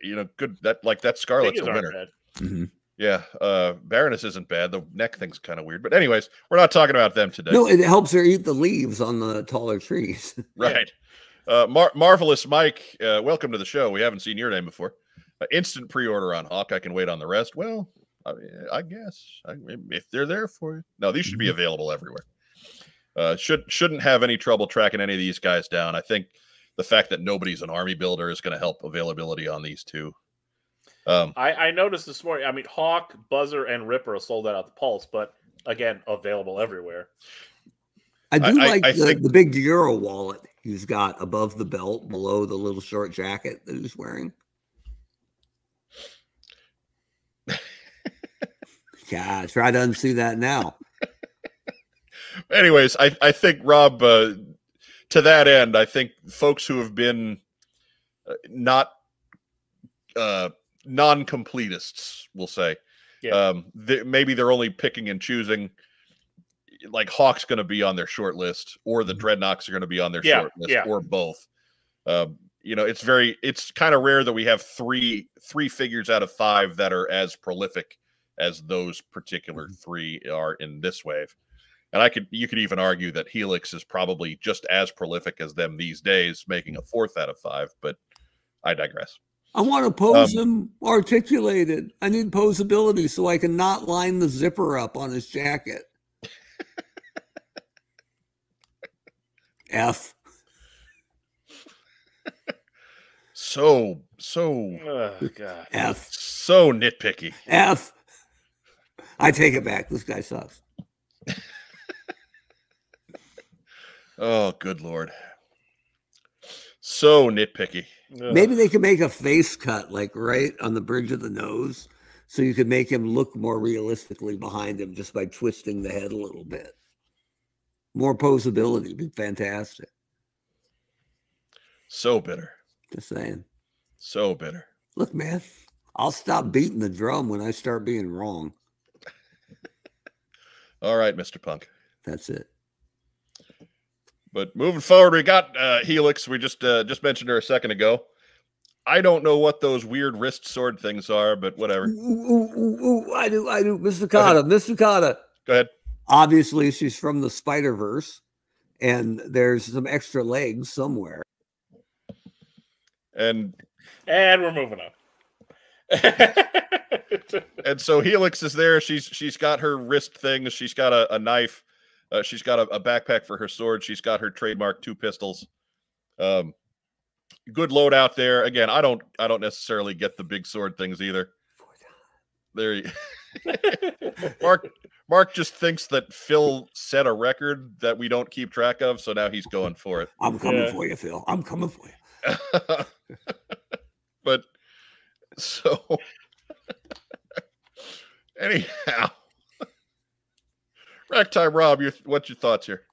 you know, good that like that Scarlett's a winner. bad. Mhm. Yeah, uh Baroness isn't bad. The neck thing's kind of weird. But anyways, we're not talking about them today. No, it helps her eat the leaves on the taller trees. [laughs] right. Uh Mar- Marvelous Mike, uh welcome to the show. We haven't seen your name before. Uh, instant pre-order on Hawk. I can wait on the rest. Well, I, I guess I, if they're there for you. No, these should be available everywhere. Uh should shouldn't have any trouble tracking any of these guys down. I think the fact that nobody's an army builder is going to help availability on these two. Um, I, I noticed this morning. I mean, Hawk, Buzzer, and Ripper are sold out at the Pulse, but again, available everywhere. I do I- I- like I the, think- the big Euro wallet he's got above the belt, below the little short jacket that he's wearing. yeah, try to unsee that now. anyways, I, I think Rob, uh, to that end, I think folks who have been uh, not uh, non-completists, we'll say, Yeah. um, they, maybe they're only picking and choosing. Like Hawk's going to be on their short list, or the Dreadnoks are going to be on their Yeah, short list, yeah. or both. Um, you know, it's very, it's kind of rare that we have three three figures out of five that are as prolific as those particular three are in this wave. And I could you could even argue that Helix is probably just as prolific as them these days, making a fourth out of five, but I digress. I want to pose um, him articulated. I need posability so I can not line the zipper up on his jacket. F. So so Oh, God. F. so nitpicky. F. I take it back. This guy sucks. Oh, good lord. So nitpicky. Ugh. Maybe they could make a face cut like right on the bridge of the nose so you could make him look more realistically behind him just by twisting the head a little bit. More posability would be fantastic. So bitter. Just saying. So bitter. Look, man, I'll stop beating the drum when I start being wrong. [laughs] All right, Mr. Punk. That's it. But moving forward, we got uh, Helix. We just uh, just mentioned her a second ago. I don't know what those weird wrist sword things are, but whatever. Ooh, ooh, ooh, ooh, I do, I do. Mr. Go ahead. Kotter, Mr. Kotter. Go ahead. Obviously, she's from the Spider Verse, and there's some extra legs somewhere. And And we're moving on. [laughs] and so Helix is there. She's she's got her wrist things. She's got a, a knife. Uh, she's got a, a backpack for her sword. She's got her trademark two pistols. Um, good load out there. Again, I don't I don't necessarily get the big sword things either. There, you- [laughs] Mark Mark just thinks that Phil set a record that we don't keep track of, so now he's going for it. I'm coming Yeah. for you, Phil. I'm coming for you. [laughs] but so [laughs] anyhow, Rack Time Rob, your what's your thoughts here?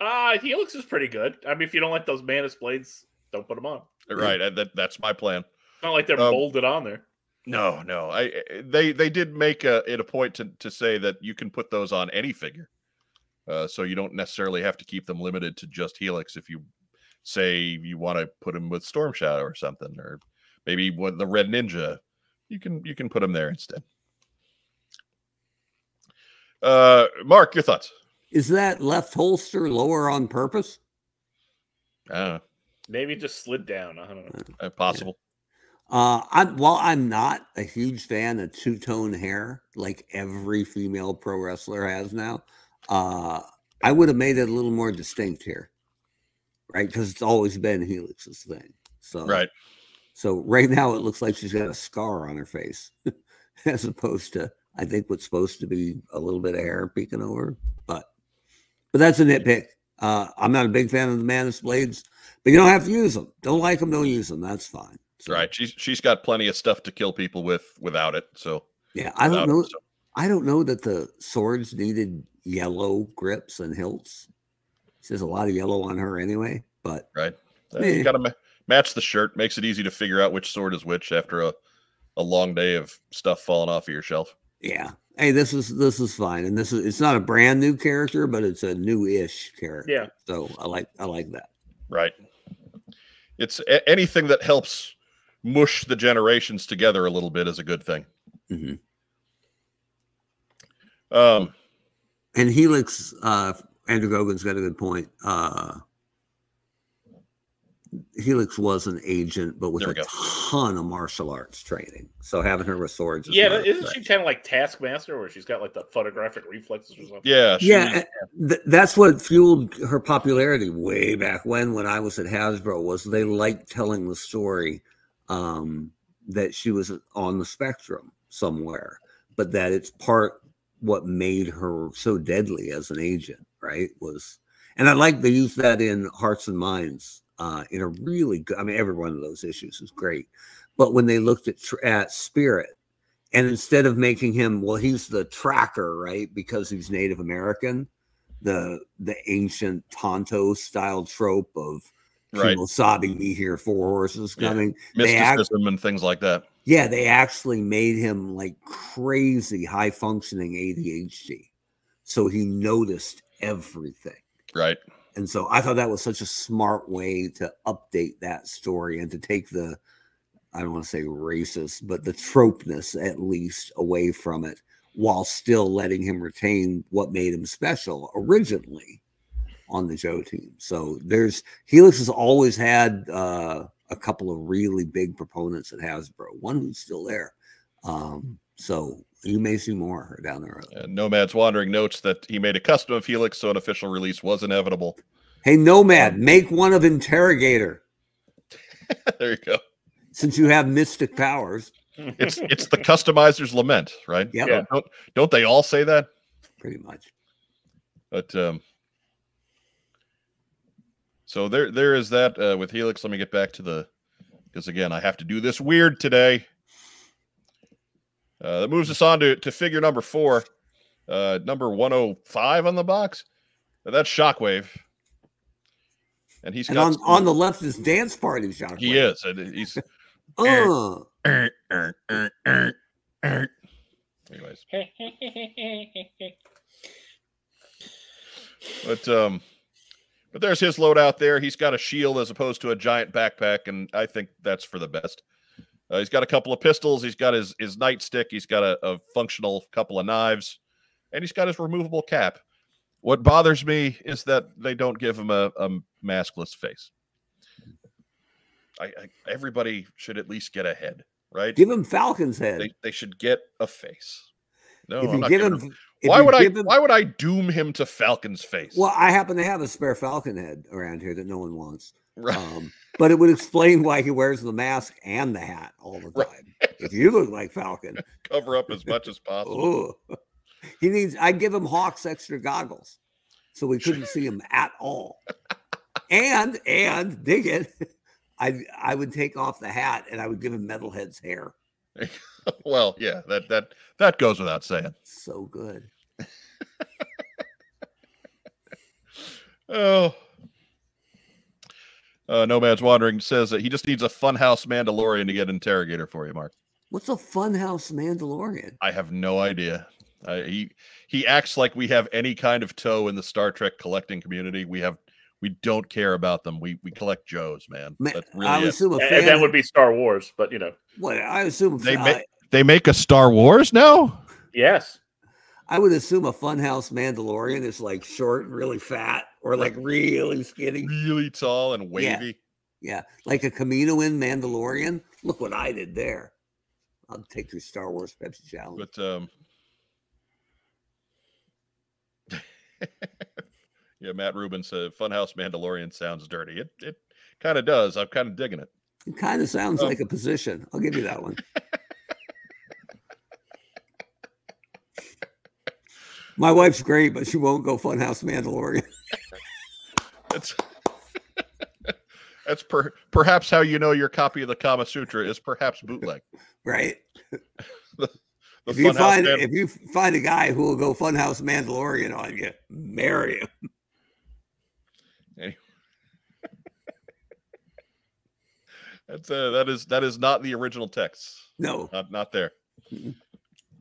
Ah, Helix is pretty good. I mean, if you don't like those Manus blades, don't put them on. Right, uh, that, that's my plan. It's not like they're Um, bolted on there. No, no, I they they did make a, it a point to to say that you can put those on any figure, uh, so you don't necessarily have to keep them limited to just Helix. If you say you want to put them with Storm Shadow or something, or maybe what the Red Ninja, you can you can put them there instead. Uh, Mark, your thoughts? Is that left holster lower on purpose? Uh, Maybe it just slid down. I don't know. uh, possible. Uh, I'm while I'm not a huge fan of two tone hair like every female pro wrestler has now. Uh, I would have made it a little more distinct here, right? Because it's always been Helix's thing. So Right. So right now it looks like she's got a scar on her face, [laughs] as opposed to I think what's supposed to be a little bit of hair peeking over. But but that's a nitpick. Uh, I'm not a big fan of the Manus blades, but you don't have to use them. Don't like them, don't use them. That's fine. So, Right. She's she's got plenty of stuff to kill people with without it. So Yeah, I don't know. it, so- I don't know that the swords needed yellow grips and hilts. There's a lot of yellow on her anyway. But Right. Eh. you got to ma- match the shirt. Makes it easy to figure out which sword is which after a, a long day of stuff falling off of your shelf. Yeah, hey, this is this is fine, and this is it's not a brand new character, but it's a new-ish character. Yeah. So I like I like that. Right. It's a- anything that helps mush the generations together a little bit is a good thing. Mhm. Um, And Helix, uh, Andrew Gogan's got a good point. Uh, Helix was an agent, but with a go. ton of martial arts training. So having her with swords, is Yeah, not isn't she kind of like Taskmaster, where she's got like the photographic reflexes or something? Yeah, she yeah, th- that's what fueled her popularity way back when. When I was at Hasbro, was they liked telling the story um, that she was on the spectrum somewhere, but that it's part what made her so deadly as an agent. Right? Was and I like they used that in Hearts and Minds uh, in a really good. I mean, every one of those issues is great, but when they looked at at Spirit. And instead of making him, well, he's the tracker, right? Because he's Native American, the the ancient Tonto style trope of right. Kimosabe me here, four horses Yeah. coming. They act- and things like that. yeah, they actually made him like crazy high functioning ADHD. So he noticed everything. Right. And so I thought that was such a smart way to update that story and to take the, I don't want to say racist, but the tropeness at least away from it while still letting him retain what made him special originally on the Joe team. So there's Helix has always had uh, a couple of really big proponents at Hasbro, one who's still there. Um, so you may see more down the road. And Nomad's Wandering notes that he made a custom of Helix, so an official release was inevitable. Hey, Nomad, make one of Interrogator. [laughs] there you go. since you have mystic powers. It's it's the customizer's lament, right? Yep. Yeah. Don't, don't they all say that? Pretty much. But um, so there there is that uh, with Helix. Let me get back to the because again I have to do this weird today. Uh, that moves us on to, to figure number four, uh, number one hundred five on the box. That's Shockwave, and he's And got on, some- on the left is dance party, John. he is and he's [laughs] Uh, anyways. But um, but there's his loadout there. He's got a shield as opposed to a giant backpack, and I think that's for the best. Uh, he's got a couple of pistols. He's got his his nightstick. He's got a, a functional couple of knives, and he's got his removable cap. What bothers me is that they don't give him a, a maskless face. I, I everybody should at least get a head, right? give him Falcon's head. They they should get a face. No, if I'm you not give him, him- Why would I? him- Why would I doom him to Falcon's face? well, I happen to have a spare Falcon head around here that no one wants. Right. Um, but it would explain why he wears the mask and the hat all the Right. time. If you look like Falcon, [laughs] cover up as much as possible. oh, he needs. I'd give him Hawk's extra goggles, so we couldn't see him at all. And and dig it, [laughs] I I would take off the hat and I would give him Metalhead's hair. [laughs] well, yeah, that that that goes without saying. So good. Oh. Uh, Nomad's Wandering says that he just needs a funhouse Mandalorian to get interrogator for you, Mark. What's a funhouse Mandalorian? I have no idea. Uh, he he acts like we have any kind of toe in the Star Trek collecting community. We have we don't care about them. We we collect Joes, man. Ma- That's I really would it. assume a and that would be Star Wars, but you know, what I assume They uh, ma- They make a Star Wars now. yes. I would assume a funhouse Mandalorian is like short and really fat, or like really skinny. Really tall and wavy. Yeah, like a Kaminoan Mandalorian. Look what I did there. I'll take your Star Wars Pepsi challenge. But um [laughs] Yeah, Matt Rubin said Funhouse Mandalorian sounds dirty. It it kind of does. I'm kind of digging it. It kind of sounds Oh. like a position. I'll give you that one. [laughs] My wife's great, but she won't go Funhouse Mandalorian. That's [laughs] That's per, perhaps how you know your copy of the Kama Sutra is perhaps bootleg. Right? [laughs] The if you find Man- if you find a guy who will go Funhouse Mandalorian on you, marry him. [laughs] that's uh, that is that is not the original text. No, Not not there.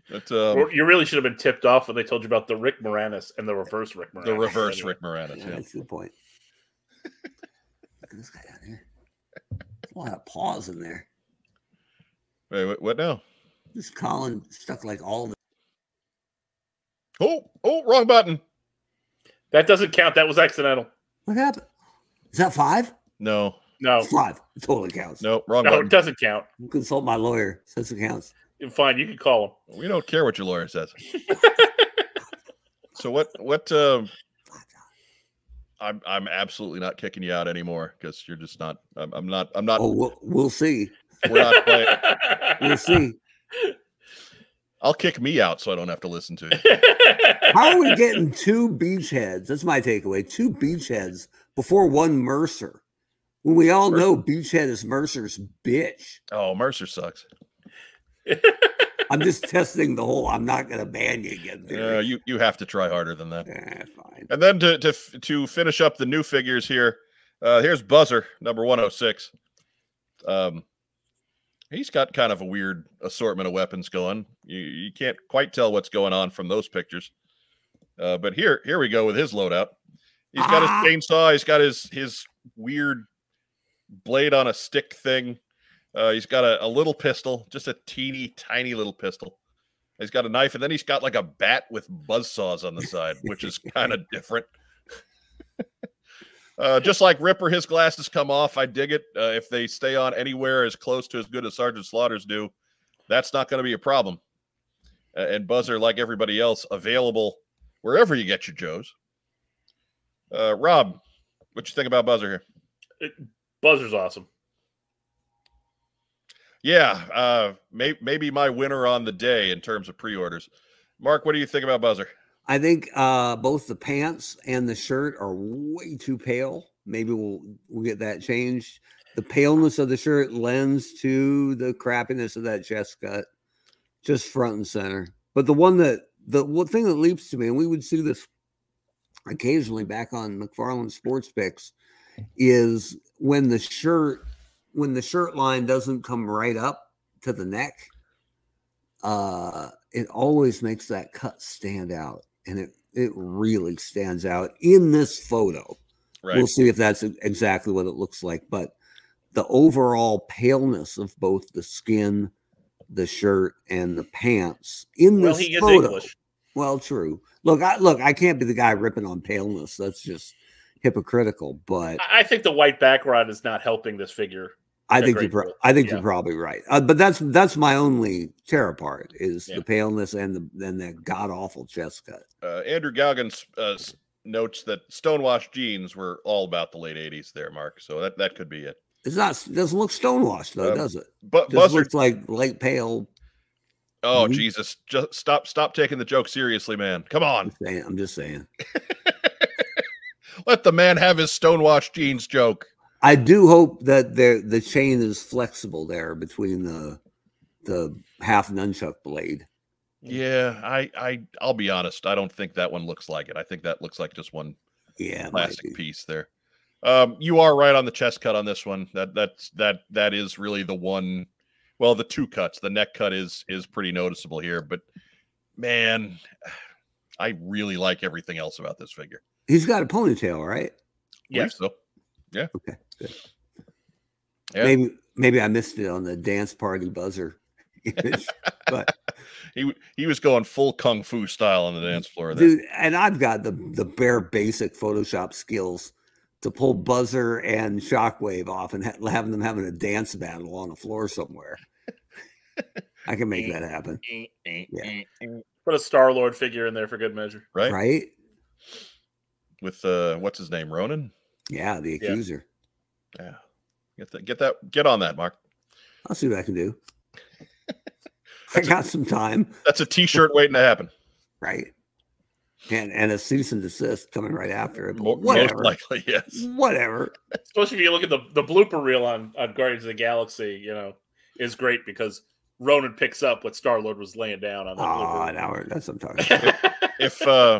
But um, you really should have been tipped off when they told you about the Rick Moranis and the reverse Rick Moranis. the reverse Anyway. Rick Moranis. yeah, Yeah. that's a good point. Look at this guy down here. There's a lot of paws in there. Wait, what, what now? This Colin stuck like all of it. Oh, oh, wrong button. That doesn't count. That was accidental. What happened? Is that five? No, No, It's Five. It totally counts. No, wrong no, button. it doesn't count. Consult my lawyer. Says it counts. Fine, you can call him. We don't care what your lawyer says. [laughs] so what? What? Um, I'm I'm absolutely not kicking you out anymore because you're just not. I'm, I'm not. I'm not. Oh, we'll, we'll see. We're not playing. [laughs] We'll see. I'll kick me out so I don't have to listen to you. [laughs] How are we getting two beachheads? That's my takeaway. Two beachheads before one Mercer. When we all know Beachhead is Mercer's bitch. Oh, Mercer sucks. [laughs] I'm just testing the whole I'm not gonna ban you again. Uh, you you have to try harder than that. Eh, fine. And then to to to finish up the new figures here, uh, here's Buzzer number 106. Um, he's got kind of a weird assortment of weapons going. You you can't quite tell what's going on from those pictures. Uh, but here here we go with his loadout. He's got Ah. his chainsaw. He's got his his weird blade on a stick thing. Uh, he's got a, a little pistol, just a teeny tiny little pistol. He's got a knife, and then he's got like a bat with buzz saws on the side, which is [laughs] kind of different. [laughs] uh, just like Ripper, his glasses come off. I dig it. Uh, if they stay on anywhere as close to as good as Sergeant Slaughter's do, that's not going to be a problem. Uh, and Buzzer, like everybody else, available wherever you get your Joes. Uh, Rob, what you think about Buzzer here? Buzzer's awesome. Yeah, uh, may, maybe my winner on the day in terms of pre-orders. Mark, what do you think about Buzzer? I think uh, both the pants and the shirt are way too pale. Maybe we'll we'll get that changed. The paleness of the shirt lends to the crappiness of that chest cut, just front and center. But the one that the one thing that leaps to me, and we would see this occasionally back on McFarlane Sports Picks, is when the shirt when the shirt line doesn't come right up to the neck. Uh, it always makes that cut stand out, and it it really stands out in this photo. Right. We'll see if that's exactly what it looks like, but the overall paleness of both the skin, the shirt, and the pants in Well, this photo. English. Well, true. Look, I look. I can't be the guy ripping on paleness. That's just hypocritical. But I think the white background is not helping this figure. I think you're. Pro- I think Yeah. you're probably right. Uh, but that's that's my only terror part is Yeah. the paleness and the and that god awful chest cut. Uh, Andrew Galgan uh, notes that stonewashed jeans were all about the late '80s. There, Mark. So that that could be it. It's not. Doesn't look stonewashed though, Um, does it? But Just Buzzer. looks like light pale. Oh Mhm. Jesus! Just stop stop taking the joke seriously, man. Come on, I'm, saying, I'm just saying. [laughs] let the man have his stonewashed jeans joke. I do hope that there the chain is flexible there between the the half nunchuck blade. Yeah, I I I'll be honest. I don't think that one looks like it. I think that looks like just one Yeah, plastic piece there. Um, you are right on the chest cut on this one. That that's that that is really the one. Well, the two cuts. The neck cut is is pretty noticeable here, but man, I really like everything else about this figure. He's got a ponytail, right? Yeah, Yes. So Okay, good. Yeah. Maybe maybe I missed it on the dance party buzzer [laughs] but [laughs] he he was going full kung fu style on the dance floor. There. dude, and I've got the the bare basic Photoshop skills to pull buzzer and shockwave off and ha- having them having a dance battle on the floor somewhere. [laughs] I can make that happen, Yeah. Put a Star Lord figure in there for good measure. right? right? With uh, what's his name, Ronan? Yeah, the accuser. Yeah, get that, get that, get on that, Mark. I'll see what I can do. [laughs] I got some time, That's a T-shirt waiting to happen. right? And and a cease and desist coming right after it. but Mo- Most Whatever. likely, yes. Whatever. Especially if you look at the, the blooper reel on, on Guardians of the Galaxy, you know, is great because Ronan picks up what Star Lord was laying down on that Oh, blooper now we're, that's what I'm talking [laughs] about. if uh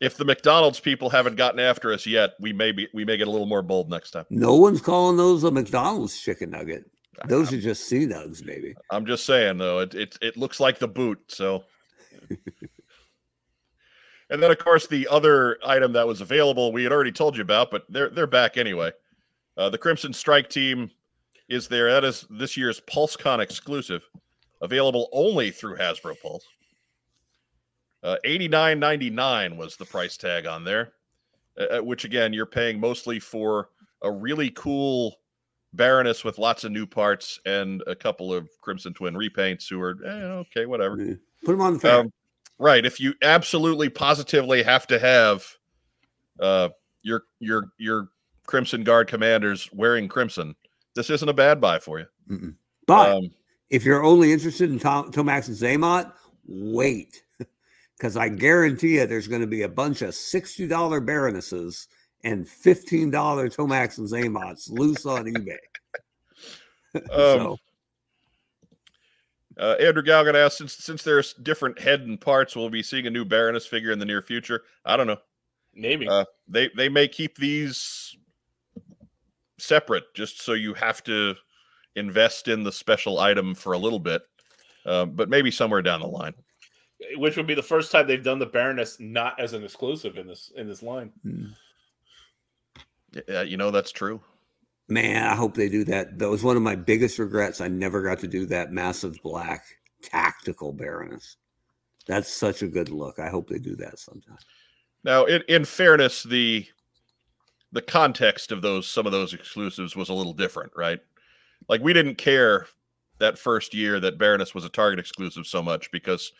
if the McDonald's people haven't gotten after us yet, we may be we may get a little more bold next time. No one's calling those a McDonald's chicken nugget. Those are just sea nugs, baby. I'm just saying though, it it, it looks like the boot. So, [laughs] and then of course the other item that was available, we had already told you about, but they're they're back anyway. Uh, the Crimson Strike team is there. That is this year's PulseCon exclusive, available only through Hasbro Pulse. Uh, Eighty nine ninety nine was the price tag on there, uh, uh, which again you're paying mostly for a really cool Baroness with lots of new parts and a couple of Crimson Twin repaints who are eh, okay, whatever. Yeah. Put them on the fair. Um, right. If you absolutely positively have to have uh, your your your Crimson Guard commanders wearing crimson, this isn't a bad buy for you. Mm-mm. but Um, if you're only interested in Tom, Tomax and Xamot, wait, because I guarantee you there's going to be a bunch of sixty dollar Baronesses and fifteen dollar Tomax and Xamots loose on eBay. [laughs] so, uh, Andrew Galgan asked, since since there's different head and parts, will we be seeing a new Baroness figure in the near future? I don't know. Maybe. Uh, they they may keep these separate, just so you have to invest in the special item for a little bit, uh, but maybe somewhere down the line. Which would be the first time they've done the Baroness not as an exclusive in this in this line. mm. Yeah, you know that's true. man, I hope they do that. That was one of my biggest regrets. I never got to do that massive black tactical Baroness. That's such a good look. I hope they do that sometime. Now, in, in fairness, the the context of those some of those exclusives was a little different, right? Like we didn't care that first year that Baroness was a Target exclusive so much because,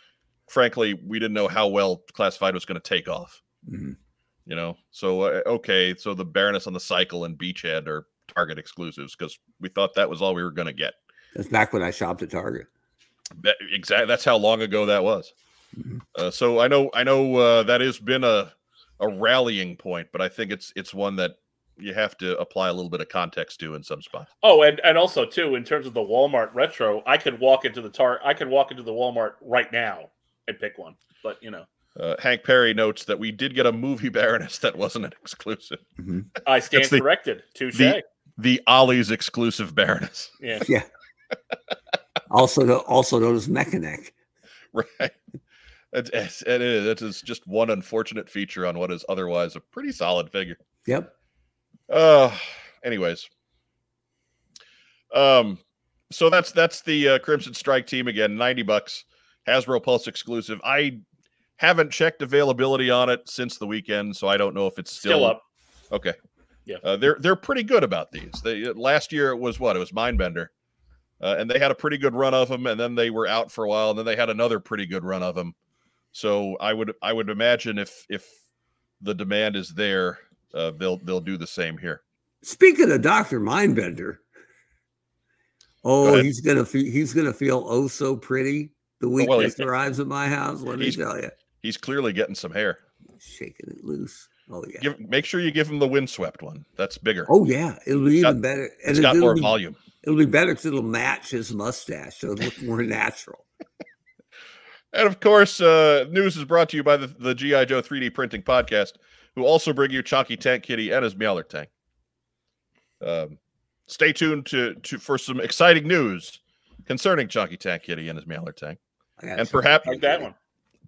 frankly, we didn't know how well Classified was going to take off. Mhm. You know, so uh, okay, so the Baroness on the cycle and Beachhead are Target exclusives because we thought that was all we were going to get. That's back when I shopped at Target. Exactly. That's how long ago that was. Mhm. Uh, so I know, I know uh, that has been a a rallying point, but I think it's it's one that you have to apply a little bit of context to in some spots. Oh, and and also too in terms of the Walmart retro, I could walk into the tar I could walk into the Walmart right now and pick one. But you know, Uh, Hank Perry notes that we did get a movie Baroness that wasn't an [laughs] exclusive, Mhm. I stand That's the- corrected. Touche. the- the Ollie's exclusive Baroness. [laughs] yeah. Yeah. also, also known as Mechanic. [laughs] Right. It, it's- it is. It is just one unfortunate feature on what is otherwise a pretty solid figure. Yep. Uh anyways. Um so that's that's the uh, Crimson Strike team again, 90 bucks. Hasbro Pulse exclusive. I haven't checked availability on it since the weekend, so I don't know if it's still, Still up. Okay. Yeah. Uh, they're they're pretty good about these. They uh, last year it was what? It was Mindbender. Uh, and they had a pretty good run of them and then they were out for a while and then they had another pretty good run of them. So I would I would imagine if if the demand is there, uh, they'll they'll do the same here. Speaking of Doctor Mindbender, oh, ahead. he's gonna fe- he's gonna feel oh so pretty the week well, arrives at my house. Let me tell you, He's clearly getting some hair. shaking it loose. Oh yeah. Give make sure you give him the windswept one. That's bigger. Oh yeah, it'll be got- even better. And it's it- got more be, volume. It'll be better because it'll match his mustache, so it'll look more [laughs] natural. And of course, uh, news is brought to you by the, the GI Joe 3D Printing Podcast, who also bring you Chonky Tank Kitty and his Meowler Tank. Um, stay tuned to, to for some exciting news concerning Chonky Tank Kitty and his Meowler Tank, got and perhaps Like that one.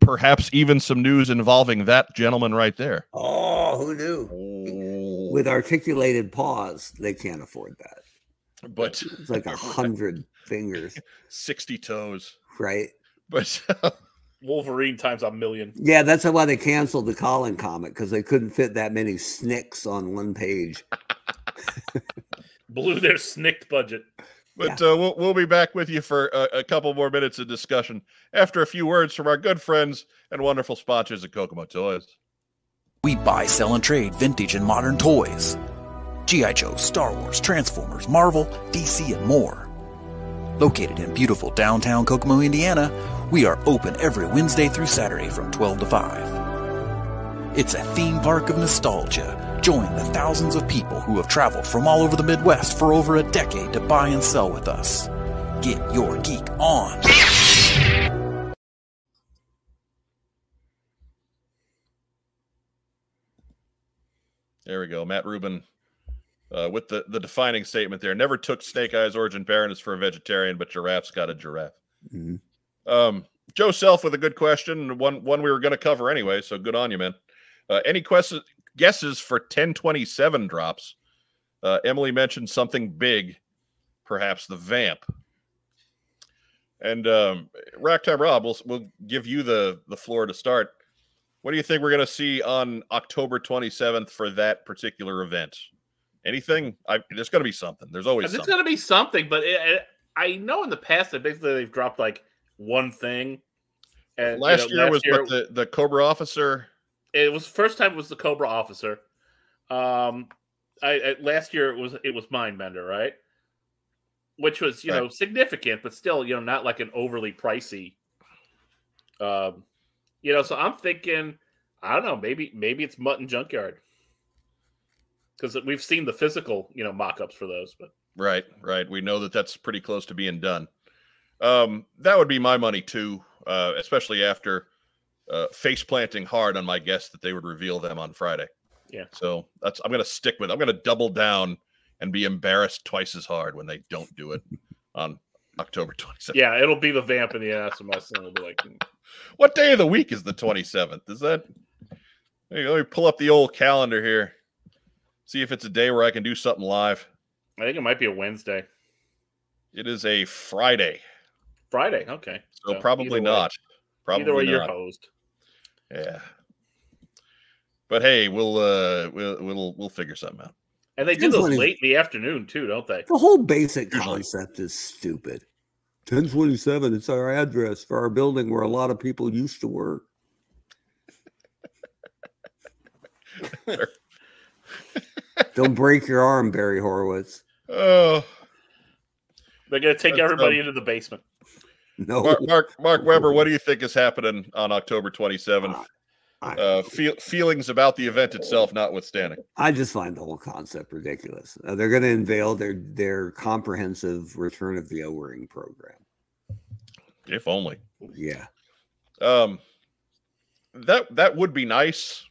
perhaps even some news involving that gentleman right there. Oh, who knew? Oh. With articulated paws, they can't afford that. but It's like a [laughs] hundred fingers, 60 toes. right? But [laughs] Wolverine times a million. Yeah, that's why they canceled the Colin comic because they couldn't fit that many snicks on one page. [laughs] Blew their snicked budget. But uh, we'll, we'll be back with you for a, a couple more minutes of discussion after a few words from our good friends and wonderful sponsors at Kokomo Toys. We buy, sell, and trade vintage and modern toys. G.I. Joe, Star Wars, Transformers, Marvel, DC, and more. Located in beautiful downtown Kokomo, Indiana, we are open every Wednesday through Saturday from 12 to 5. It's a theme park of nostalgia. Join the thousands of people who have traveled from all over the Midwest for over a decade to buy and sell with us. Get your geek on. There we go. Matt Rubin uh, with the, the defining statement there. Never took Snake Eyes Origin Baroness for a vegetarian, but giraffe's got a giraffe. Mhm. Um, Joe Self with a good question, one one we were going to cover anyway. So good on you, man. Uh, any questions, guesses for 1027 drops? Uh, Emily mentioned something big, perhaps the vamp. And um, Rack Time Rob, we'll, we'll give you the, the floor to start. What do you think we're going to see on October 27th for that particular event? Anything? I there's going to be something. There's always There's going to be something, but it, it- I know in the past that basically they've dropped like one thing. And you last know, year was year the the Cobra officer. It was first time it was the Cobra officer. Um, I, I last year it was it was Mindbender, right? Which was you know significant, but still you know not like an overly pricey. Um, you know, so I'm thinking, I don't know, maybe maybe it's Mutt and Junkyard because we've seen the physical you know mock-ups for those, but Right, right. We know that that's pretty close to being done. Um, that would be my money too, uh, especially after uh, face planting hard on my guess that they would reveal them on Friday. Yeah. So that's I'm to stick with. I'm to double down and be embarrassed twice as hard when they don't do it [laughs] on October 27th. yeah, it'll be the vamp in the SMS, and son. will be like, mm, What day of the week is the 27th? Is that? Hey, let me pull up the old calendar here. See if it's a day where I can do something live. I think it might be a Wednesday, It is a Friday, Friday. Okay, so So, probably either way- not. Probably either way, you're hosed. Yeah. But hey, we'll uh we'll we'll we'll figure something out. And they do Depends those late in the afternoon too, don't they? The whole basic concept is stupid. 1027, it's our address for our building where a lot of people used to work. [laughs] Don't break your arm, Barry Horowitz. Oh, They're gonna take That's, everybody um, into the basement. [laughs] No, Mark, Mark Mark Weber, what do you think is happening on October 27th? I, Uh, feel, feelings about the event itself notwithstanding. I just find the whole concept ridiculous. Uh, they're going to unveil their their comprehensive Return of the O Ring program. If only. Yeah, Um, that that would be nice.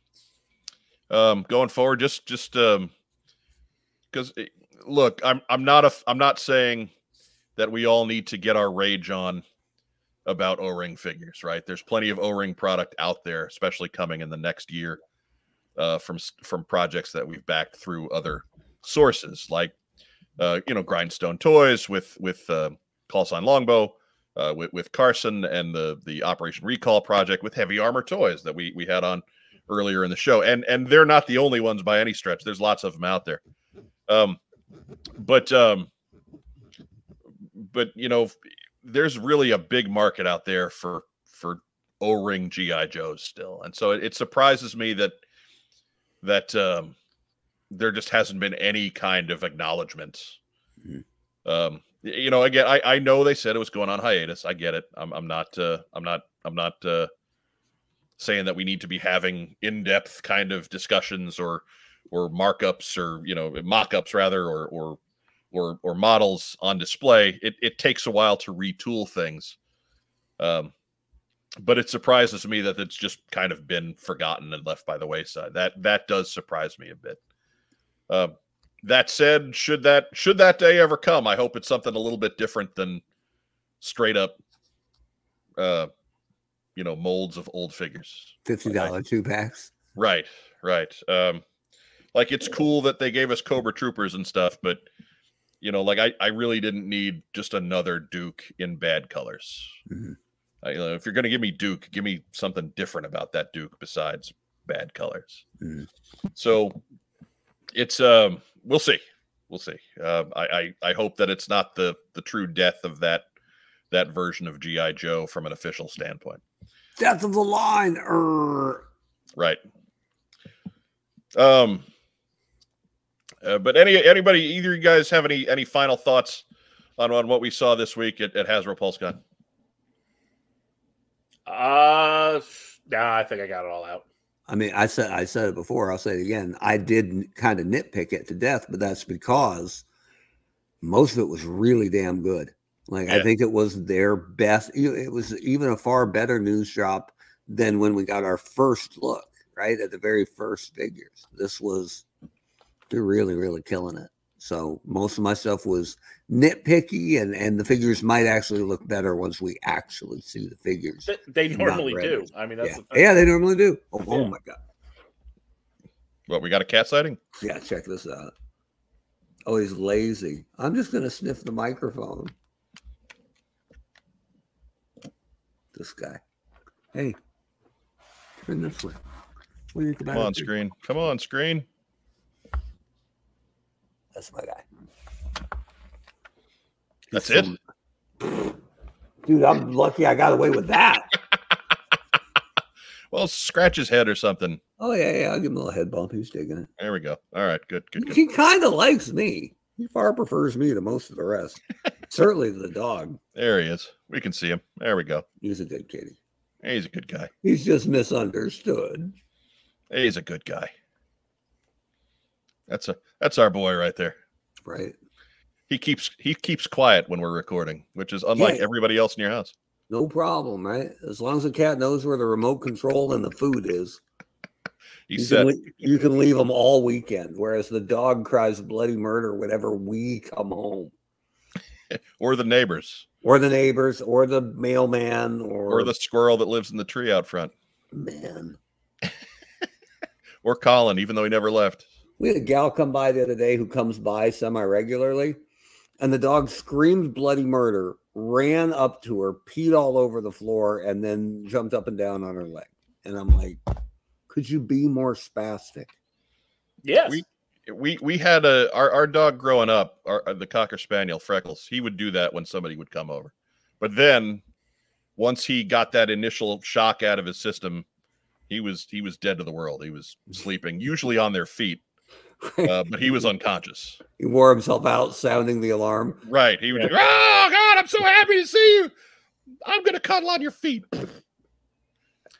Um, going forward, just just um, because look, I'm I'm not a I'm not saying that we all need to get our rage on about O-ring figures, right? There's plenty of O-ring product out there, especially coming in the next year uh, from from projects that we've backed through other sources, like uh, you know Grindstone Toys with with uh, Call Sign Longbow, uh, with, with Carson and the the Operation Recall project with Heavy Armor Toys that we we had on earlier in the show, and and they're not the only ones by any stretch. There's lots of them out there, um, but um, but you know, there's really a big market out there for for O-ring GI Joes still, and so it, it surprises me that that um, there just hasn't been any kind of acknowledgement. Mhm. Um, you know, again, I, I know they said it was going on hiatus. I get it. I'm, I'm not. Uh, I'm not. I'm not uh, saying that we need to be having in-depth kind of discussions or or markups or you know mock-ups rather or or or or models on display. It it takes a while to retool things. Um, but it surprises me that it's just kind of been forgotten and left by the wayside. That that does surprise me a bit. Uh, that said, should that should that day ever come, I hope it's something a little bit different than straight up, uh, you know, molds of old figures. fifty dollar two packs. Right, right. Um, like it's cool that they gave us Cobra Troopers and stuff, but you know, like I, I really didn't need just another Duke in bad colors. Mhm. I, you know, if you're gonna give me Duke, give me something different about that Duke besides bad colors. Mhm. So it's um, we'll see, we'll see. Uh, I, I I hope that it's not the the true death of that that version of GI Joe from an official standpoint. Death of the line. Er, Right. Um. Uh, but any anybody either of you guys have any any final thoughts on on what we saw this week at, at Hasbro PulseCon? Uh, nah, I think I got it all out. I mean, I said I said it before. I'll say it again. I did kind of nitpick it to death, but that's because most of it was really damn good. Like I think it was their best. It was even a far better news drop than when we got our first look. Right at the very first figures. This was they're really really killing it. So most of my stuff was nitpicky, and and the figures might actually look better once we actually see the figures. Th- They normally do. I mean, that's Yeah, the yeah, they normally do. Oh, oh my god. What we got a cat sighting? Yeah, check this out. Oh, he's lazy. I'm just gonna sniff the microphone. This guy. Hey, turn this way. What do you think Come on, screen. Come on, screen. That's my guy. That's He's it? Dude, I'm lucky I got away with that. [laughs] Well, scratch his head or something. Oh yeah, yeah. I'll give him a little head bump. He's digging it. There we go. All right, good, good, good. He kind of likes me. He far prefers me to most of the rest. [laughs] Certainly the dog. There he is. We can see him. There we go. He's a good kitty. He's a good guy. He's just misunderstood. He's a good guy. That's a that's our boy right there. Right. He keeps he keeps quiet when we're recording, which is unlike Yeah. everybody else in your house. No problem, right? As long as the cat knows where the remote control and the food is, He you, said, can, you can leave them all weekend. Whereas the dog cries bloody murder whenever we come home, [laughs] or the neighbors, or the neighbors, or the mailman, or, or the squirrel that lives in the tree out front, man. [laughs] or Colin, even though he never left. We had a gal come by the other day who comes by semi regularly, and the dog screamed bloody murder, ran up to her, peed all over the floor, and then jumped up and down on her leg. And I'm like, could you be more spastic? Yes. We- We we had a our, our dog growing up, our, uh, the cocker spaniel Freckles. He would do that when somebody would come over, but then once he got that initial shock out of his system, he was he was dead to the world. He was sleeping, usually on their feet, uh, but he was unconscious. He wore himself out, sounding the alarm. Right. He would. do, oh God! I'm so happy to see you. I'm gonna cuddle on your feet.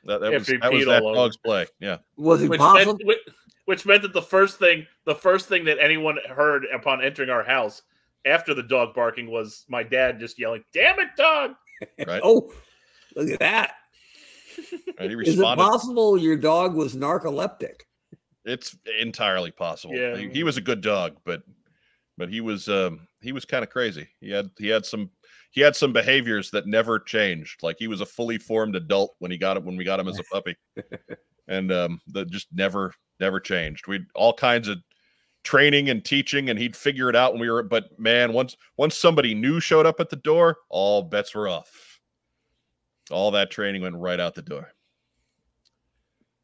That, that was After that was that dog's play. Yeah. Was he which possible? meant, which, which meant that the first thing the first thing that anyone heard upon entering our house after the dog barking was my dad just yelling, "Damn it, dog!" [laughs] Right. Oh, look at that. And he Is it possible your dog was narcoleptic? It's entirely possible. Yeah. He, he was a good dog, but but he was um he was kind of crazy. He had he had some he had some behaviors that never changed. Like he was a fully formed adult when he got it when we got him as a puppy. [laughs] and um that just never never changed. We'd all kinds of training and teaching and he'd figure it out when we were but man, once once somebody new showed up at the door, all bets were off. All that training went right out the door.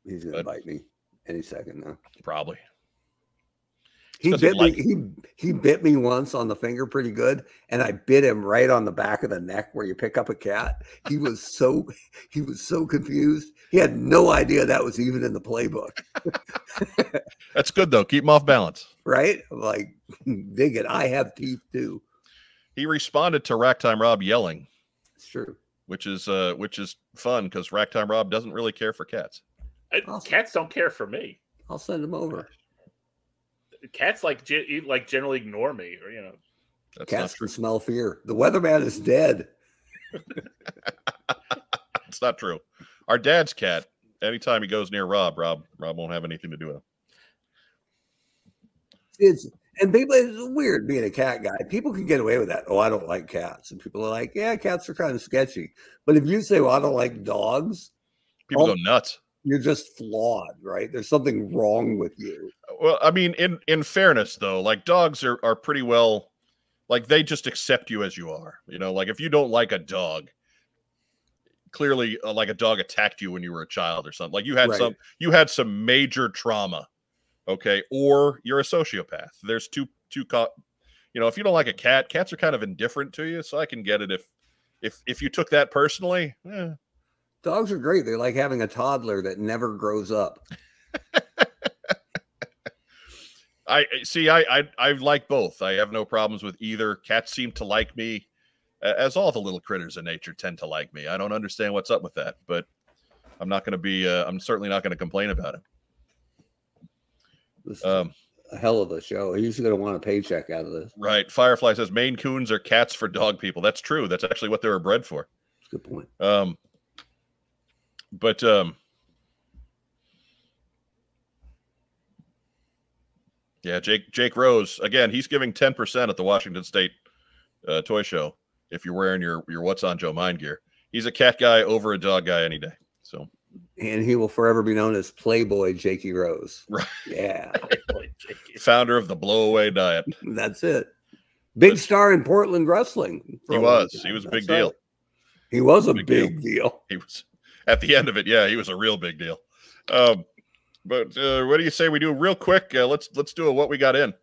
He's gonna But- bite me any second now. Probably. He bit me. He he bit me once on the finger pretty good, and I bit him right on the back of the neck where you pick up a cat. He was [laughs] so he was so confused. He had no idea that was even in the playbook. [laughs] That's good though. Keep him off balance. Right? Like, [laughs] dig it. I have teeth too. he responded to Rack Time Rob yelling, It's true. which is uh which is fun because Rack Time Rob doesn't really care for cats. I- Awesome. Cats don't care for me. I'll send them over. Cats like ge- like generally ignore me, or you know. That's Cats not can smell fear. The weatherman is dead. [laughs] It's not true. Our dad's cat. Anytime he goes near Rob, Rob Rob won't have anything to do with him. It's and people it's weird being a cat guy. People can get away with that. Oh, I don't like cats. And people are like, yeah, cats are kind of sketchy. But if you say, well, I don't like dogs, People Oh. go nuts. You're just flawed, right? There's something wrong with you. Well, I mean, in in fairness though, like dogs are are pretty well like they just accept you as you are. You know, like if you don't like a dog, clearly uh, like a dog attacked you when you were a child or something. Like you had Right. some you had some major trauma. Okay? Or you're a sociopath. There's two two co- you know, if you don't like a cat, cats are kind of indifferent to you, so I can get it if if if you took that personally, eh, Dogs are great. They're like having a toddler that never grows up. [laughs] I see. I, I I like both. I have no problems with either. Cats seem to like me, as all the little critters in nature tend to like me. I don't understand what's up with that, but I'm not going to be. Uh, I'm certainly not going to complain about it. This Um, a hell of a show. He's going to want a paycheck out of this. right. Firefly says Maine Coons are cats for dog people. That's true. That's actually what they were bred for. Good point. Um, but um, yeah, Jake Jake Rose again. He's giving ten percent at the Washington State uh, toy show. If you're wearing your your What's on Joe Mind gear, he's a cat guy over a dog guy any day. So And he will forever be known as Playboy Jakey Rose. Right. Yeah, [laughs] founder of the blowaway diet. that's it. Big star in Portland wrestling. He was. He was a big deal. He was a Big big, deal. deal. He was [laughs] at the end of it. Yeah, he was a real big deal. Um, but uh, what do you say we do real quick? Uh, let's let's do a what we got in.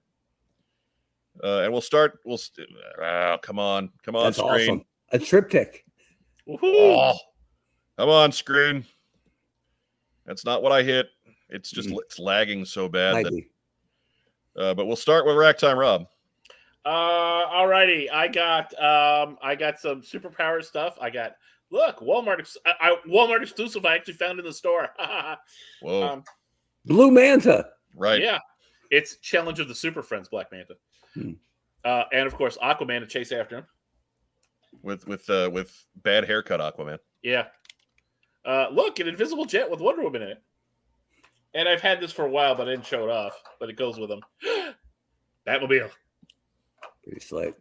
Uh, and we'll start. We'll. St- oh, come on, come on, That's screen. awesome. A triptych. Oh, come on, screen. That's not what I hit. It's just Mm. it's lagging so bad. That, uh, but we'll start with Rack Time Rob. Uh, alrighty. I got um, I got some superpower stuff. I got look Walmart. I, I, Walmart exclusive. I actually found in the store. [laughs] Whoa, um, Blue Manta. right. Yeah, it's Challenge of the Super Friends Black Manta, Hmm. uh, and of course Aquaman to chase after him. With with uh, with bad haircut Aquaman. Yeah. Uh, look, an invisible jet with Wonder Woman in it. And I've had this for a while, but I didn't show it off. But it goes with them. [gasps] Batmobile. Pretty slick.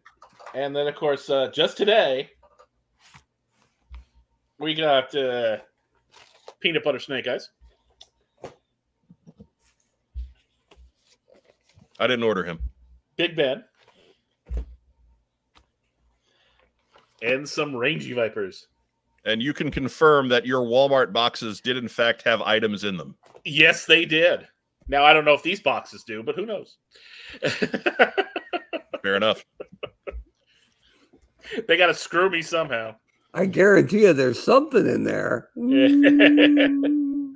And then, of course, uh, just today, we got uh, peanut butter snake eyes. I didn't order him. Big Ben. And some rangy vipers. And you can confirm that your Walmart boxes did in fact have items in them. Yes, they did. Now I don't know if these boxes do, but who knows? [laughs] Fair enough. they got to screw me somehow. I guarantee you there's something in there. [laughs]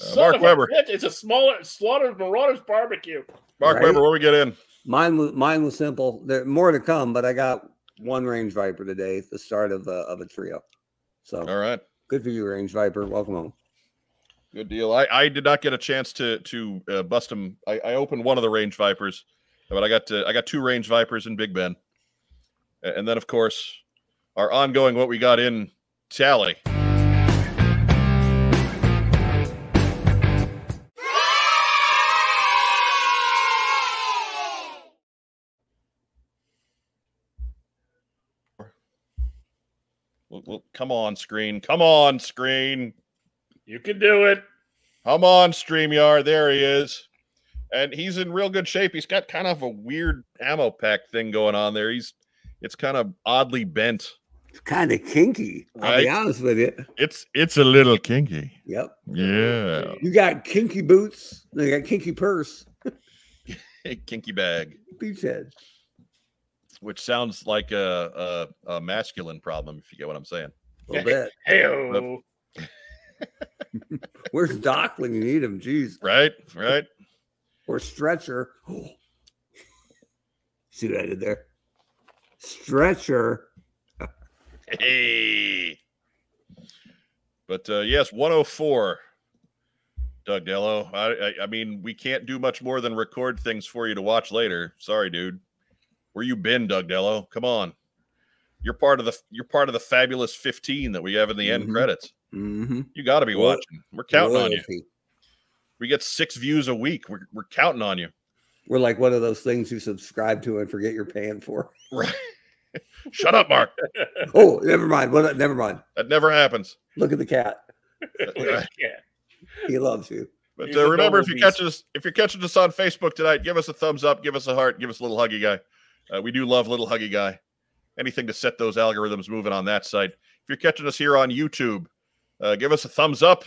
Uh, Mark of a It's a smaller Slaughter's Marauders barbecue. Mark Right. Weber, what we get in? Mine was mine was simple. There more to come, but I got one range viper today, the start of a, of a trio. So All right. good for you, range viper. Welcome home. Good deal. I, I did not get a chance to to uh, bust them. I, I opened one of the range vipers, but I got to, I got two range vipers in Big Ben, and then of course our ongoing what we got in tally. Well, well, come on, screen. Come on, screen. You can do it. Come on, StreamYard. There he is. And he's in real good shape. He's got kind of a weird ammo pack thing going on there. He's it's kind of oddly bent. It's kind of kinky. I'll be honest with you. It's it's a little kinky. Yep. Yeah. You got kinky boots. You got kinky purse. [laughs] kinky bag, Beachhead. which sounds like a, a a masculine problem if you get what I'm saying. A little bit. Hey, Where's Doc when you need him? Jeez. Right? Right? Or stretcher. [gasps] See what I did there? Stretcher. Hey. But uh, yes, 104. Doug Dello. I, I I mean, we can't do much more than record things for you to watch later. Sorry, dude. Where you been, Doug Dello? Come on. You're part of the you're part of the fabulous 15 that we have in the end Mhm. credits. Mm-hmm. You got to be watching. We're counting on you. We get six views a week. We're, we're counting on you. We're like one of those things you subscribe to and forget you're paying for. [laughs] Right. Shut up, Mark. [laughs] Oh, never mind. What? Never mind. That never happens. Look at the cat. yeah. He loves you. But uh, remember, if you beast. catch us, if you're catching us on Facebook tonight, give us a thumbs up, give us a heart, give us a little huggy guy. Uh, we do love little huggy guy. Anything to set those algorithms moving on that site. If you're catching us here on YouTube, uh, give us a thumbs up,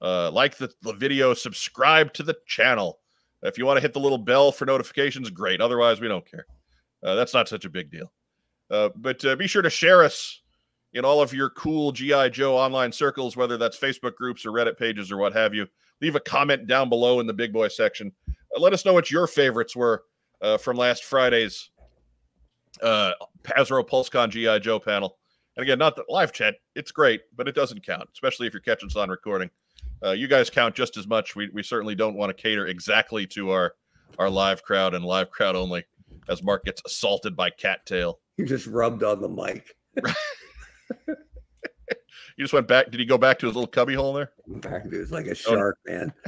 uh, like the, the video, subscribe to the channel. If you want to hit the little bell for notifications, great. Otherwise, we don't care. Uh, that's not such a big deal. Uh, but uh, be sure to share us in all of your cool GI Joe online circles, whether that's Facebook groups or Reddit pages or what have you leave a comment down below in the big boy section. Uh, let us know what your favorites were uh, from last Friday's uh, Hasbro PulseCon GI Joe panel. And again, not the live chat; it's great, but it doesn't count, especially if you're catching us on recording. Uh, you guys count just as much. We we certainly don't want to cater exactly to our our live crowd and live crowd only. As Mark gets assaulted by Cattail. He just rubbed on the mic. [laughs] You just went back. Did he go back to his little cubby hole there? Back to it's like a Oh. shark, man. [laughs]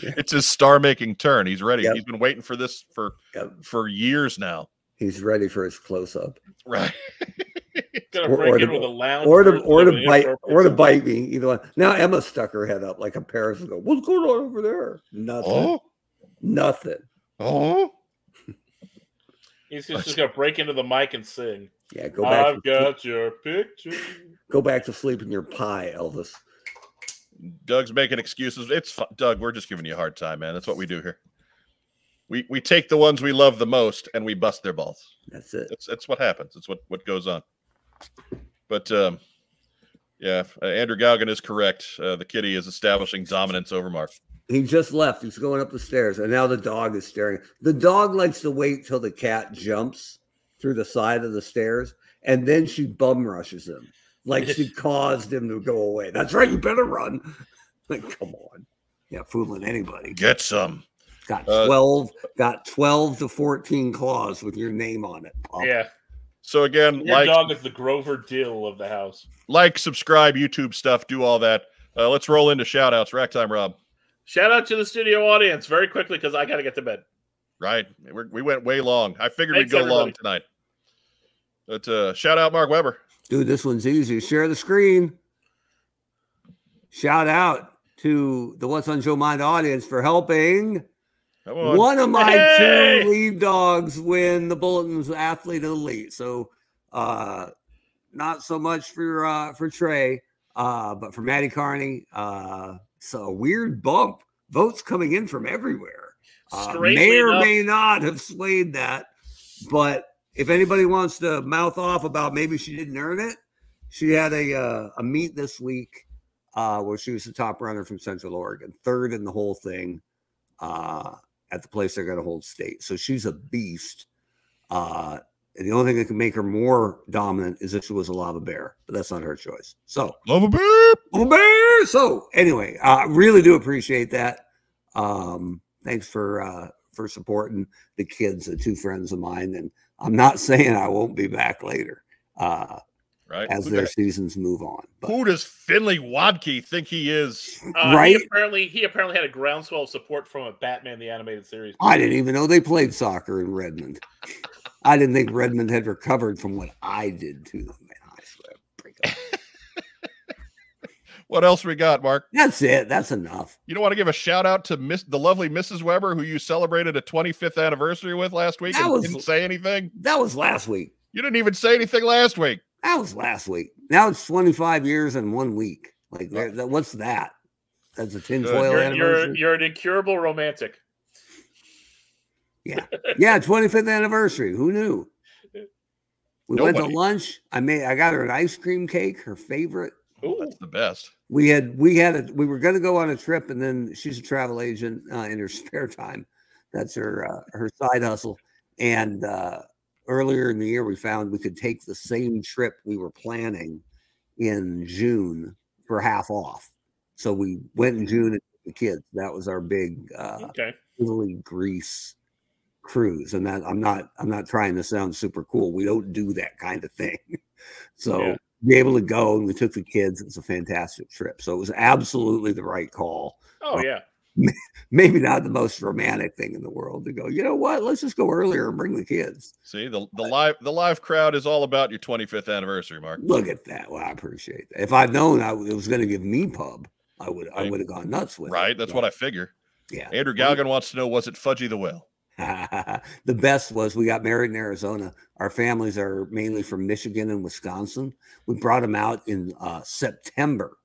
It's his star-making turn. He's ready. Yep. He's been waiting for this for Yep. for years now. He's ready for his close up. Right. [laughs] Or- or to- with a lounge. Or to or to bite inappropriate or to bite me. Either one. Now Emma stuck her head up like a parasite. What's going on over there? Nothing. Oh, Nothing. Oh. He's just, just gonna break into the mic and sing. Yeah, go back. I've to, got your picture. go back to sleep in your pie, Elvis. Doug's making excuses. It's fu- Doug. We're just giving you a hard time, man. That's what we do here. We we take the ones we love the most and we bust their balls. That's it. That's that's what happens. That's what what goes on. But um, yeah, uh, Andrew Galgan is correct. Uh, the kitty is establishing dominance over Mark. He just left. He's going up the stairs, and now the dog is staring. The dog likes to wait till the cat jumps through the side of the stairs, and then she bum rushes him, like she [laughs] caused him to go away. That's right. You better run. [laughs] Like, come on. Yeah, fooling anybody. Get some. Got Uh, 12, got 12 to 14 claws with your name on it. pup. Yeah, So again, your like dog is the Grover Dill of the house. like, subscribe, YouTube stuff, do all that. Uh, let's roll into shout outs. Rack time, Rob. Shout out to the studio audience very quickly because I got to get to bed. Right. We're, we went way long. I figured Thanks, we'd go long tonight. But uh, shout out Mark Weber. Dude, this one's easy. Share the screen. Shout out to the What's on Joe Mind audience for helping on. one of my Hey! two lead dogs win the Bulletin's Athlete Elite. So, uh, not so much for uh, for Trey, uh, but for Maddie Carney. Uh, so a weird bump. Votes coming in from everywhere. Uh, may or enough- may not have swayed that, but if anybody wants to mouth off about maybe she didn't earn it, she had a uh, a meet this week uh, where she was the top runner from Central Oregon, third in the whole thing uh, at the place they're going to hold state. So she's a beast. Uh, the only thing that could make her more dominant is if she was a lava bear, but that's not her choice. So Love a beep. lava bear. So anyway, I really do appreciate that. Um, thanks for uh, for supporting the kids, the two friends of mine, and I'm not [laughs] saying I won't be back later uh, Right. as Who, their the- seasons move on. But who does Finley Wadkey think he is? Uh, Right? He apparently, he apparently had a groundswell of support from a Batman the animated series. I didn't even know they played soccer in Redmond. [laughs] I didn't think Redmond had recovered from what I did to them. Man, I swear. [laughs] What else we got, Mark? That's it. That's enough. You don't want to give a shout out to Miss the lovely Mrs. Weber, who you celebrated a 25th anniversary with last week That and was- didn't say anything. That was last week. You didn't even say anything last week. That was last week. Now it's 25 years and one week. Like, what's that? That's a tinfoil You're, anniversary. you're, you're an incurable romantic. Yeah. Yeah, 25th anniversary. Who knew? We went to lunch. I made I got her an ice cream cake, her favorite. Oh, That's the best. We had we had a we were gonna go on a trip and then she's a travel agent uh, in her [laughs] spare time. That's her uh, her side hustle. And uh earlier in the year we found we could take the same trip we were planning in June for half off. So we went in June and took the kids. That was our big uh okay. Italy, Greece cruise. And that I'm not I'm not trying to sound super cool. We don't do that kind of thing. [laughs] So Yeah. be able to go and we took the kids. It was a fantastic trip. So it was absolutely the right call. Oh yeah. Maybe not the most romantic thing in the world to go, you know what? Let's just go earlier and bring the kids. See, the, the live the live crowd is all about your 25th anniversary, Mark. Look at that. Well, I appreciate that. If I'd known I, it was going to give me pub, I would I Right. would have gone nuts with it. Right? That's what I figure. yeah. Andrew Galgan wants to know was it Fudgy the Whale? [laughs] the best was we got married in Arizona. Our families are mainly from Michigan and Wisconsin. We brought them out in uh, September,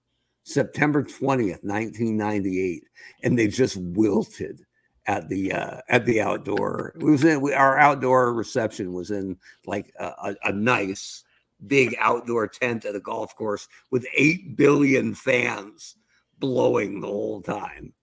September 20th, 1998, and they just wilted at the uh, at the outdoor. We was in we, our outdoor reception was in like a, a, a nice big outdoor tent at a golf course with 8 billion fans blowing the whole time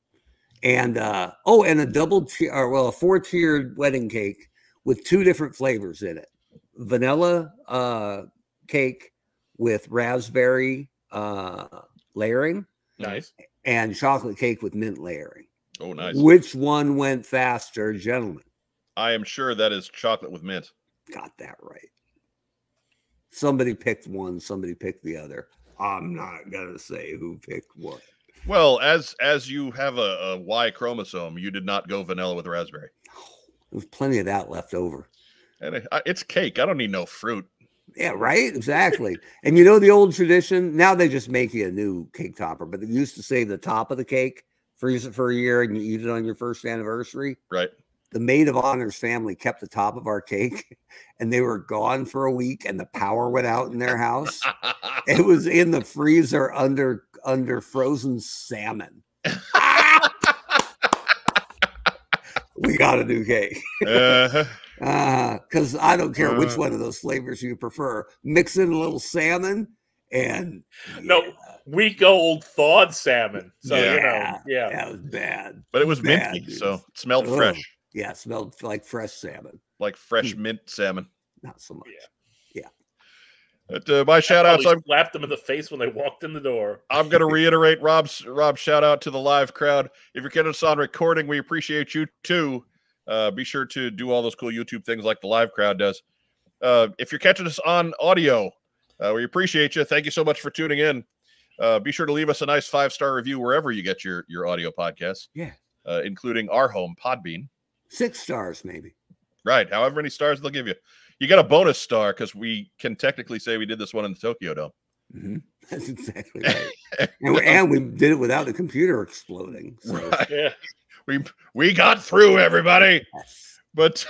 and uh oh and a double tier or well a four tiered wedding cake with two different flavors in it vanilla uh cake with raspberry uh layering Nice. and chocolate cake with mint layering Oh, nice. which one went faster gentlemen I am sure that is chocolate with mint. got that right somebody picked one somebody picked the other i'm not gonna say who picked what Well, as as you have a, a Y chromosome, you did not go vanilla with raspberry. there's plenty of that left over And it- it's cake. I don't need no fruit. Yeah, right. Exactly. and you know the old tradition. Now they just make you a new cake topper, but they used to save the top of the cake, freeze it for a year, and you eat it on your first anniversary. Right. The maid of honor's family kept the top of our cake, [laughs] and they were gone for a week, and the power went out in their house. [laughs] it was in the freezer under under frozen salmon. we [laughs] [laughs] we got a new cake. Uh-huh. Because I don't care which Uh. one of those flavors you prefer. Mix in a little salmon and No, yeah, week old thawed salmon. So you know, Yeah. yeah. that was bad. But it was Bad minty, news. so it smelled Ugh. fresh, Yeah, it smelled like fresh salmon. like fresh mint salmon. Not so much. But, uh, my shout outs. I'm, slapped them in the face when they walked in the door. I'm going [laughs] to reiterate Rob's Rob's shout out to the live crowd. If you're catching us on recording, we appreciate you too. Uh, be sure to do all those cool YouTube things like the live crowd does. Uh, if you're catching us on audio, uh, we appreciate you. Thank you so much for tuning in. Uh, be sure to leave us a nice five star review wherever you get your your audio podcasts. Yeah. uh, including our home Podbean. Six stars, maybe. Right, however many stars they'll give you. You got a bonus star because we can technically say we did this one in the Tokyo Dome. hmm [laughs] That's exactly right. [laughs] and, we, and we did it without the computer exploding. So, Right. Yeah. [laughs] We we got through everybody. yes. but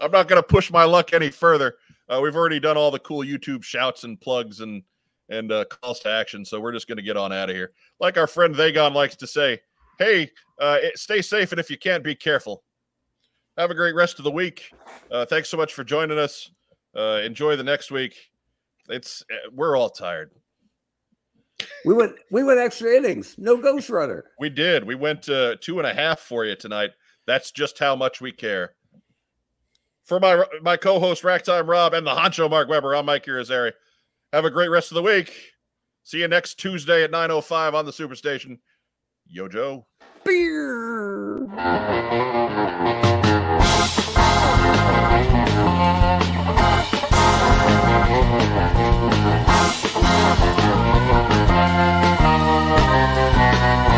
I'm not going to push my luck any further. Uh, we've already done all the cool YouTube shouts and plugs and and uh, calls to action, so we're just going to get on out of here. Like our friend Vagon likes to say, "Hey, uh, stay safe, and if you can't, be careful." Have a great rest of the week. Uh, thanks so much for joining us. Uh, enjoy the next week. It's uh, we're all tired. We went we went extra innings. No ghost runner. We did. We went uh, two and a half for you tonight. That's just how much we care. For my my co-host Rack Time Rob and the honcho Mark Weber, I'm Mike Irizarry. Have a great rest of the week. See you next Tuesday at 9:05 on the Superstation. Yo Joe. Beer. Thank you.